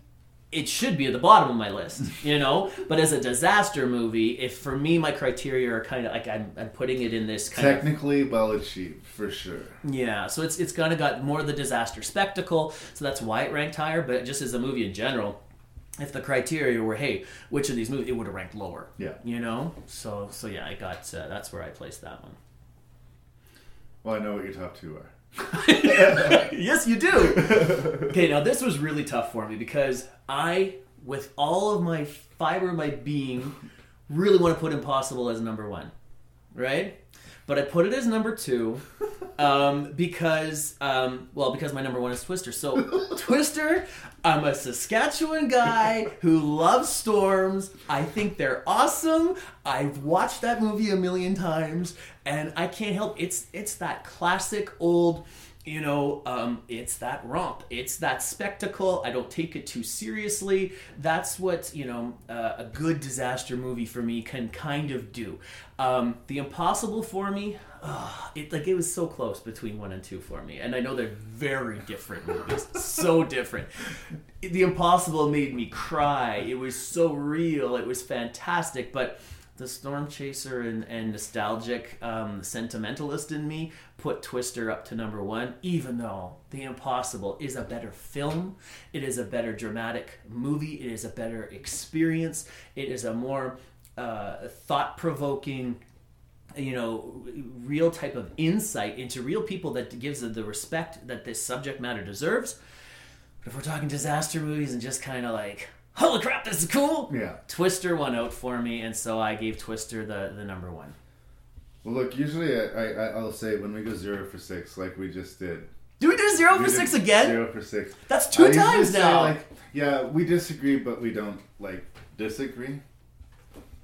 it should be at the bottom of my list, you know. but as a disaster movie, if for me my criteria are kind of like I'm, I'm putting it in this kind of Technically well achieved, for sure. yeah, so it's it's kind of got more of the disaster spectacle, so that's why it ranked higher. But just as a movie in general, if the criteria were, hey, which of these movies, it would have ranked lower. Yeah. you know. So so yeah, I got uh, that's where I placed that one. Well, I know what your top two are. yes, you do. Okay, now this was really tough for me because I, with all of my fiber of my being, really want to put Impossible as number one, right? But I put it as number two um, because, um, well, because my number one is Twister. So Twister, I'm a Saskatchewan guy who loves storms. I think they're awesome. I've watched that movie a million times, and I can't help. It's it's that classic old you know, um, it's that romp, it's that spectacle. I don't take it too seriously. That's what you know uh, a good disaster movie for me can kind of do. Um, the Impossible for me, uh, it like it was so close between one and two for me, and I know they're very different movies, so different. The Impossible made me cry. It was so real. It was fantastic, but the storm chaser and, and nostalgic um, sentimentalist in me put Twister up to number one, even though The Impossible is a better film. It is a better dramatic movie. It is a better experience. It is a more uh, thought provoking, you know, real type of insight into real people that gives it the respect that this subject matter deserves. But if we're talking disaster movies and just kind of like, holy crap, this is cool. Yeah. Twister won out for me, and so I gave Twister the, the number one. Well, look, usually I, I, I'll say when we go zero for six, like we just did. Do we do zero We for six again? Zero for six. That's two I times say, now. like, yeah, we disagree, but we don't like disagree.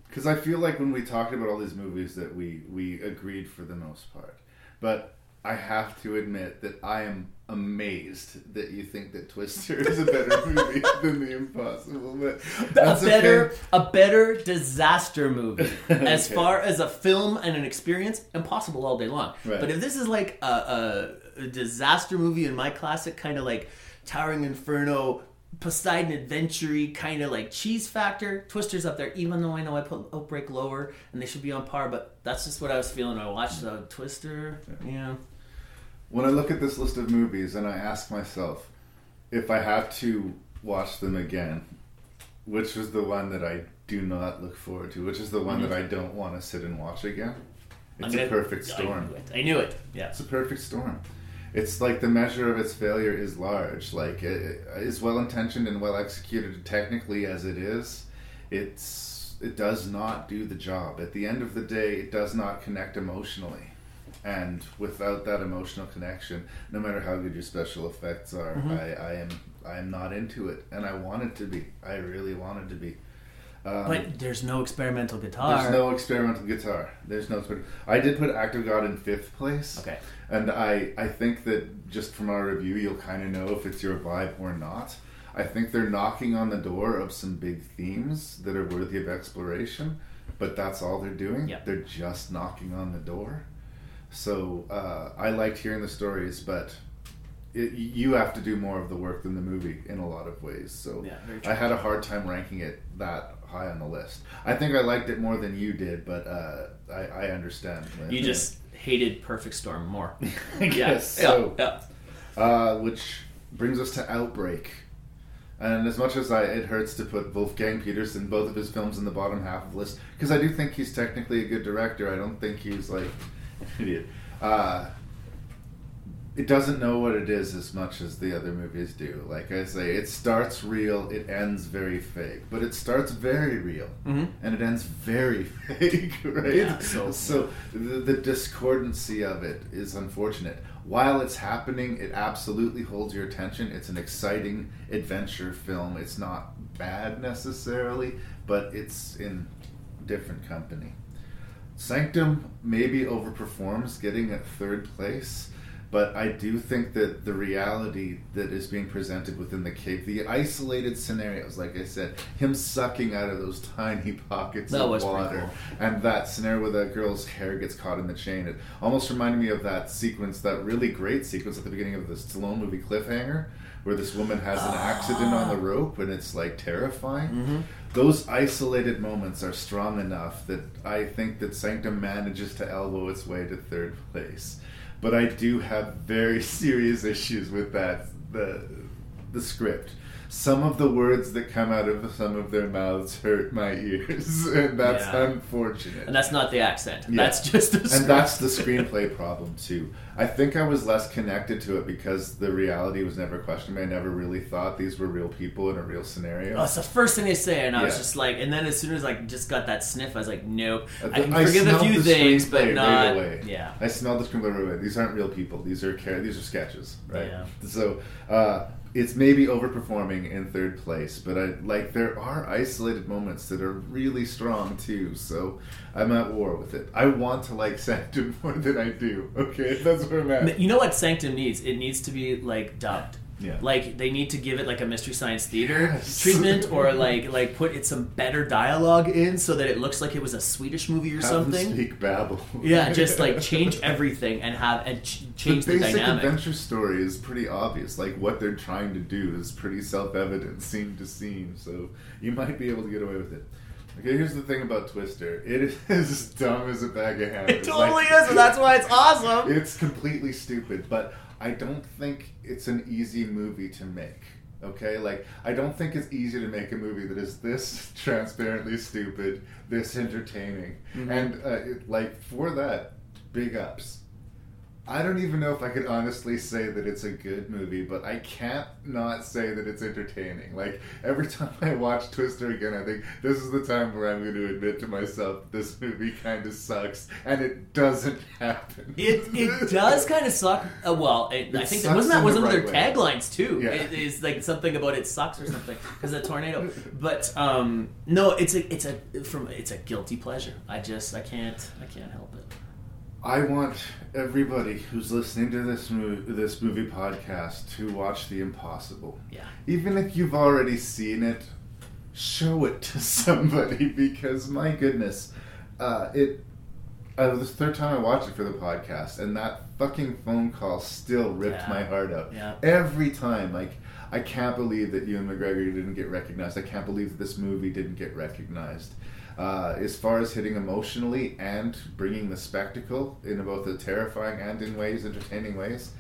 Because I feel like when we talked about all these movies, that we we agreed for the most part. But I have to admit that I am amazed that you think that Twister is a better movie than The Impossible. But a better okay. a better disaster movie as far as a film and an experience impossible all day long Right. but if this is like a, a, a disaster movie in my classic kind of like towering inferno poseidon adventure kind of like cheese factor twister's up there even though i know i put outbreak lower and they should be on par but that's just what i was feeling when i watched uh, twister yeah When I look at this list of movies and I ask myself if I have to watch them again, which is the one that I do not look forward to, which is the one Mhm. that I don't want to sit and watch again. It's gonna- a perfect I storm. knew it. I knew it. Yeah. It's a perfect storm. It's like the measure of its failure is large. Like it, as well intentioned and well executed technically as it is, it's it does not do the job. At the end of the day, it does not connect emotionally. And without that emotional connection, no matter how good your special effects are, Mhm. I, I am I am not into it, and I want it to be. I really wanted to be. Um, but there's no experimental guitar there's no experimental guitar. There's no. I did put Act of God in fifth place. Okay. And I I think that just from our review, you'll kind of know if it's your vibe or not. I think they're knocking on the door of some big themes that are worthy of exploration, but that's all they're doing. Yeah. They're just knocking on the door. So uh, I liked hearing the stories, but it, you have to do more of the work than the movie in a lot of ways. So Yeah. I had a hard time ranking it that high on the list. I think I liked it more than you did, but uh, I, I understand. You just hated Perfect Storm more. I guess so. Yeah. Uh, which brings us to Outbreak. And as much as I, it hurts to put Wolfgang Petersen, both of his films, in the bottom half of the list, because I do think he's technically a good director. I don't think he's like idiot. Uh, it doesn't know what it is as much as the other movies do. Like I say, it starts real, it ends very fake, but it starts very real, Mhm. and it ends very fake, right? Yeah, so- so the, the discordancy of it is unfortunate. While it's happening, it absolutely holds your attention. It's an exciting adventure film. It's not bad necessarily, but it's in different company. Sanctum maybe overperforms, getting at third place, but I do think that the reality that is being presented within the cave, the isolated scenarios, like I said, him sucking out of those tiny pockets That of water, cool. and that scenario where that girl's hair gets caught in the chain, it almost reminded me of that sequence, that really great sequence at the beginning of the Stallone movie Cliffhanger, where this woman has an accident on the rope, and it's like terrifying Mhm. those isolated moments are strong enough that I think that Sanctum manages to elbow its way to third place. But I do have very serious issues with that the the script. Some of the words that come out of some of their mouths hurt my ears, and that's Yeah. unfortunate. And that's not the accent. Yeah. That's just the and that's the screenplay problem too. I think I was less connected to it because the reality was never questioned. I never really thought these were real people in a real scenario. Oh, it's the first thing they say, and I was just like, and then as soon as I just got that sniff, I was like, nope. I I, can I forgive a few things, but not. Right away. Yeah. I smelled the screenplay right away. These aren't real people. These are char- these are sketches, right? Yeah. So uh, it's maybe overperforming in third place, but I like there are isolated moments that are really strong too. So I'm at war with it. I want to like Sanctum more than I do. Okay, that's where I'm at. You know what Sanctum needs? It needs to be like dubbed. Yeah. Like they need to give it like a mystery science theater Yes. treatment, or like like put it some better dialogue in so that it looks like it was a Swedish movie or Have something. Speak babble. Yeah, just like change everything and have and ch- change the the, basic dynamic. adventure story is pretty obvious. Like what they're trying to do is pretty self-evident, scene to scene. So you might be able to get away with it. Okay, here's the thing about Twister. It is as dumb as a bag of hammers. It totally is, and that's why it's awesome. It's completely stupid, but I don't think it's an easy movie to make. Okay, like I don't think it's easy to make a movie that is this transparently stupid, this entertaining, Mhm. and uh, it, like for that, big ups. I don't even know if I could honestly say that it's a good movie, but I can't not say that it's entertaining. Like every time I watch Twister again, I think this is the time where I'm going to admit to myself this movie kind of sucks, and it doesn't happen. It, it does kind of suck. Uh, well, it, I think sucks wasn't that was the one of their taglines too. Yeah. It is like something about it sucks or something because of the tornado. But um, no, it's a it's a from it's a guilty pleasure. I just I can't I can't help it. I want everybody who's listening to this movie, this movie podcast to watch The Impossible. Yeah. Even if you've already seen it, show it to somebody because my goodness, uh, it. Uh, this third time I watched it for the podcast, and that fucking phone call still ripped Yeah. my heart out. Yeah. Every time, like, I can't believe that Ewan McGregor didn't get recognized. I can't believe that this movie didn't get recognized. Uh, as far as hitting emotionally and bringing the spectacle in both the terrifying and in ways entertaining ways,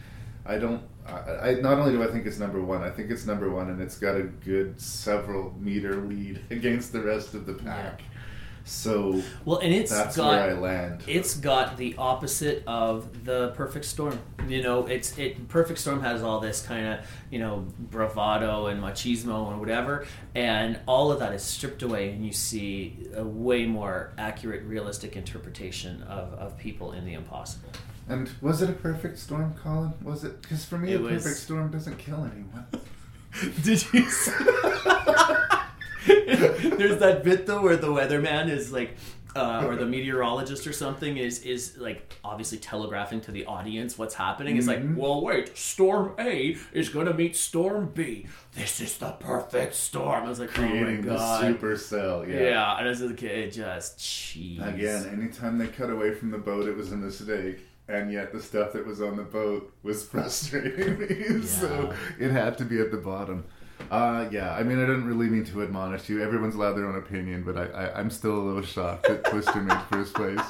I don't. I, I not only do I think it's number one, I think it's number one, and it's got a good several meter lead against the rest of the pack. So Well, and it's that's got where I land. it's got the opposite of the perfect storm. You know, it's it perfect storm has all this kind of you know bravado and machismo and whatever, and all of that is stripped away, and you see a way more accurate, realistic interpretation of, of people in the impossible. And was it a perfect storm, Collin? Was it? Because for me, It a was- perfect storm doesn't kill anyone. Did you? There's that bit though where the weatherman is like, uh, or the meteorologist or something is is like obviously telegraphing to the audience what's happening. It's like, well, wait, Storm A is gonna meet Storm B. This is the perfect storm. I was like, Creating oh my the supercell. Yeah. yeah. And as a kid, it just cheese Again, anytime they cut away from the boat, it was a mistake. And yet, the stuff that was on the boat was frustrating me. so it had to be at the bottom. Uh, yeah, I mean, I didn't really mean to admonish you. Everyone's allowed their own opinion, but I, I, I'm still a little shocked that Twister made first place.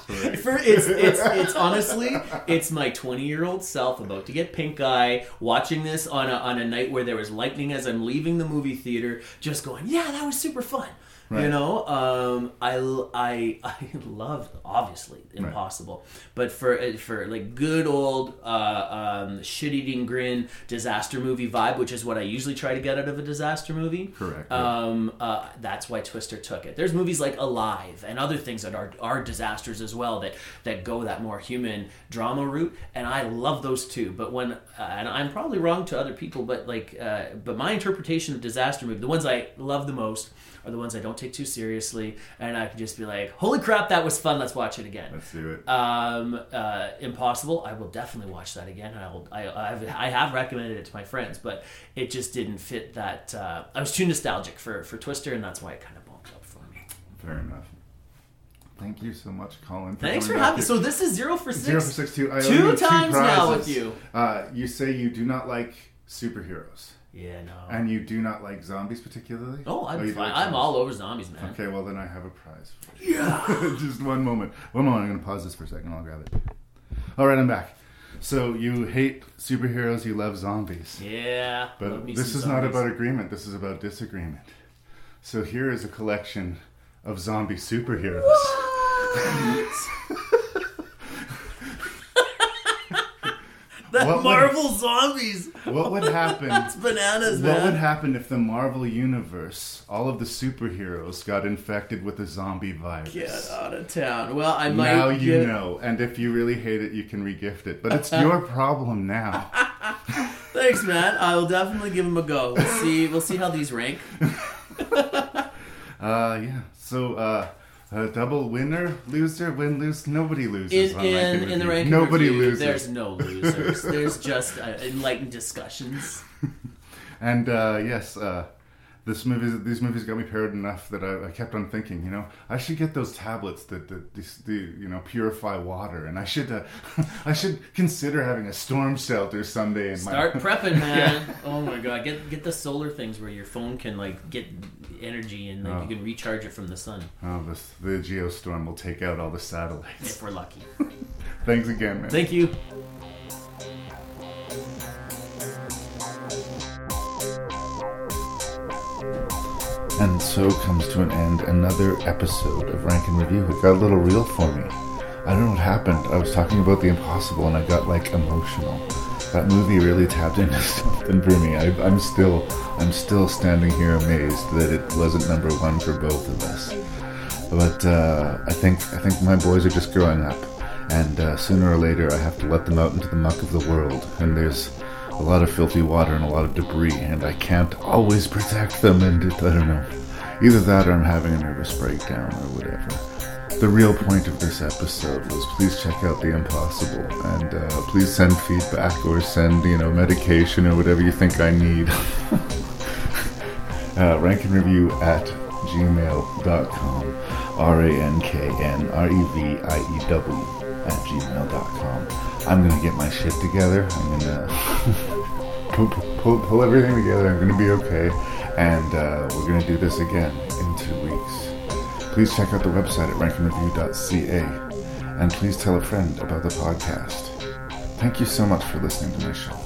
For, it's it's it's honestly it's my 20 year old self about to get pink eye watching this on a on a night where there was lightning as I'm leaving the movie theater just going yeah that was super fun you know um, I I I loved obviously impossible but for uh, for like good old uh, um, shit eating grin disaster movie vibe which is what I usually try to get out of a disaster movie Correct. um, uh, that's why Twister took it. There's movies like Alive and other things that are are disasters as well that that go that more human drama route, and I love those too. But when uh, and I'm probably wrong to other people, but like uh, but my interpretation of disaster movie, the ones I love the most are the ones I don't take too seriously, and I can just be like, "Holy crap, that was fun! Let's watch it again." Let's do it. Um, uh, Impossible. I will definitely watch that again. I will. I I've, I have recommended it to my friends, but it just didn't fit that. Uh, I was too nostalgic for for Twister, and that's why it kind of bumped up for me. Fair enough. Thank you so much, Collin. Thanks for having. So this is zero for six. Zero for six two. I Two times now with you. Uh, you say you do not like superheroes. Yeah, no. And you do not like zombies particularly. Oh, I'm like I'm all over zombies, man. Okay, well then I have a prize. For you. Yeah. Just one moment. One moment. I'm going to pause this for a second. I'll grab it. All right, I'm back. So you hate superheroes, you love zombies. Yeah. But this is not about agreement, this is about disagreement. So here is a collection of zombie superheroes. That What would- Marvel zombies. What would happen? It's bananas, What man. What would happen if the Marvel universe, all of the superheroes, got infected with the zombie virus? Get out of town. Well, I might. now you get- know, and if you really hate it, you can regift it. But it's your problem now. Thanks, man. I will definitely give them a go. We'll see. We'll see how these rank. Uh, yeah. So, uh, uh, double winner, loser, win, lose. Nobody loses In on in, in the ranking Nobody review, loses. There's no losers. there's just uh, enlightened discussions. And uh, yes, uh, this movie, these movies got me paranoid enough that I, I kept on thinking, you know, I should get those tablets that, that these- the you know purify water, and I should uh, I should consider having a storm shelter someday. In Start my... prepping, man. Yeah. Oh my god, get get the solar things where your phone can like get energy and like Oh. you can recharge it from the sun Oh, this, the geostorm will take out all the satellites. if we're lucky. Thanks again, man. Thank you. And so comes to an end another episode of Rank N Review. It got a little real for me. I don't know what happened. I was talking about the impossible and I got like emotional. That movie really tapped into something for me. I, I'm still, I'm still standing here amazed that it wasn't number one for both of us. But uh, I think, I think my boys are just growing up, and uh, sooner or later I have to let them out into the muck of the world. And there's a lot of filthy water and a lot of debris, and I can't always protect them. And it, I don't know, either that or I'm having a nervous breakdown or whatever. The real point of this episode was please check out The Impossible and uh, please send feedback or send, you know, medication or whatever you think I need. uh, rank and review at gmail.com. R A N K N R E V I E W at gmail.com. I'm to get my shit together. I'm to pull, pull, pull everything together. I'm to be okay. And uh, we're to do this again in two weeks. Please check out the website at rankandreview.ca and please tell a friend about the podcast. Thank you so much for listening to my show.